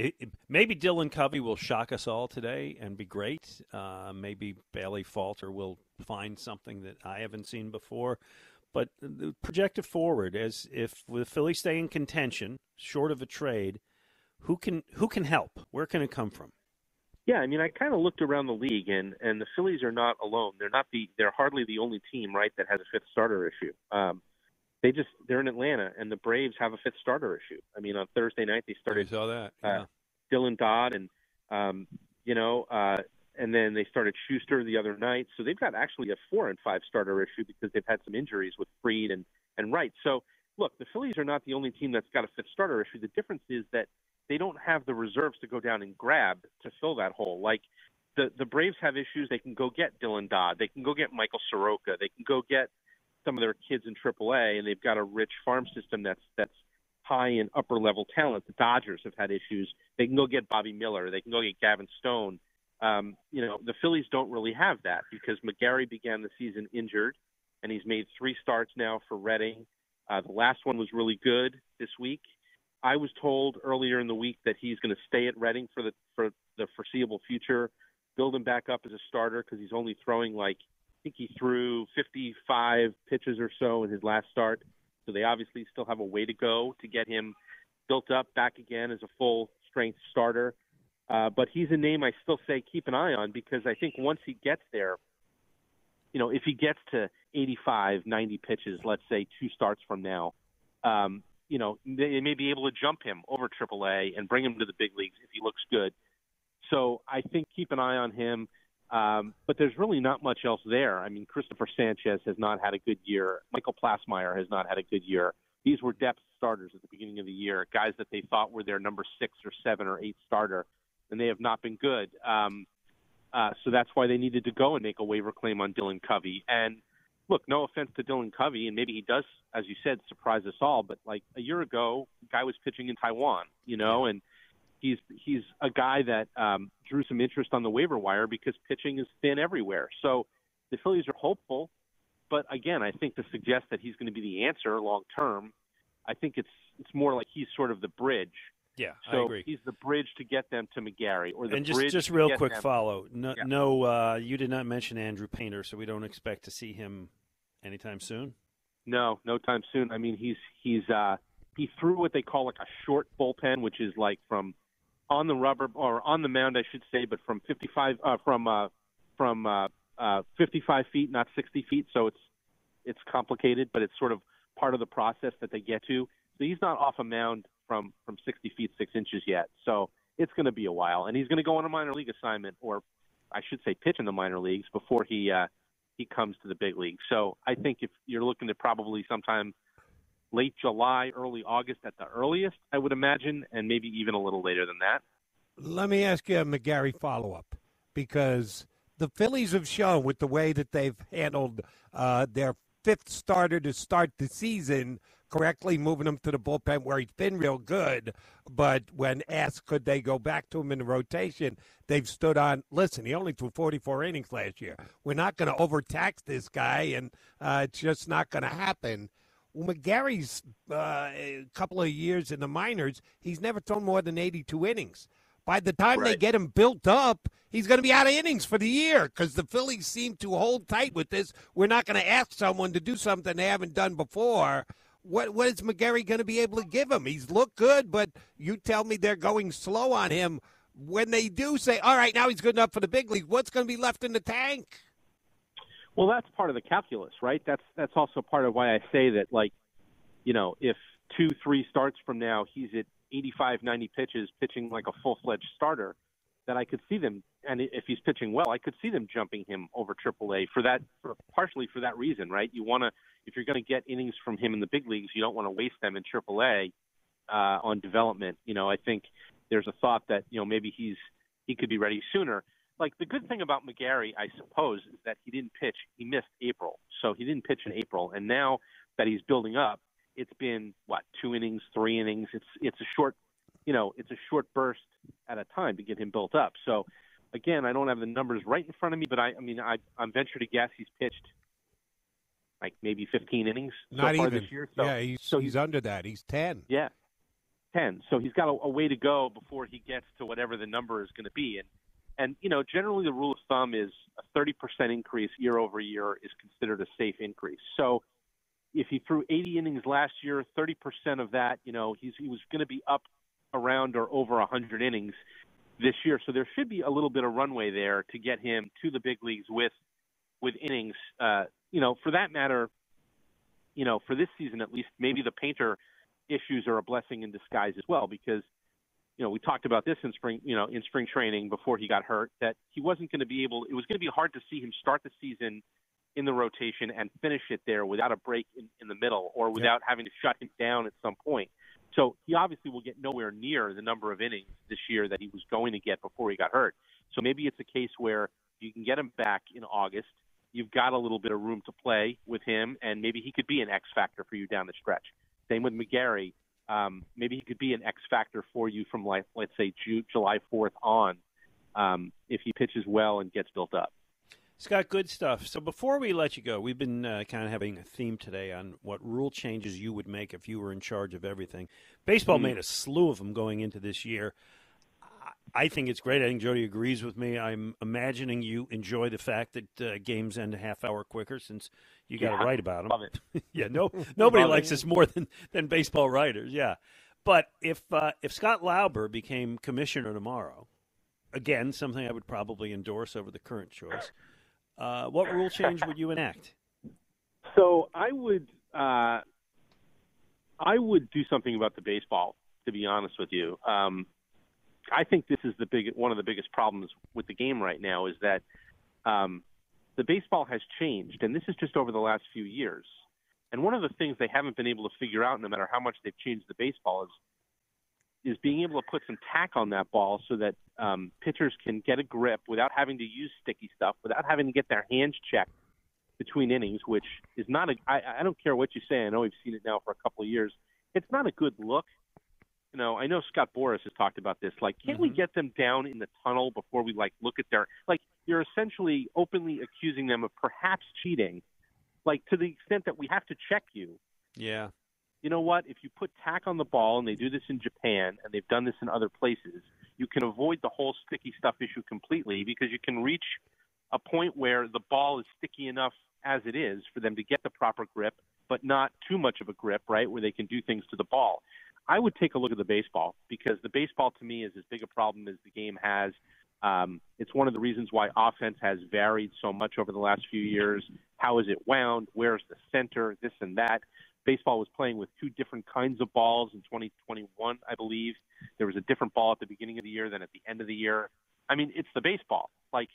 Speaker 1: it, it, maybe Dylan Covey will shock us all today and be great. Uh, maybe Bailey Falter will find something that I haven't seen before. But the projected forward, as if the Phillies stay in contention, short of a trade, who can who can help? Where can it come from?
Speaker 10: Yeah, I mean, I kind of looked around the league, and and the Phillies are not alone. They're not the they're hardly the only team, right, that has a fifth starter issue. Um, they just they're in Atlanta, and the Braves have a fifth starter issue. I mean, on Thursday night they started
Speaker 1: I saw that yeah.
Speaker 10: uh, Dylan Dodd, and um, you know, uh, and then they started Shuster the other night. So they've got actually a four and five starter issue because they've had some injuries with Fried and and Wright. So look, the Phillies are not the only team that's got a fifth starter issue. The difference is that they don't have the reserves to go down and grab to fill that hole. Like the the Braves have issues. They can go get Dylan Dodd. They can go get Michael Soroka. They can go get some of their kids in AAA, and they've got a rich farm system that's that's high in upper level talent. The Dodgers have had issues. They can go get Bobby Miller. They can go get Gavin Stone. Um, you know, the Phillies don't really have that because McGarry began the season injured, and he's made three starts now for Reading. Uh, the last one was really good this week. I was told earlier in the week that he's going to stay at Reading for the for the foreseeable future, build him back up as a starter because he's only throwing like I think he threw 55 pitches or so in his last start. So they obviously still have a way to go to get him built up back again as a full strength starter. Uh, but he's a name I still say keep an eye on because I think once he gets there, you know, if he gets to 85, 90 pitches, let's say two starts from now, um, you know, they may be able to jump him over AAA and bring him to the big leagues if he looks good. So I think keep an eye on him. Um, but there's really not much else there. I mean, Cristopher Sanchez has not had a good year. Michael Plassmeyer has not had a good year. These were depth starters at the beginning of the year, guys that they thought were their number six or seven or eight starter, and they have not been good. Um, uh, so that's why they needed to go and make a waiver claim on Dylan Covey. And look, no offense to Dylan Covey, and maybe he does, as you said, surprise us all. But like a year ago, guy was pitching in Taiwan, you know, and he's he's a guy that um, drew some interest on the waiver wire because pitching is thin everywhere. So the Phillies are hopeful, but again, I think to suggest that he's going to be the answer long term, I think it's it's more like he's sort of the bridge.
Speaker 1: Yeah,
Speaker 10: so
Speaker 1: I agree.
Speaker 10: He's the bridge to get them to McGarry, or the
Speaker 1: and just
Speaker 10: bridge
Speaker 1: just real quick
Speaker 10: them-
Speaker 1: follow. No,
Speaker 10: Yeah.
Speaker 1: no, uh, you did not mention Andrew Painter, so we don't expect to see him anytime soon.
Speaker 10: No, no time soon. I mean, he's he's uh he threw what they call like a short bullpen, which is like from on the rubber or on the mound, I should say, but from 55 uh, from uh, from uh, uh, 55 feet, not 60 feet. So it's it's complicated, but it's sort of part of the process that they get to. So he's not off a mound from from 60 feet six inches yet. So it's going to be a while, and he's going to go on a minor league assignment, or I should say, pitch in the minor leagues before he uh, he comes to the big league. So I think if you're looking at probably sometime late July, early August at the earliest, I would imagine, and maybe even a little later than that.
Speaker 2: Let me ask you a McGarry follow up because the Phillies have shown with the way that they've handled uh, their fifth starter to start the season correctly, moving him to the bullpen where he's been real good. But when asked could they go back to him in the rotation, they've stood on. Listen, he only threw 44 innings last year. We're not going to overtax this guy, and uh, it's just not going to happen. Well, McGarry's uh, a couple of years in the minors, he's never thrown more than 82 innings. By the time they get him built up, he's going to be out of innings for the year because the Phillies seem to hold tight with this. We're not going to ask someone to do something they haven't done before. What what is McGarry going to be able to give him? He's looked good, but you tell me they're going slow on him. When they do say, "All right, now he's good enough for the big league," what's going to be left in the tank?
Speaker 10: Well, that's part of the calculus, right? That's that's also part of why I say that, like, you know, if two, three starts from now he's at 85, 90 pitches, pitching like a full fledged starter, that I could see them, and if he's pitching well, I could see them jumping him over AAA for that, for, partially for that reason, right? You want to, if you're going to get innings from him in the big leagues, you don't want to waste them in AAA uh, on development. You know, I think there's a thought that you know maybe he's he could be ready sooner. Like the good thing about McGarry, I suppose, is that he didn't pitch. He missed April, so he didn't pitch in April, and now that he's building up, it's been what two innings, three innings. It's it's a short, you know, it's a short burst at a time to get him built up. So again, I don't have the numbers right in front of me, but I, I mean, I, I'm venture to guess he's pitched like maybe 15 innings so
Speaker 2: Not
Speaker 10: far
Speaker 2: even.
Speaker 10: this year. So,
Speaker 2: yeah, he's,
Speaker 10: so
Speaker 2: he's under that. He's ten.
Speaker 10: yeah, 10. So he's got a, a way to go before he gets to whatever the number is going to be. And and you know, generally the rule of thumb is a 30% increase year over year is considered a safe increase. So if he threw 80 innings last year, 30% of that, you know, he's he was going to be up around or over 100 innings this year. So there should be a little bit of runway there to get him to the big leagues with with innings. Uh, you know, for that matter, you know, for this season at least, maybe the painter issues are a blessing in disguise as well because you know we talked about this in spring you know in spring training before he got hurt that he wasn't going to be able it was going to be hard to see him start the season in the rotation and finish it there without a break in, in the middle or without having to shut him down at some point. So he obviously will get nowhere near the number of innings this year that he was going to get before he got hurt. So maybe it's a case where you can get him back in August. You've got a little bit of room to play with him, and maybe he could be an X factor for you down the stretch. Same with McGarry. Um, maybe he could be an X factor for you from like let's say July 4th on, um, if he pitches well and gets built up.
Speaker 1: Scott, good stuff. So before we let you go, we've been uh, kind of having a theme today on what rule changes you would make if you were in charge of everything. Baseball
Speaker 10: Mm.
Speaker 1: made a slew of them going into this year. I think it's great. I think Jody agrees with me. I'm imagining you enjoy the fact that uh, games end a half hour quicker since you got
Speaker 10: Yeah,
Speaker 1: to write about them.
Speaker 10: love it.
Speaker 1: yeah, no, nobody likes
Speaker 10: it.
Speaker 1: this more than, than baseball writers. Yeah, but if uh, if Scott Lauber became commissioner tomorrow, again, something I would probably endorse over the current choice. Uh, what rule change would you enact?
Speaker 10: So I would uh, I would do something about the baseball. To be honest with you, um, I think this is the big one of the biggest problems with the game right now is that um, the baseball has changed, and this is just over the last few years. And one of the things they haven't been able to figure out, no matter how much they've changed the baseball, is is being able to put some tack on that ball so that um, pitchers can get a grip without having to use sticky stuff, without having to get their hands checked between innings, which is not a. I, I don't care what you say. I know we've seen it now for a couple of years. It's not a good look. You know, I know Scott Boras has talked about this. Like, can't we get them down in the tunnel before we like look at their like? You're essentially openly accusing them of perhaps cheating, like to the extent that we have to check you.
Speaker 1: Yeah,
Speaker 10: You know what? If you put tack on the ball, and they do this in Japan, and they've done this in other places, you can avoid the whole sticky stuff issue completely because you can reach a point where the ball is sticky enough as it is for them to get the proper grip, but not too much of a grip, right? Where they can do things to the ball. I would take a look at the baseball because the baseball to me is as big a problem as the game has. Um, it's one of the reasons why offense has varied so much over the last few years. How is it wound? Where's the center? This and that. Baseball was playing with two different kinds of balls in 2021, I believe. There was a different ball at the beginning of the year than at the end of the year. I mean, it's the baseball. Like,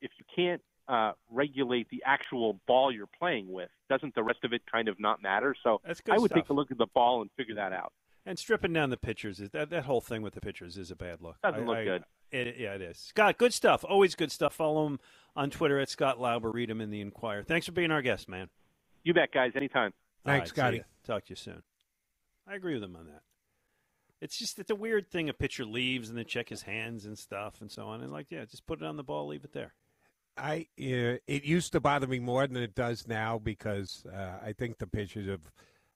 Speaker 10: if you can't uh, regulate the actual ball you're playing with, doesn't the rest of it kind of not matter? So I would
Speaker 1: stuff.
Speaker 10: take a look at the ball and figure that out.
Speaker 1: and stripping down the pitchers is that that whole thing with the pitchers is a bad look.
Speaker 10: Doesn't
Speaker 1: I-
Speaker 10: look
Speaker 1: I-
Speaker 10: good.
Speaker 1: It, yeah, it is. Scott, good stuff. Always good stuff. Follow him on Twitter at Scott Lauber. Read him in the Inquirer. Thanks for being our guest, man.
Speaker 10: You bet, guys. Anytime.
Speaker 2: Thanks,
Speaker 1: right,
Speaker 2: Scotty.
Speaker 1: Talk to you soon. I agree with him on that. It's just it's a weird thing. A pitcher leaves and they check his hands and stuff and so on. And like, yeah, just put it on the ball, leave it there.
Speaker 2: I uh, it used to bother me more than it does now because uh, I think the pitchers have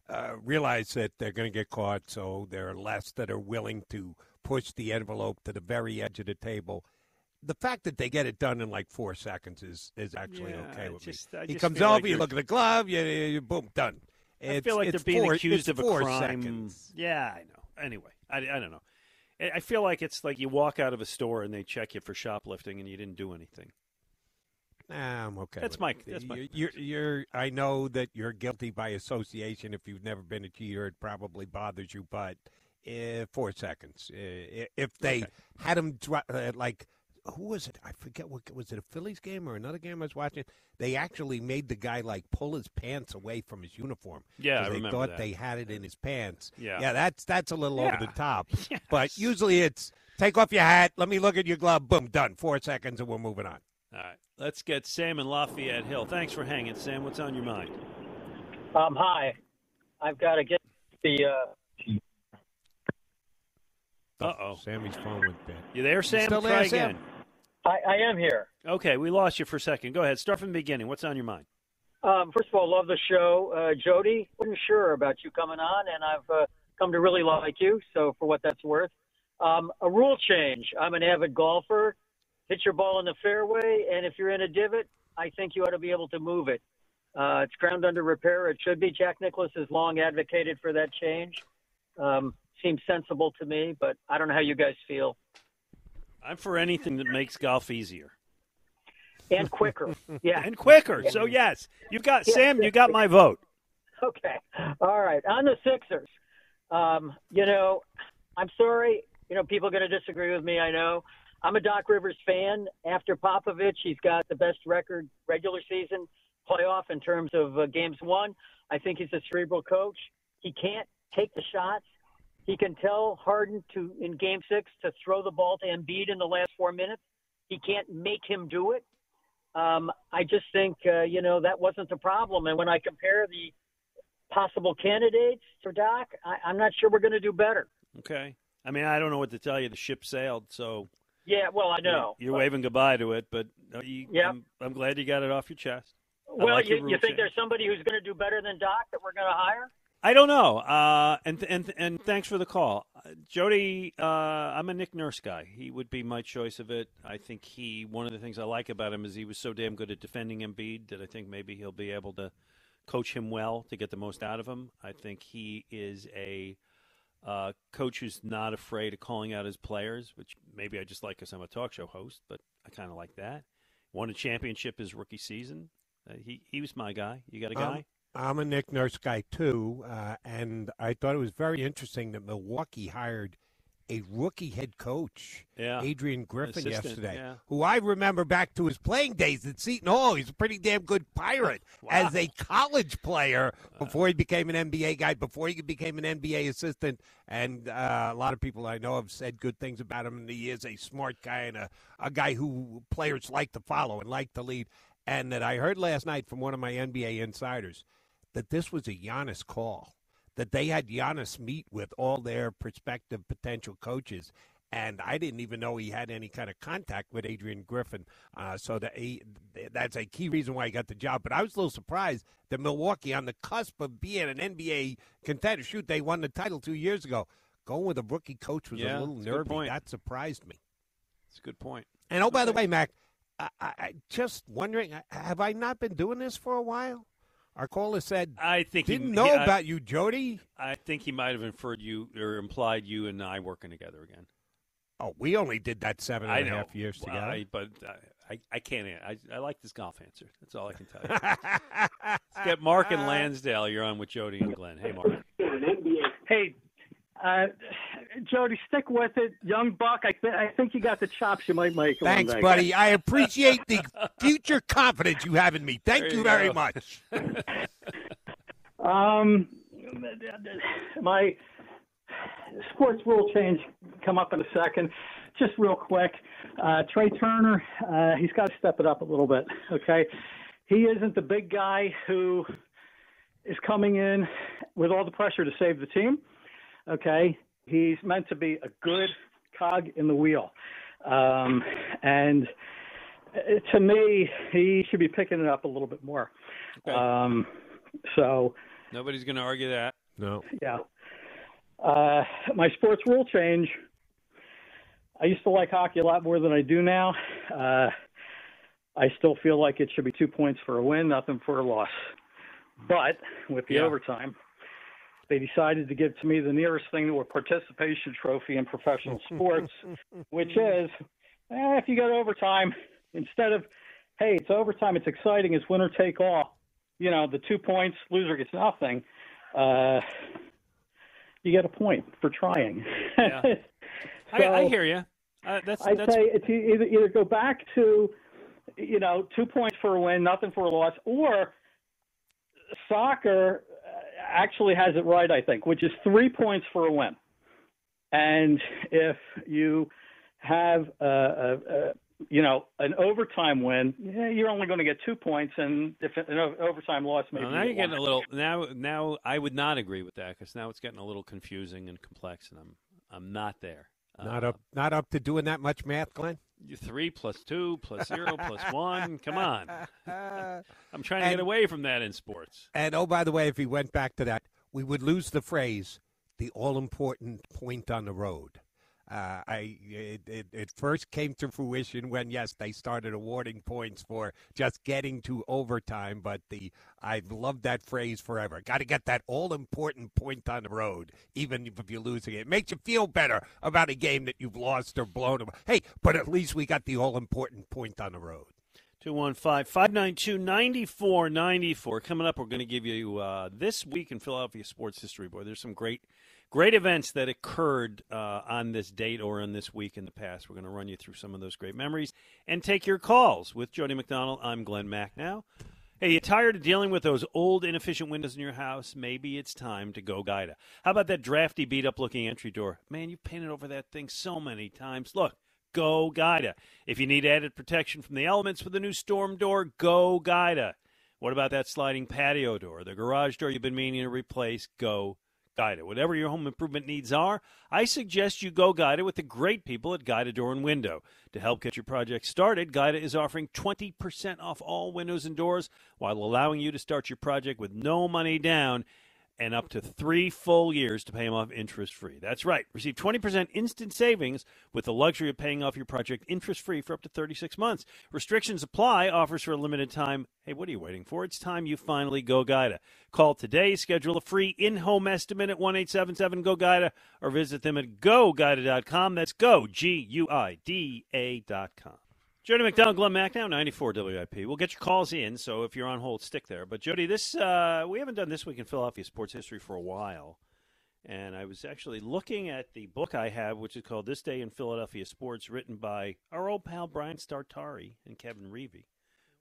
Speaker 2: uh, realized that they're going to get caught, so there are less that are willing to push the envelope to the very edge of the table. The fact that they get it done in like four seconds is is actually
Speaker 1: Yeah,
Speaker 2: okay with
Speaker 1: just-
Speaker 2: me.
Speaker 1: I
Speaker 2: he comes over,
Speaker 1: like
Speaker 2: you look at the glove, you, you boom, done.
Speaker 1: I feel like they're being
Speaker 2: four-
Speaker 1: accused of a crime.
Speaker 2: seconds.
Speaker 1: Yeah, I know. Anyway, I, I don't know. I feel like it's like you walk out of a store and they check you for shoplifting and you didn't do anything.
Speaker 2: Nah, I'm okay.
Speaker 1: That's my-
Speaker 2: it.
Speaker 1: that's my-
Speaker 2: You're, you're, you're. I know that you're guilty by association. If you've never been a cheater, it probably bothers you. But uh, four seconds. Uh, if they
Speaker 1: Okay.
Speaker 2: had him uh, like, who was it? I forget. What was it? A Phillies game or another game I was watching? They actually made the guy like pull his pants away from his uniform.
Speaker 1: Yeah, I
Speaker 2: they
Speaker 1: remember
Speaker 2: thought
Speaker 1: that.
Speaker 2: they had it in his pants.
Speaker 1: Yeah.
Speaker 2: yeah. That's that's a little over the top.
Speaker 1: Yes.
Speaker 2: But usually it's take off your hat. Let me look at your glove. Boom, done. Four seconds, and we're moving on.
Speaker 1: All right, let's get Sam in Lafayette Hill. Thanks for hanging, Sam. What's on your mind?
Speaker 11: Um, hi. I've got to get the. Uh,
Speaker 1: Uh oh.
Speaker 2: Sammy's phone went dead.
Speaker 1: You there, Sam?
Speaker 2: still
Speaker 1: Try
Speaker 2: there, Sam?
Speaker 11: I, I am here.
Speaker 1: Okay, we lost you for a second. Go ahead. Start from the beginning. What's on your mind?
Speaker 11: Um, first of all, love the show, uh, Jody. wasn't sure about you coming on, and I've uh, come to really like you. So for what that's worth, um, a rule change. I'm an avid golfer. Hit your ball in the fairway, and if you're in a divot, I think you ought to be able to move it. Uh, it's ground under repair. It should be. Jack Nicklaus has long advocated for that change. Um, seems sensible to me, but I don't know how you guys feel.
Speaker 1: I'm for anything that makes golf easier
Speaker 11: And quicker. Yeah.
Speaker 1: and quicker. So yes, you got
Speaker 11: Yeah,
Speaker 1: Sam. You got my vote.
Speaker 11: Okay. All right. On the Sixers, um, you know, I'm sorry. You know, people are going to disagree with me. I know. I'm a Doc Rivers fan. After Popovich, he's got the best record regular season, playoff in terms of uh, games won. I think he's a cerebral coach. He can't take the shots. He can tell Harden to in Game Six to throw the ball to Embiid in the last four minutes. He can't make him do it. Um, I just think uh, you know that wasn't the problem. And when I compare the possible candidates for Doc, I, I'm not sure we're going to do better.
Speaker 1: Okay. I mean, I don't know what to tell you. The ship sailed, so
Speaker 11: Yeah, well, I know.
Speaker 1: you're
Speaker 11: but-
Speaker 1: waving goodbye to it. But uh, you,
Speaker 11: Yeah.
Speaker 1: I'm, I'm glad you got it off your chest. I
Speaker 11: Well,
Speaker 1: like
Speaker 11: you, you think there's somebody who's going to do better than Doc that we're going to hire?
Speaker 1: I don't know. Uh, and and and thanks for the call, uh, Jody. Uh, I'm a Nick Nurse guy. He would be my choice of it. I think he. One of the things I like about him is he was so damn good at defending Embiid that I think maybe he'll be able to coach him well to get the most out of him. I think he is a uh, coach who's not afraid of calling out his players, which maybe I just like because I'm a talk show host, but I kind of like that. Won a championship his rookie season. Uh, he he was my guy. You got a guy?
Speaker 2: Um, I'm a Nick Nurse guy too, uh, and I thought it was very interesting that Milwaukee hired a rookie head coach,
Speaker 1: Yeah.
Speaker 2: Adrian Griffin,
Speaker 1: Assistant,
Speaker 2: yesterday,
Speaker 1: yeah.
Speaker 2: who I remember back to his playing days at Seton Hall. He's a pretty damn good pirate as a college player before he became an NBA guy, before he became an NBA assistant. And uh, a lot of people I know have said good things about him. And he is a smart guy and a, a guy who players like to follow and like to lead. And that I heard last night from one of my NBA insiders that this was a Giannis call, that they had Giannis meet with all their prospective potential coaches. And I didn't even know he had any kind of contact with Adrian Griffin. Uh, so that he, that's a key reason why he got the job. But I was a little surprised that Milwaukee, on the cusp of being an NBA contender, shoot, they won the title two years ago. Going with a rookie coach was
Speaker 1: Yeah,
Speaker 2: a little nervy. That surprised me.
Speaker 1: It's a good point.
Speaker 2: And oh, by the way, Mac, I, I just wondering, have I not been doing this for a while? Our caller said,
Speaker 1: I think he-
Speaker 2: didn't know
Speaker 1: he- I-
Speaker 2: about you, Jody.
Speaker 1: I think he might have inferred you or implied you and I working together again.
Speaker 2: Oh, we only did that seven
Speaker 1: I
Speaker 2: and a half years
Speaker 1: Well,
Speaker 2: together.
Speaker 1: I, but I, I, I can't. I, I like this golf answer. That's all I can tell you. Let's get Mark and Lansdale. You're on with Jody and Glen. Hey, Mark.
Speaker 12: Hey, uh, Jody, stick with it. Young Buck, I, th- I think you got the chops you might make.
Speaker 2: Thanks,
Speaker 12: day.
Speaker 2: buddy. I appreciate the future confidence you have in me. Thank
Speaker 12: There
Speaker 2: you
Speaker 12: you
Speaker 2: very
Speaker 12: go.
Speaker 2: much.
Speaker 12: Um, my sports rule change come up in a second. Just real quick, uh, Trea Turner, uh, he's got to step it up a little bit. Okay, he isn't the big guy who is coming in with all the pressure to save the team. Okay, he's meant to be a good cog in the wheel, um, and uh, to me, he should be picking it up a little bit more. Um, so.
Speaker 1: Nobody's going to argue that.
Speaker 2: No.
Speaker 12: Yeah. Uh, my sports rule change. I used to like hockey a lot more than I do now. Uh, I still feel like it should be two points for a win, nothing for a loss. But with the
Speaker 1: Yeah.
Speaker 12: overtime, they decided to give to me the nearest thing to a participation trophy in professional sports, which is eh, if you go to overtime, instead of, hey, it's overtime, it's exciting, it's winner take all, you know, the two points, loser gets nothing, uh, you get a point for trying.
Speaker 1: Yeah. I, I hear you. Uh, that's
Speaker 12: I'd
Speaker 1: that's
Speaker 12: say it's either either go back to, you know, two points for a win, nothing for a loss, or soccer actually has it right, I think, which is three points for a win. And if you have a, a, a you know an overtime win, yeah, you're only going to get two points, and if an overtime loss, maybe
Speaker 1: Well, now
Speaker 12: you
Speaker 1: you're
Speaker 12: get
Speaker 1: getting a little now. Now I would not agree with that because now it's getting a little confusing and complex, and I'm I'm not there.
Speaker 2: Not up, uh, not up to doing that much math,
Speaker 1: Glen. Three plus two plus zero plus one. Come on. I'm trying to
Speaker 2: And-
Speaker 1: get away from that in sports.
Speaker 2: And oh, by the way, if he went back to that, we would lose the phrase "the all-important point on the road." Uh, I it, it, it first came to fruition when yes, they started awarding points for just getting to overtime. But the I've loved that phrase forever. Got to get that all-important point on the road, even if you're losing it. It makes you feel better about a game that you've lost or blown. Hey, but at least we got the all-important point on the road.
Speaker 1: 215 592 9494. Coming up, we're going to give you uh, this week in Philadelphia sports history. Boy, there's some great, great events that occurred uh, on this date or on this week in the past. We're going to run you through some of those great memories and take your calls with Jody McDonald. I'm Glen Macnow. Hey, you tired of dealing with those old, inefficient windows in your house? Maybe it's time to go Guida. How about that drafty, beat up looking entry door? Man, you've painted over that thing so many times. Look, go Guida. If you need added protection from the elements with the new storm door, go Guida. What about that sliding patio door, the garage door you've been meaning to replace? Go Guida. Whatever your home improvement needs are, I suggest you go Guida with the great people at Guida Door and Window. To help get your project started, Guida is offering 20% off all windows and doors while allowing you to start your project with no money down and up to three full years to pay them off interest free. That's right. Receive 20% instant savings with the luxury of paying off your project interest free for up to 36 months. Restrictions apply, offers for a limited time. Hey, what are you waiting for? It's time you finally go Guida. Call today, schedule a free in home estimate at 1 877 GO GUIDA or visit them at goguida.com. That's go, G U I D A.com. Jody McDonald, Glen Macnow, 94 WIP. We'll get your calls in, so if you're on hold, stick there. But Jody, this uh, we haven't done this week in Philadelphia sports history for a while, and I was actually looking at the book I have, which is called "This Day in Philadelphia Sports," written by our old pal Brian Startari and Kevin Reevy,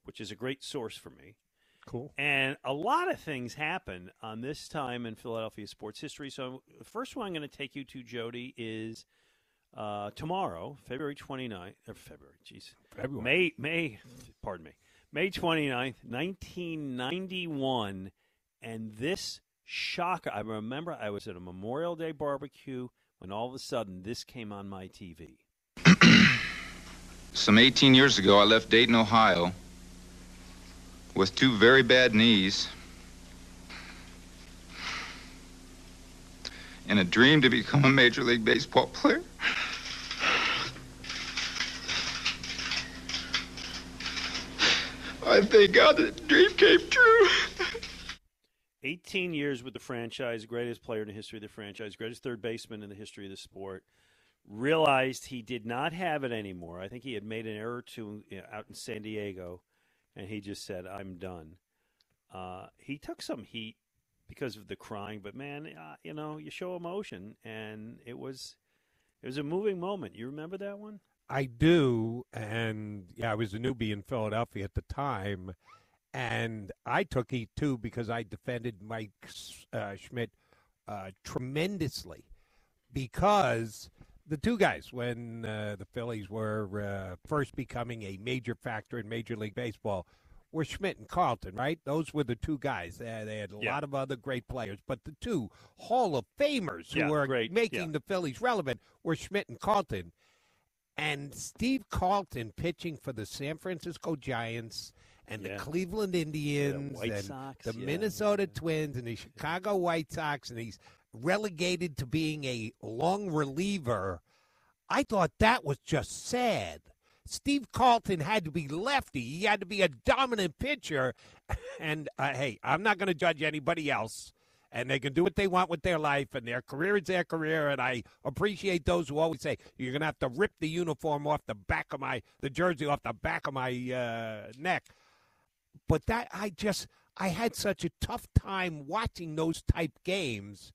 Speaker 1: which is a great source for me.
Speaker 2: Cool.
Speaker 1: And a lot of things happen on this time in Philadelphia sports history. So, the first one I'm going to take you to, Jody, is uh, tomorrow, February 29th, or February, jeez.
Speaker 2: February.
Speaker 1: May, May, pardon me, May 29th, 1991. And this shocker, I remember I was at a Memorial Day barbecue when all of a sudden this came on my TV.
Speaker 13: Some 18 years ago, I left Dayton, Ohio with two very bad knees and a dream to become a Major League Baseball player. I thank God that the dream came true.
Speaker 1: 18 years with the franchise, greatest player in the history of the franchise, greatest third baseman in the history of the sport. Realized he did not have it anymore. I think he had made an error to you know, out in San Diego, and he just said, "I'm done." Uh, he took some heat because of the crying, but man, uh, you know, you show emotion, and it was it was a moving moment. You remember that one?
Speaker 2: I do, and yeah, I was a newbie in Philadelphia at the time, and I took heat too because I defended Mike uh, Schmidt uh, tremendously because the two guys when uh, the Phillies were uh, first becoming a major factor in Major League Baseball were Schmidt and Carlton, right? Those were the two guys. Uh, they had a
Speaker 1: Yeah.
Speaker 2: lot of other great players, but the two Hall of Famers who
Speaker 1: Yeah,
Speaker 2: were
Speaker 1: great,
Speaker 2: making
Speaker 1: yeah.
Speaker 2: the Phillies relevant were Schmidt and Carlton. And Steve Carlton pitching for the San Francisco Giants and the Cleveland Indians and
Speaker 1: Sox,
Speaker 2: the Minnesota Twins and the Chicago White Sox, and he's relegated to being a long reliever. I thought that was just sad. Steve Carlton had to be lefty. He had to be a dominant pitcher. And uh, hey, I'm not going to judge anybody else. And they can do what they want with their life, and their career is their career. And I appreciate those who always say you're going to have to rip the uniform off the back of my, the jersey off the back of my uh, neck. But that I just I had such a tough time watching those type games.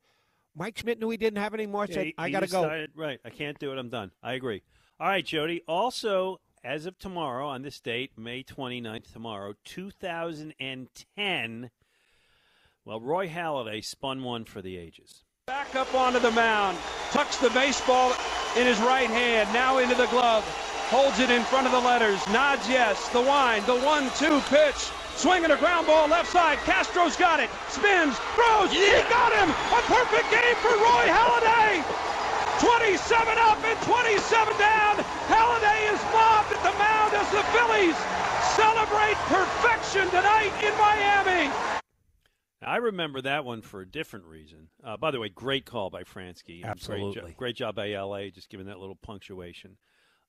Speaker 2: Mike Schmidt knew he didn't have any more.
Speaker 1: Yeah,
Speaker 2: said,
Speaker 1: he-
Speaker 2: "I got to go."
Speaker 1: Right, I can't do it. I'm done. I agree. All right, Jody. Also, as of tomorrow, on this date, May 29th, tomorrow, 2010. Well, Roy Halladay spun one for the ages.
Speaker 14: Back up onto the mound, tucks the baseball in his right hand, now into the glove, holds it in front of the letters, nods yes, the wind, the one-two pitch, swinging a ground ball left side. Castro's got it, spins, throws, he got him! A perfect game for Roy Halladay! 27 up and 27 down. Halladay is mobbed at the mound as the Phillies celebrate perfection tonight in Miami.
Speaker 1: I remember that one for a different reason. Uh, by the way, great call by Franzke. Great,
Speaker 2: Absolutely.
Speaker 1: job, great job by LA, just giving that little punctuation.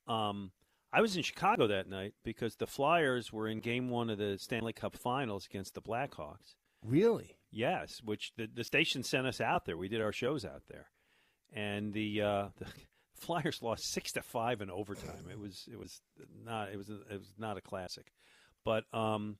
Speaker 1: Um, I was in Chicago that night because the Flyers were in Game One of the Stanley Cup Finals against the Blackhawks.
Speaker 2: Really?
Speaker 1: Yes, which the, the station sent us out there. We did our shows out there, and the uh, the Flyers lost six to five in overtime. It was it was not it was it was not a classic, but um,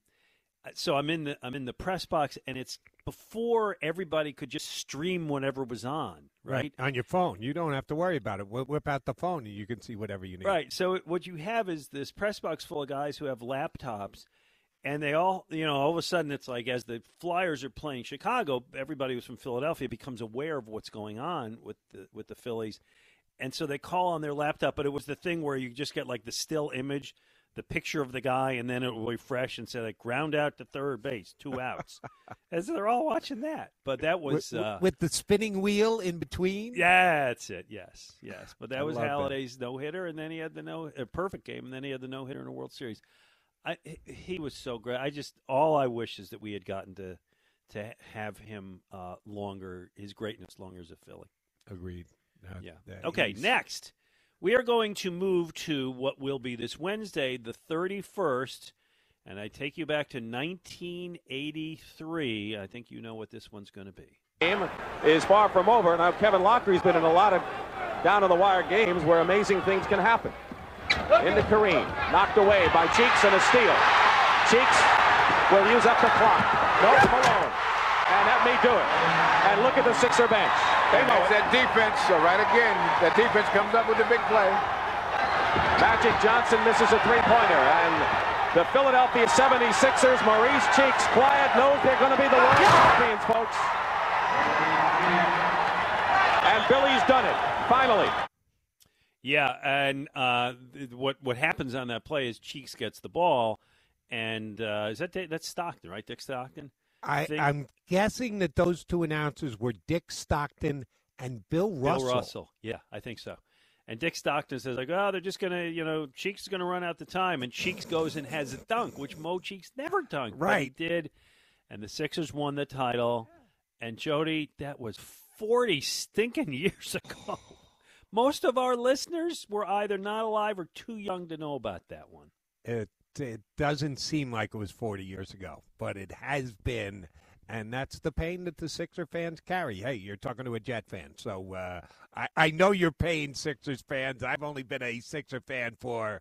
Speaker 1: so I'm in the I'm in the press box, and it's before everybody could just stream whatever was on, right?
Speaker 2: On your phone, you don't have to worry about it. Whip whip out the phone, and you can see whatever you need.
Speaker 1: Right. So what you have is this press box full of guys who have laptops, and they all, you know, all of a sudden it's like as the Flyers are playing Chicago, everybody who's from Philadelphia becomes aware of what's going on with the with the Phillies, and so they call on their laptop. But it was the thing where you just get like the still image, the picture of the guy, and then it will refresh and say like ground out to third base, two outs, as they're all watching that. But that was
Speaker 2: with,
Speaker 1: uh,
Speaker 2: with the spinning wheel in between.
Speaker 1: yeah, that's it. Yes, yes. But that
Speaker 2: I
Speaker 1: was. Halladay's no hitter, and then he had the no perfect game, and then he had the no hitter in the World Series. I he was so great. I just all I wish is that we had gotten to to have him uh, longer, his greatness longer as a Philly.
Speaker 2: Agreed. Uh,
Speaker 1: Yeah.
Speaker 2: that
Speaker 1: Okay,
Speaker 2: he's-
Speaker 1: next we are going to move to what will be this Wednesday, the thirty first. And I take you back to 1983. I think you know what this one's going to be.
Speaker 14: game is far from over. Now Kevin Lockree's been in a lot of down to the wire games where amazing things can happen. Into Kareem, knocked away by Cheeks and a steal. Cheeks will use up the clock. No Malone, and that may do it. And look at the Sixer bench. They know
Speaker 15: That's
Speaker 14: it.
Speaker 15: that defense. So right again, that defense comes up with the big play.
Speaker 14: Magic Johnson misses a three-pointer, and the Philadelphia 76ers, Maurice Cheeks, quiet, knows they're going to be the world champions, folks. And Billy's done it, finally.
Speaker 1: Yeah, and uh, what what happens on that play is Cheeks gets the ball, and uh, is that that's Stockton, right? Dick Stockton.
Speaker 2: I,
Speaker 1: think-
Speaker 2: I'm guessing that those two announcers were Dick Stockton and Bill Russell.
Speaker 1: Bill Russell. Yeah, I think so. And Dick Stockton says like, oh, they're just gonna, you know, Cheeks is gonna run out the time, and Cheeks goes and has a dunk, which Mo Cheeks never dunked, but he
Speaker 2: Right.
Speaker 1: did, and the Sixers won the title. And Jody, that was forty stinking years ago. Most of our listeners were either not alive or too young to know about that one.
Speaker 2: It it doesn't seem like it was 40 years ago, but it has been, and that's the pain that the Sixer fans carry. Hey, you're talking to a Jet fan, so uh, I I know you're paying Sixers fans. I've only been a Sixer fan for.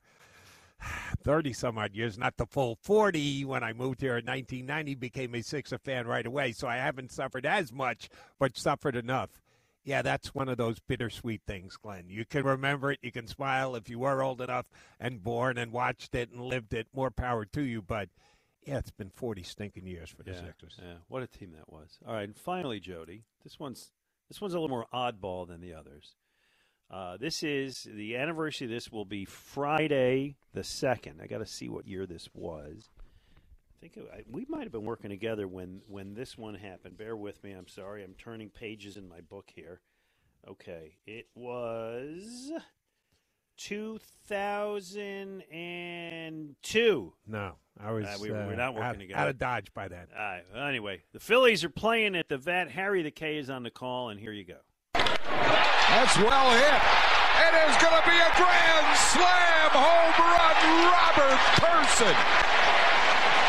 Speaker 2: 30 some odd years, not the full 40. When I moved here in 1990, became a Sixer fan right away. So I haven't suffered as much, but suffered enough. Yeah, that's one of those bittersweet things, Glen. You can remember it, you can smile if you were old enough and born and watched it and lived it. More power to you, but yeah, it's been 40 stinking years for the
Speaker 1: yeah,
Speaker 2: Sixers.
Speaker 1: Yeah, what a team that was. All right, and finally, Jody, this one's this one's a little more oddball than the others. Uh, this is the anniversary. of This will be Friday the second. I got to see what year this was. I think it, I, we might have been working together when when this one happened. Bear with me. I'm sorry. I'm turning pages in my book here. Okay, it was 2002.
Speaker 2: No, I was.
Speaker 1: Uh, we, we're
Speaker 2: uh,
Speaker 1: not working
Speaker 2: out,
Speaker 1: together.
Speaker 2: Out of Dodge by then.
Speaker 1: All right. Well, anyway, the Phillies are playing at the vet. Harry the K is on the call, and here you go.
Speaker 15: That's well hit. It is going to be a grand slam home run, Robert Person.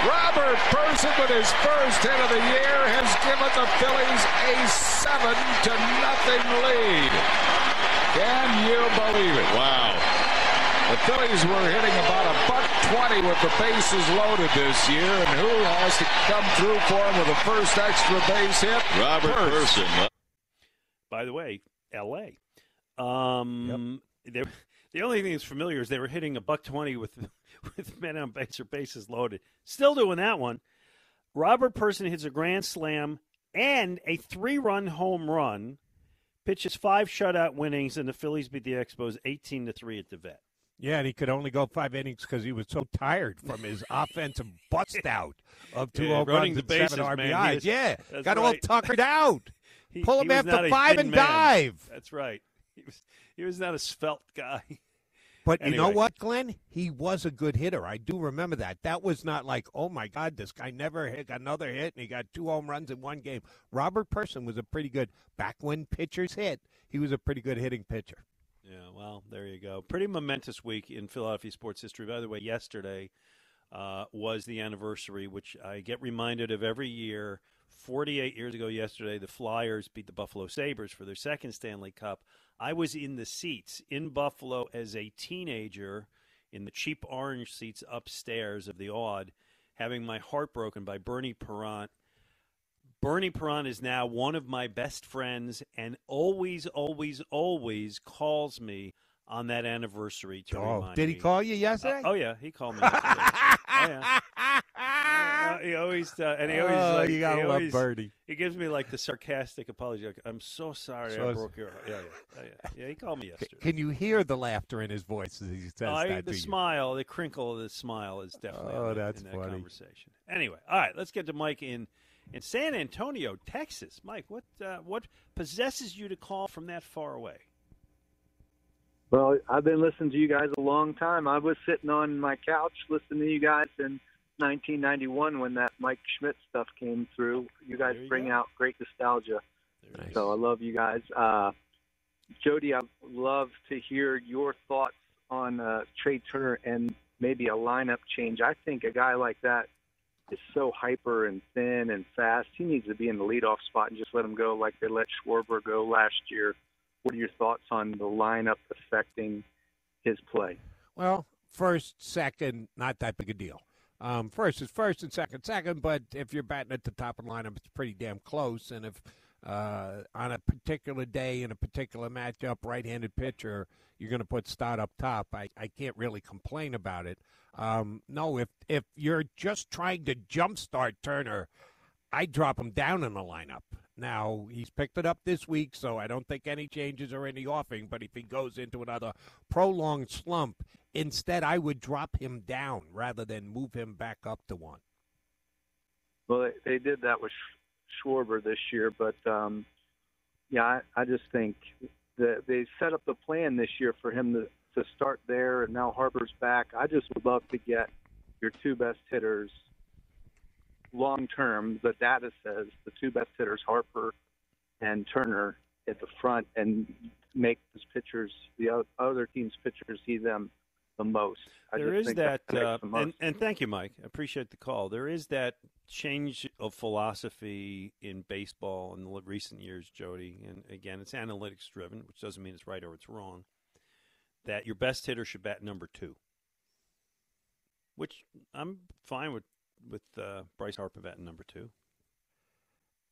Speaker 15: Robert Person, with his first hit of the year, has given the Phillies a seven to nothing lead. Can you believe it? Wow. The Phillies were hitting about a buck twenty with the bases loaded this year, and who has to come through for him with the first extra base hit?
Speaker 16: Robert Person.
Speaker 1: By the way, L.A. Um, they- the only thing that's familiar is they were hitting a buck twenty with with men on base or bases loaded. Still doing that one. Robert Person hits a grand slam and a three-run home run. Pitches five shutout winnings, and the Phillies beat the Expos eighteen to three at the vet.
Speaker 2: Yeah, and he could only go five innings because he was so tired from his offensive bust out of two
Speaker 1: Yeah,
Speaker 2: runs and seven
Speaker 1: bases, man.
Speaker 2: RBIs.
Speaker 1: Is-
Speaker 2: yeah, got all
Speaker 1: right.
Speaker 2: tuckered out.
Speaker 1: He-
Speaker 2: Pull him after five and
Speaker 1: man.
Speaker 2: dive.
Speaker 1: That's right. He was he was not a svelte guy.
Speaker 2: But you know what, Glen? He was a good hitter. I do remember that. That was not like, oh my God, this guy never hit another hit and he got two home runs in one game. Robert Person was a pretty good back when pitchers hit. He was a pretty good hitting pitcher.
Speaker 1: Yeah, well, there you go. Pretty momentous week in Philadelphia sports history. By the way, yesterday uh, was the anniversary, which I get reminded of every year. 48 years ago yesterday, the Flyers beat the Buffalo Sabres for their second Stanley Cup. I was in the seats in Buffalo as a teenager in the cheap orange seats upstairs of the Aud, having my heart broken by Bernie Parent. Bernie Parent is now one of my best friends and always, always, always calls me on that anniversary to
Speaker 2: Oh,
Speaker 1: remind
Speaker 2: did he
Speaker 1: me.
Speaker 2: call you yesterday?
Speaker 1: Uh, oh, yeah, he called me. yesterday. oh, yeah. He always uh, and he always
Speaker 2: Oh,
Speaker 1: like
Speaker 2: you gotta
Speaker 1: he
Speaker 2: love
Speaker 1: always,
Speaker 2: Birdie.
Speaker 1: He gives me like the sarcastic apology. Like, I'm so sorry
Speaker 2: So
Speaker 1: I broke your heart. Yeah, yeah, yeah, yeah. Yeah, he called me yesterday.
Speaker 2: Can you hear the laughter in his voice as he says
Speaker 1: I-
Speaker 2: that
Speaker 1: the
Speaker 2: to you?
Speaker 1: smile, the crinkle of the smile is definitely
Speaker 2: Oh,
Speaker 1: in that-
Speaker 2: that's
Speaker 1: in that
Speaker 2: funny.
Speaker 1: conversation. Anyway, all right, let's get to Mike in in San Antonio, Texas. Mike, what uh, what possesses you to call from that far away?
Speaker 16: Well, I've been listening to you guys a long time. I was sitting on my couch listening to you guys in 1991 when that Mike Schmidt stuff came through. You guys bring out great nostalgia. So I love you guys. Uh, Jody, I'd love to hear your thoughts on uh, Trea Turner and maybe a lineup change. I think a guy like that is so hyper and thin and fast. He needs to be in the leadoff spot and just let him go like they let Schwarber go last year. What are your thoughts on the lineup affecting his play?
Speaker 2: Well, first, second, not that big a deal. Um, first is first and second, second. But if you're batting at the top of the lineup, it's pretty damn close. And if uh, on a particular day in a particular matchup, right-handed pitcher, you're going to put Stott up top. I, I can't really complain about it. Um, no, if if you're just trying to jumpstart Turner, I drop him down in the lineup. Now he's picked it up this week, so I don't think any changes are in the offing. But if he goes into another prolonged slump, instead I would drop him down rather than move him back up to one.
Speaker 16: Well, they, did that with Sch- Schwarber this year, but um, yeah, I, I just think that they set up the plan this year for him to, to start there, and now Harper's back. I just would love to get your two best hitters long term. The data says the two best hitters, Harper and Turner, at the front, and make those pitchers, the other team's pitchers, see them the most. I
Speaker 1: There is
Speaker 16: think
Speaker 1: that, uh,
Speaker 16: the most.
Speaker 1: and, and thank you, Mike. I appreciate the call. There is that change of philosophy in baseball in the recent years, Jody. And again, it's analytics driven, which doesn't mean it's right or it's wrong. That your best hitter should bat number two, which I'm fine with with uh, Bryce Harper batting number two.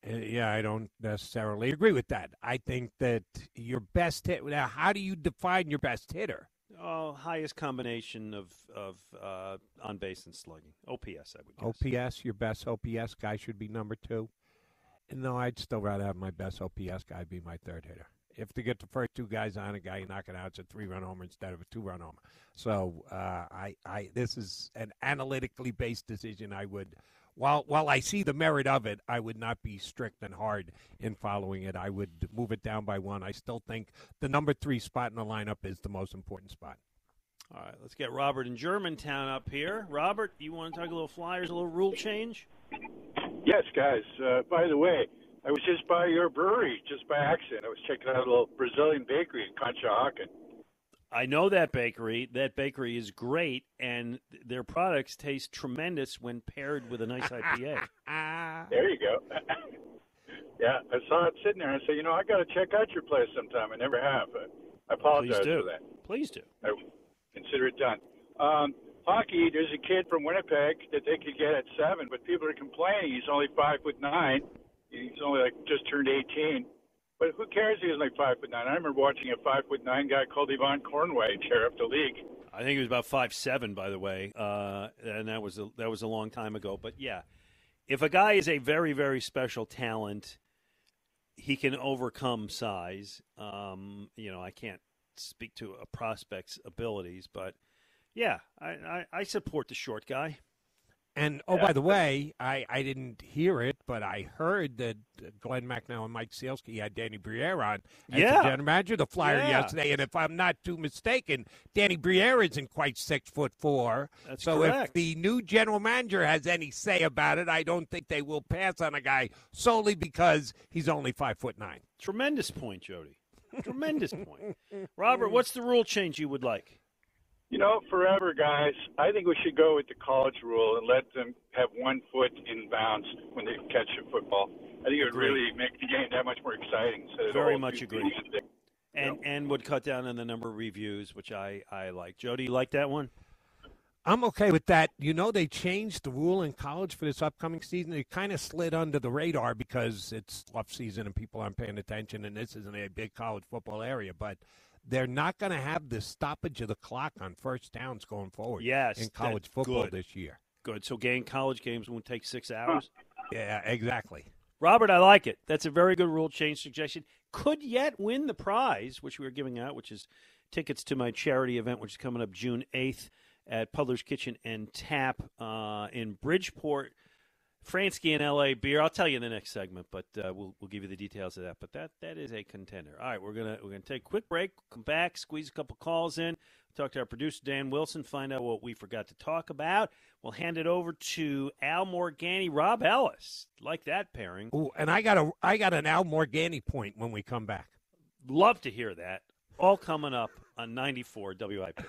Speaker 2: Uh, yeah, I don't necessarily agree with that. I think that your best hit. Now, how do you define your best hitter?
Speaker 1: Oh, highest combination of of uh, on base and slugging. OPS, I would guess.
Speaker 2: OPS, your best OPS guy should be number two. And no, I'd still rather have my best OPS guy be my third hitter. If to get the first two guys on a guy, you knock it out, it's a three-run homer instead of a two-run homer. So uh, I, I, this is an analytically based decision. I would, while while I see the merit of it, I would not be strict and hard in following it. I would move it down by one. I still think the number three spot in the lineup is the most important spot.
Speaker 1: All right, let's get Robert in Germantown up here. Robert, you want to talk a little Flyers, a little rule change?
Speaker 17: Yes, guys. Uh, by the way, I was just by your brewery, just by accident. I was checking out a little Brazilian bakery in Conshohocken.
Speaker 1: I know that bakery. That bakery is great, and their products taste tremendous when paired with a nice IPA.
Speaker 17: There you go. yeah, I saw it sitting there. And I said, you know, I got to check out your place sometime. I never have. I apologize
Speaker 1: Please do.
Speaker 17: for that.
Speaker 1: Please do.
Speaker 17: I consider it done. Um, hockey, there's a kid from Winnipeg that they could get at seven, but people are complaining he's only five foot nine. He's only like just turned 18. But who cares if he's like five foot nine? I remember watching a five foot nine guy called Yvan Cournoyer tear up the league.
Speaker 1: I think he was about five seven, by the way, uh, and that was a, that was a long time ago. But yeah, if a guy is a very very special talent, he can overcome size. Um, you know, I can't speak to a prospect's abilities, but yeah, I, I, I support the short guy.
Speaker 2: And oh, by the way, I, I didn't hear it, but I heard that uh, Glen Macnow and Mike Sielski had Danny Briere on as
Speaker 1: Yeah.
Speaker 2: the general manager the Flyer
Speaker 1: Yeah.
Speaker 2: yesterday. And if I'm not too mistaken, Danny Briere isn't quite six foot four.
Speaker 1: That's
Speaker 2: so if the new general manager has any say about it, I don't think they will pass on a guy solely because he's only five foot nine.
Speaker 1: Tremendous point, Jody. Tremendous point. Robert, what's the rule change you would like?
Speaker 17: You know, forever, guys. I think we should go with the college rule and let them have one foot in bounds when they catch a football. I think it would
Speaker 1: Agreed.
Speaker 17: really make the game that much more exciting. instead of the
Speaker 1: Very much agree.
Speaker 17: things that-
Speaker 1: And and would cut down on the number of reviews, which I, I like. Jody, you like that one?
Speaker 2: I'm okay with that. You know, they changed the rule in college for this upcoming season. It kind of slid under the radar because it's off season and people aren't paying attention, and this isn't a big college football area. But they're not going to have the stoppage of the clock on first downs going forward.
Speaker 1: Yes,
Speaker 2: in college football
Speaker 1: good.
Speaker 2: this year.
Speaker 1: Good. So, game college games won't take six hours.
Speaker 2: Yeah, exactly.
Speaker 1: Robert, I like it. That's a very good rule change suggestion. Could yet win the prize, which we are giving out, which is tickets to my charity event, which is coming up June 8th at Puddler's Kitchen and Tap uh, in Bridgeport. Franzke and LA beer. I'll tell you in the next segment, but uh, we'll we'll give you the details of that. But that that is a contender. All right, we're gonna we're gonna take a quick break. Come back, squeeze a couple calls in. Talk to our producer Dan Wilson. Find out what we forgot to talk about. We'll hand it over to Al Morganti, Rob Ellis. Like that pairing.
Speaker 2: Ooh, and I got a I got an Al Morganti point when we come back.
Speaker 1: Love to hear that. All coming up on 94 WIP.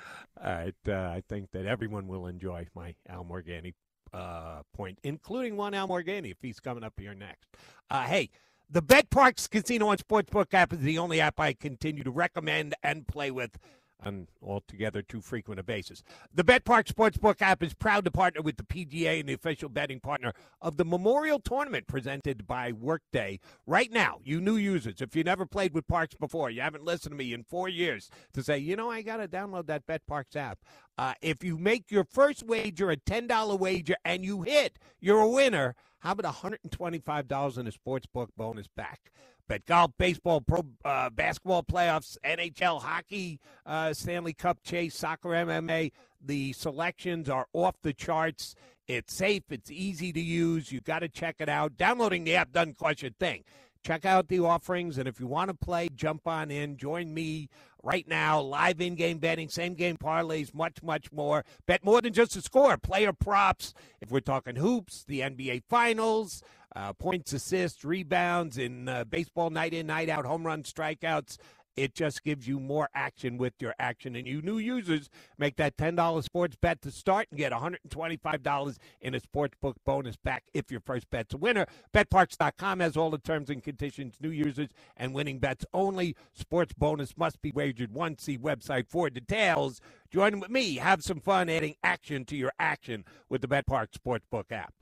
Speaker 2: All right, uh, I think that everyone will enjoy my Al Morganti uh, point, including Juan Al Morganti if he's coming up here next. Uh, hey, the BetParx Casino and Sportsbook app is the only app I continue to recommend and play with on altogether too frequent a basis. The BetParx Sportsbook app is proud to partner with the PGA and the official betting partner of the Memorial Tournament presented by Workday. Right now, you new users, if you never played with Parx before, you haven't listened to me in four years to say, you know, I got to download that BetParx app. Uh, if you make your first wager a $10 wager and you hit, you're a winner. How about $125 in a sportsbook bonus back? Bet golf, baseball, pro uh, basketball playoffs, NHL, hockey, uh, Stanley Cup chase, soccer, MMA. The selections are off the charts. It's safe. It's easy to use. You've got to check it out. Downloading the app doesn't cost you a thing. Check out the offerings, and if you want to play, jump on in. Join me right now. Live in-game betting, same-game parlays, much, much more. Bet more than just a score. Player props. If we're talking hoops, the NBA Finals, uh, points, assists, rebounds in uh, baseball, night in, night out, home run, strikeouts. It just gives you more action with your action. And you new users make that $10 sports bet to start and get $125 in a sports book bonus back if your first bet's a winner. BetParx.com has all the terms and conditions. New users and winning bets only. Sports bonus must be wagered once. See website for details. Join with me. Have some fun adding action to your action with the BetParx Sportsbook app.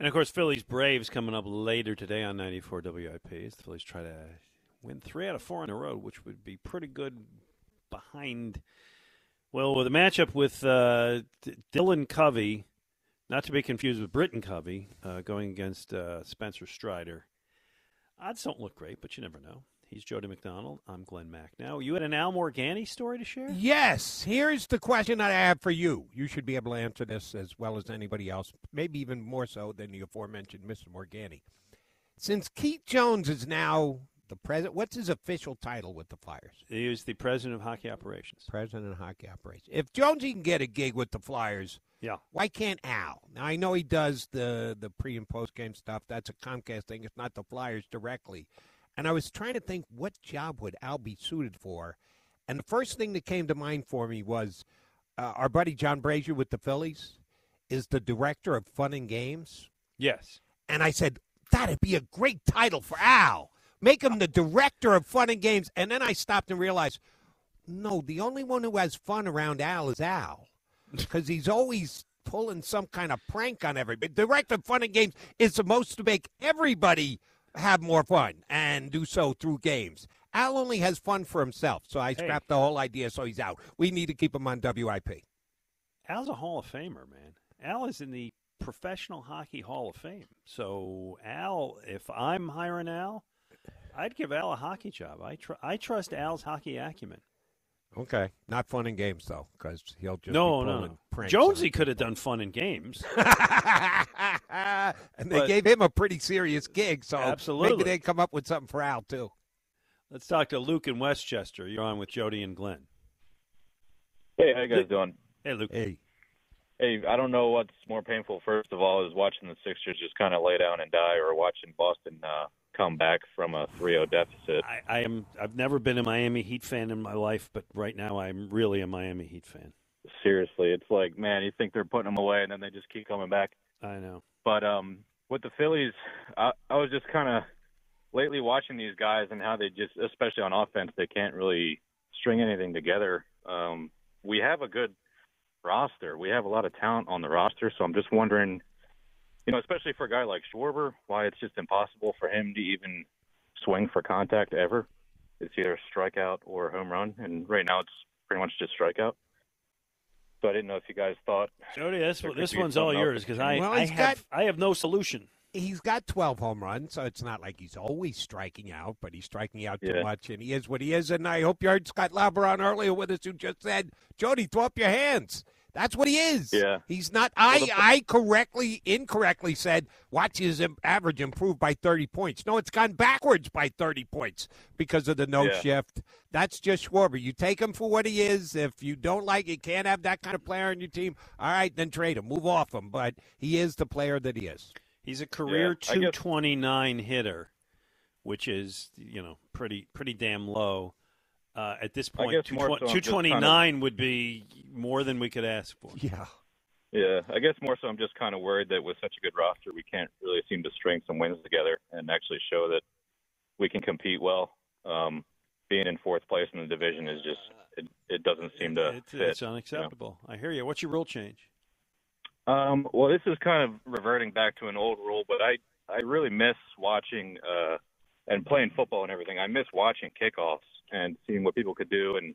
Speaker 1: And of course, Phillies Braves coming up later today on 94 WIP. As the Phillies try to win three out of four on the road, which would be pretty good behind. Well, with a matchup with uh, Dylan Covey, not to be confused with Britton Covey, uh, going against uh, Spencer Strider. Odds don't look great, but you never know. He's Jody McDonald. I'm Glenn Mack. Now, you had an Al Morganti story to share?
Speaker 2: Yes. Here's the question I have for you. You should be able to answer this as well as anybody else, maybe even more so than the aforementioned Mr. Morganti. Since Keith Jones is now the president, what's his official title with the Flyers?
Speaker 1: He was the president of hockey operations.
Speaker 2: President of hockey operations. If Jonesy can get a gig with the Flyers,
Speaker 1: yeah,
Speaker 2: why can't Al? Now I know he does the the pre and post game stuff. That's a Comcast thing. It's not the Flyers directly. And I was trying to think what job would Al be suited for, and the first thing that came to mind for me was uh, our buddy John Brazer with the Phillies is the director of fun and games.
Speaker 1: Yes.
Speaker 2: And I said that'd be a great title for Al. Make him the director of fun and games. And then I stopped and realized, no, the only one who has fun around Al is Al, because he's always pulling some kind of prank on everybody. Director of fun and games is supposed to make everybody have more fun and do so through games. Al only has fun for himself, so I
Speaker 1: Hey.
Speaker 2: scrapped the whole idea. So he's out. We need to keep him on WIP.
Speaker 1: Al's a Hall of Famer, man. Al is in the Professional Hockey Hall of Fame. So, Al, if I'm hiring Al, I'd give Al a hockey job. I tr- I trust Al's hockey acumen.
Speaker 2: Okay, not fun and games though, because he'll just
Speaker 1: no,
Speaker 2: be
Speaker 1: no,
Speaker 2: pulling
Speaker 1: no.
Speaker 2: pranks
Speaker 1: Jonesy could have done fun and games.
Speaker 2: and they
Speaker 1: But-
Speaker 2: gave him a pretty serious gig. So
Speaker 1: Absolutely.
Speaker 2: maybe they come up with something for Al too.
Speaker 1: Let's talk to Luke in Westchester. You're on with Jody and Glen.
Speaker 18: Hey, how you guys doing?
Speaker 1: Hey, Luke.
Speaker 2: Hey.
Speaker 18: Hey, I don't know what's more painful. First of all, is watching the Sixers just kind of lay down and die, or watching Boston uh, come back from a 3-0 deficit.
Speaker 1: I, I am. I've never been a Miami Heat fan in my life, but right now I'm really a Miami Heat fan.
Speaker 18: Seriously, it's like, man, you think they're putting them away, and then they just keep coming back.
Speaker 1: I know.
Speaker 18: But um, with the Phillies, I, I was just kind of lately watching these guys and how they just, especially on offense, they can't really string anything together. Um, we have a good roster. We have a lot of talent on the roster, so I'm just wondering, you know, especially for a guy like Schwarber, why it's just impossible for him to even swing for contact ever. It's either a strikeout or a home run, and right now it's pretty much just strikeout. So I didn't know if you guys thought.
Speaker 1: Jody, this, this one's all yours because I.
Speaker 2: Well,
Speaker 1: I
Speaker 2: he's
Speaker 1: have I have no solution.
Speaker 2: He's got 12 home runs, so it's not like he's always striking out, but he's striking out too
Speaker 18: Yeah.
Speaker 2: much, and he is what he is. And I hope you heard Scott Lauber on earlier with us who just said, Jody, throw up your hands. That's what he is.
Speaker 18: Yeah.
Speaker 2: He's not. I,
Speaker 18: Well, the-
Speaker 2: I correctly, incorrectly said, watch his average improve by 30 points. No, it's gone backwards by 30 points because of the no
Speaker 18: Yeah.
Speaker 2: shift. That's just Schwarber. You take him for what he is. If you don't like it, can't have that kind of player on your team, all right, then trade him. Move off him. But he is the player that he is.
Speaker 1: He's a career
Speaker 18: I guess-
Speaker 1: 229 hitter, which is you know pretty pretty damn low. Uh, at this
Speaker 18: I
Speaker 1: point,
Speaker 18: guess more so I'm just kind of-
Speaker 1: 229 would be more than we could ask for.
Speaker 2: Yeah.
Speaker 18: Yeah, I guess more so. I'm just kind of worried that with such a good roster, we can't really seem to string some wins together and actually show that we can compete well. Um, being in fourth place in the division is just it, it doesn't seem to
Speaker 1: It's,
Speaker 18: fit.
Speaker 1: it's
Speaker 18: you know?
Speaker 1: unacceptable. I hear you. What's your rule change?
Speaker 18: Um, well, this is kind of reverting back to an old rule, but I I really miss watching uh, and playing football and everything. I miss watching kickoffs and seeing what people could do, and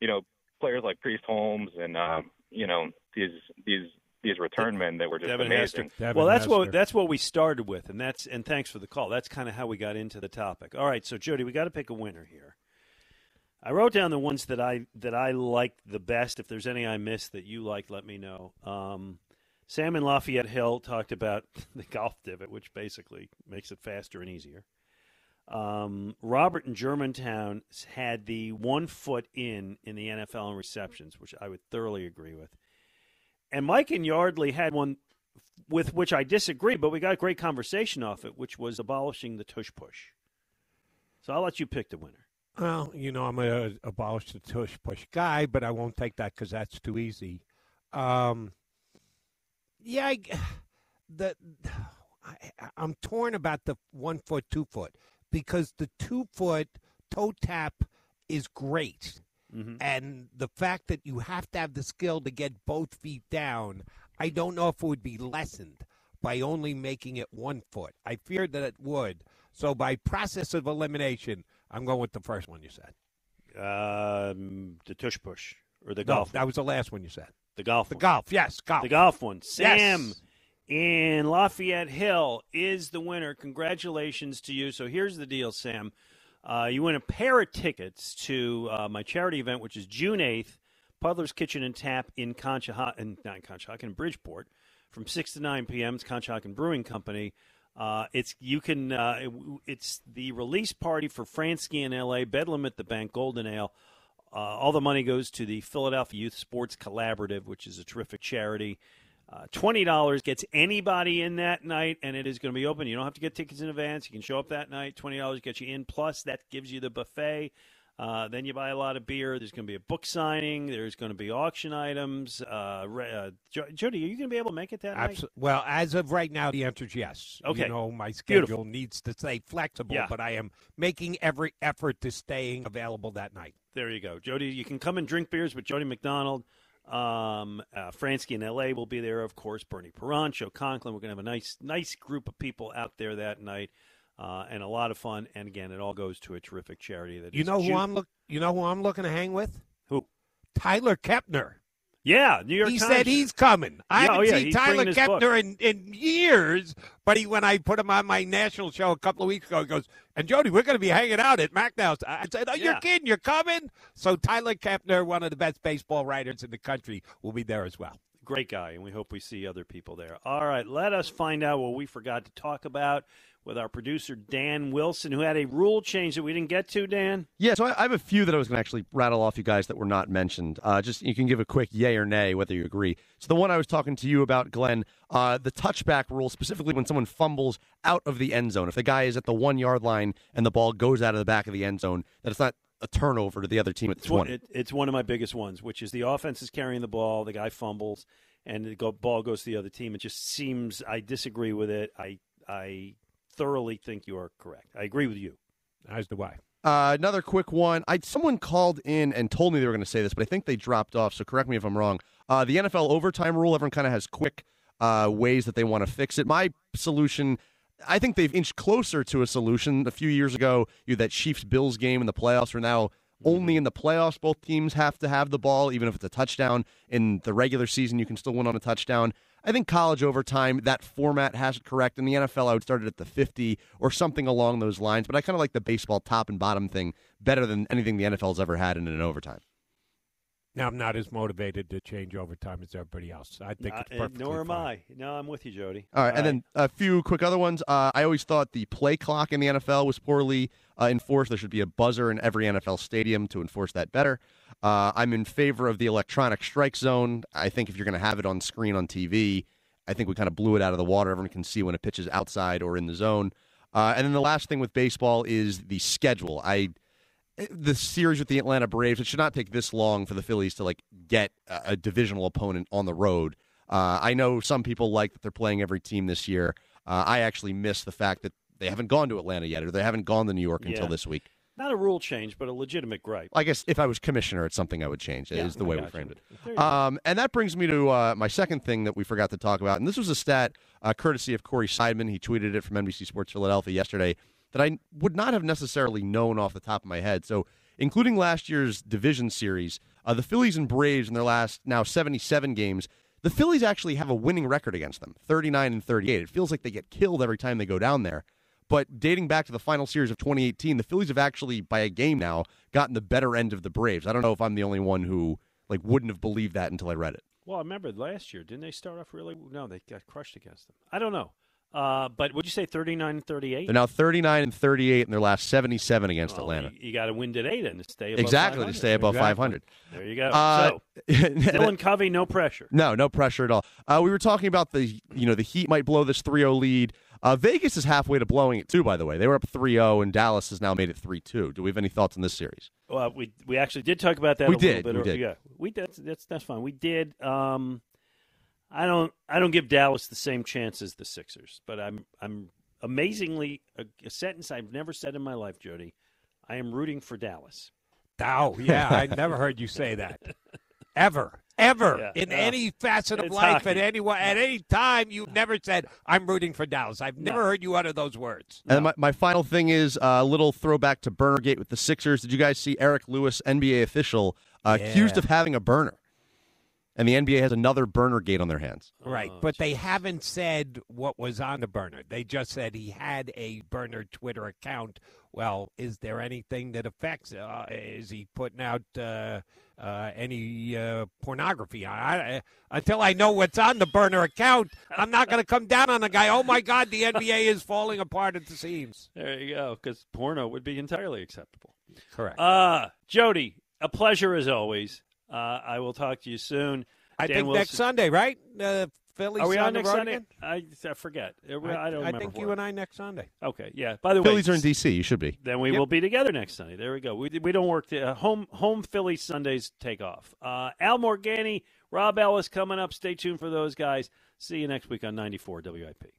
Speaker 18: you know, players like Priest Holmes and um, you know these these these return men that were just
Speaker 1: Devin
Speaker 18: amazing.
Speaker 1: Hester. well, that's what that's what we started with, and that's and thanks for the call. That's kind of how we got into the topic. All right, so Jody, we got to pick a winner here. I wrote down the ones that I that I liked the best. If there's any I missed that you liked, let me know. Um, Sam and Lafayette Hill talked about the golf divot, which basically makes it faster and easier. Um, Robert in Germantown had the one foot in in the NFL in receptions, which I would thoroughly agree with. And Mike and Yardley had one with which I disagree, but we got a great conversation off it, which was abolishing the tush push. So I'll let you pick the winner.
Speaker 2: Well, you know, I'm a abolish the tush push guy, but I won't take that because that's too easy. Um, yeah, I, the I, I'm torn about the one foot, two foot because the two foot toe tap is great,
Speaker 1: Mhm.
Speaker 2: and the fact that you have to have the skill to get both feet down, I don't know if it would be lessened by only making it one foot. I feared that it would. So by process of elimination, I'm going with the first one you said.
Speaker 1: Um, the tush push or the
Speaker 2: No,
Speaker 1: golf.
Speaker 2: that was the last one you said.
Speaker 1: The golf.
Speaker 2: The
Speaker 1: one.
Speaker 2: golf, yes, golf.
Speaker 1: The golf one. Sam
Speaker 2: Yes.
Speaker 1: In Lafayette Hill is the winner. Congratulations to you. So here's the deal, Sam. Uh, you win a pair of tickets to uh, my charity event, which is June 8th, Puddler's Kitchen and Tap in Conshohocken, not in Conshohocken, in Bridgeport, from 6 to 9 p.m. It's Conshohocken Brewing Company. Uh, it's you can uh, it- it's the release party for Franzke in L.A. Bedlam at the Bank Golden Ale. Uh, all the money goes to the Philadelphia Youth Sports Collaborative, which is a terrific charity. Uh, Twenty dollars gets anybody in that night, and it is going to be open. You don't have to get tickets in advance. You can show up that night. Twenty dollars gets you in. Plus, that gives you the buffet. Uh, then you buy a lot of beer. There's going to be a book signing. There's going to be auction items. Uh, re- uh, Jo- Jody, are you going to be able to make it that night?
Speaker 2: Well, as of right now, the answer is yes.
Speaker 1: Okay.
Speaker 2: You know, my schedule
Speaker 1: Beautiful.
Speaker 2: needs to stay flexible,
Speaker 1: Yeah.
Speaker 2: but I am making every effort to staying available that night.
Speaker 1: There you go, Jody. You can come and drink beers with Jody McDonald. Um, uh, Franzke in L.A. will be there, of course. Bernie Parent, Joe Conklin. We're going to have a nice, nice group of people out there that night, uh, and a lot of fun. And again, it all goes to a terrific charity. That
Speaker 2: You know who
Speaker 1: Ju-
Speaker 2: I'm look. You know who I'm looking to hang with?
Speaker 1: Who?
Speaker 2: Tyler Kepner.
Speaker 1: Yeah, New York
Speaker 2: he
Speaker 1: Times.
Speaker 2: said he's coming. I
Speaker 1: Yeah,
Speaker 2: haven't
Speaker 1: oh, yeah,
Speaker 2: seen Tyler. Kepner in, in years, but he when I put him on my national show a couple of weeks ago, he goes, "And Jody, we're going to be hanging out at Macnow's." I said, "Oh, you're kidding? You're coming?" So Tyler Kepner, one of the best baseball writers in the country, will be there as well.
Speaker 1: Great guy, and we hope we see other people there. All right, let us find out what we forgot to talk about with our producer Dan Wilson, who had a rule change that we didn't get to. Dan.
Speaker 19: Yeah, so I, I have a few that I was going to actually rattle off you guys that were not mentioned. Uh, just you can give a quick yay or nay whether you agree. So the one I was talking to you about, Glen, uh, the touchback rule, specifically when someone fumbles out of the end zone. If the guy is at the one yard line and the ball goes out of the back of the end zone, that it's not a turnover to the other team at the
Speaker 1: It's one,
Speaker 19: twenty.
Speaker 1: it, it's one of my biggest ones, which is the offense is carrying the ball, the guy fumbles, and the go, ball goes to the other team. It just seems I disagree with it. I I thoroughly think you are correct. I agree with you.
Speaker 2: As do I.
Speaker 19: Uh, another quick one. I someone called in and told me they were going to say this, but I think they dropped off. So correct me if I'm wrong. Uh, the NFL overtime rule. Everyone kind of has quick uh, ways that they want to fix it. My solution. I think they've inched closer to a solution. A few years ago, you had that Chiefs Bills game in the playoffs are now Only in the playoffs, both teams have to have the ball, even if it's a touchdown. In the regular season, you can still win on a touchdown. I think college overtime, that format has it correct. In the NFL, I would start it at the 50 or something along those lines. But I kind of like the baseball top and bottom thing better than anything the NFL's ever had in an overtime.
Speaker 2: Now I'm not as motivated to change overtime as everybody else. I think
Speaker 1: Uh,
Speaker 2: it's
Speaker 1: and
Speaker 2: perfectly
Speaker 1: nor am
Speaker 2: fine.
Speaker 1: I. No, I'm with you, Jody.
Speaker 19: All right, and then a few quick other ones. Uh, I always thought the play clock in the NFL was poorly uh, enforced. There should be a buzzer in every NFL stadium to enforce that better. Uh, I'm in favor of the electronic strike zone. I think if you're going to have it on screen on TV, I think we kind of blew it out of the water. Everyone can see when a pitch is outside or in the zone. Uh, and then the last thing with baseball is the schedule. I the series with the Atlanta Braves. It should not take this long for the Phillies to like get a, a divisional opponent on the road. Uh, I know some people like that they're playing every team this year. Uh, I actually miss the fact that they haven't gone to Atlanta yet, or they haven't gone to New York until this week.
Speaker 1: Not a rule change, but a legitimate gripe.
Speaker 19: I guess if I was commissioner, it's something I would change.
Speaker 1: Yeah,
Speaker 19: is the
Speaker 1: I
Speaker 19: way we
Speaker 1: got you.
Speaker 19: framed it. Um, and that brings me to uh, my second thing that we forgot to talk about, and this was a stat uh, courtesy of Corey Seidman. He tweeted it from NBC Sports Philadelphia yesterday that I would not have necessarily known off the top of my head. So, including last year's division series, uh, the Phillies and Braves in their last now 77 games. The Phillies actually have a winning record against them, 39 and 38. It feels like they get killed every time they go down there. But dating back to the final series of 2018, the Phillies have actually, by a game now, gotten the better end of the Braves. I don't know if I'm the only one who like wouldn't have believed that until I read it.
Speaker 1: Well, I remember last year. Didn't they start off really? No, they got crushed against them. I don't know. Uh, but would you say 39 and 38?
Speaker 19: They're now 39 and 38 in their last 77 against Atlanta.
Speaker 1: You, got to win today then to stay above
Speaker 19: Exactly, to stay above 500.
Speaker 1: There you go.
Speaker 19: Uh,
Speaker 1: so, Dylan Covey, no pressure.
Speaker 19: No, no pressure at all. Uh, we were talking about the you know the Heat might blow this 3-0 lead. Uh, Vegas is halfway to blowing it too. By the way, they were up 3-0, and Dallas has now made it 3-2. Do we have any thoughts on this series?
Speaker 1: Well, we we actually did talk about that.
Speaker 19: We
Speaker 1: a little
Speaker 19: did,
Speaker 1: bit
Speaker 19: we did.
Speaker 1: Yeah, we did. That's, that's that's fine. We did. Um, I don't I don't give Dallas the same chance as the Sixers, but I'm I'm amazingly a, a sentence I've never said in my life, Jody. I am rooting for Dallas.
Speaker 2: Oh, yeah, I never heard you say that. Ever. Ever.
Speaker 1: Yeah.
Speaker 2: In
Speaker 1: Yeah.
Speaker 2: any facet of
Speaker 1: It's
Speaker 2: life at
Speaker 1: hockey.
Speaker 2: any at any time you've never said, I'm rooting for Dallas. I've never heard you utter those words.
Speaker 19: And my, my final thing is uh, a little throwback to Burnergate with the Sixers. Did you guys see Eric Lewis, NBA official, uh, accused of having a burner? And the NBA has another burner gate on their hands.
Speaker 2: Right, but they haven't said what was on the burner. They just said he had a burner Twitter account. Well, is there anything that affects? Uh, is he putting out uh, uh, any uh, pornography? I, I, until I know what's on the burner account, I'm not going to come down on the guy. Oh my God, the NBA is falling apart at the seams.
Speaker 1: There you go, because porno would be entirely acceptable.
Speaker 2: Correct.
Speaker 1: Uh, Jody, a pleasure as always. Uh, I will talk to you soon.
Speaker 2: I
Speaker 1: Dan
Speaker 2: think
Speaker 1: Wilson-
Speaker 2: next Sunday, right? Uh, Phillies
Speaker 1: Are we on
Speaker 2: the
Speaker 1: next Sunday? I, I forget. I,
Speaker 2: I,
Speaker 1: I don't
Speaker 2: I
Speaker 1: remember.
Speaker 2: think you
Speaker 1: it.
Speaker 2: and I next Sunday.
Speaker 1: Okay, yeah. By the way,
Speaker 19: Phillies are in D.C. You should be.
Speaker 1: Then we
Speaker 2: Yep.
Speaker 1: will be together next Sunday. There we go. We, we don't work. The, uh, home home Philly Sundays take off. Uh, Al Morganti, Rob Ellis coming up. Stay tuned for those guys. See you next week on 94 WIP.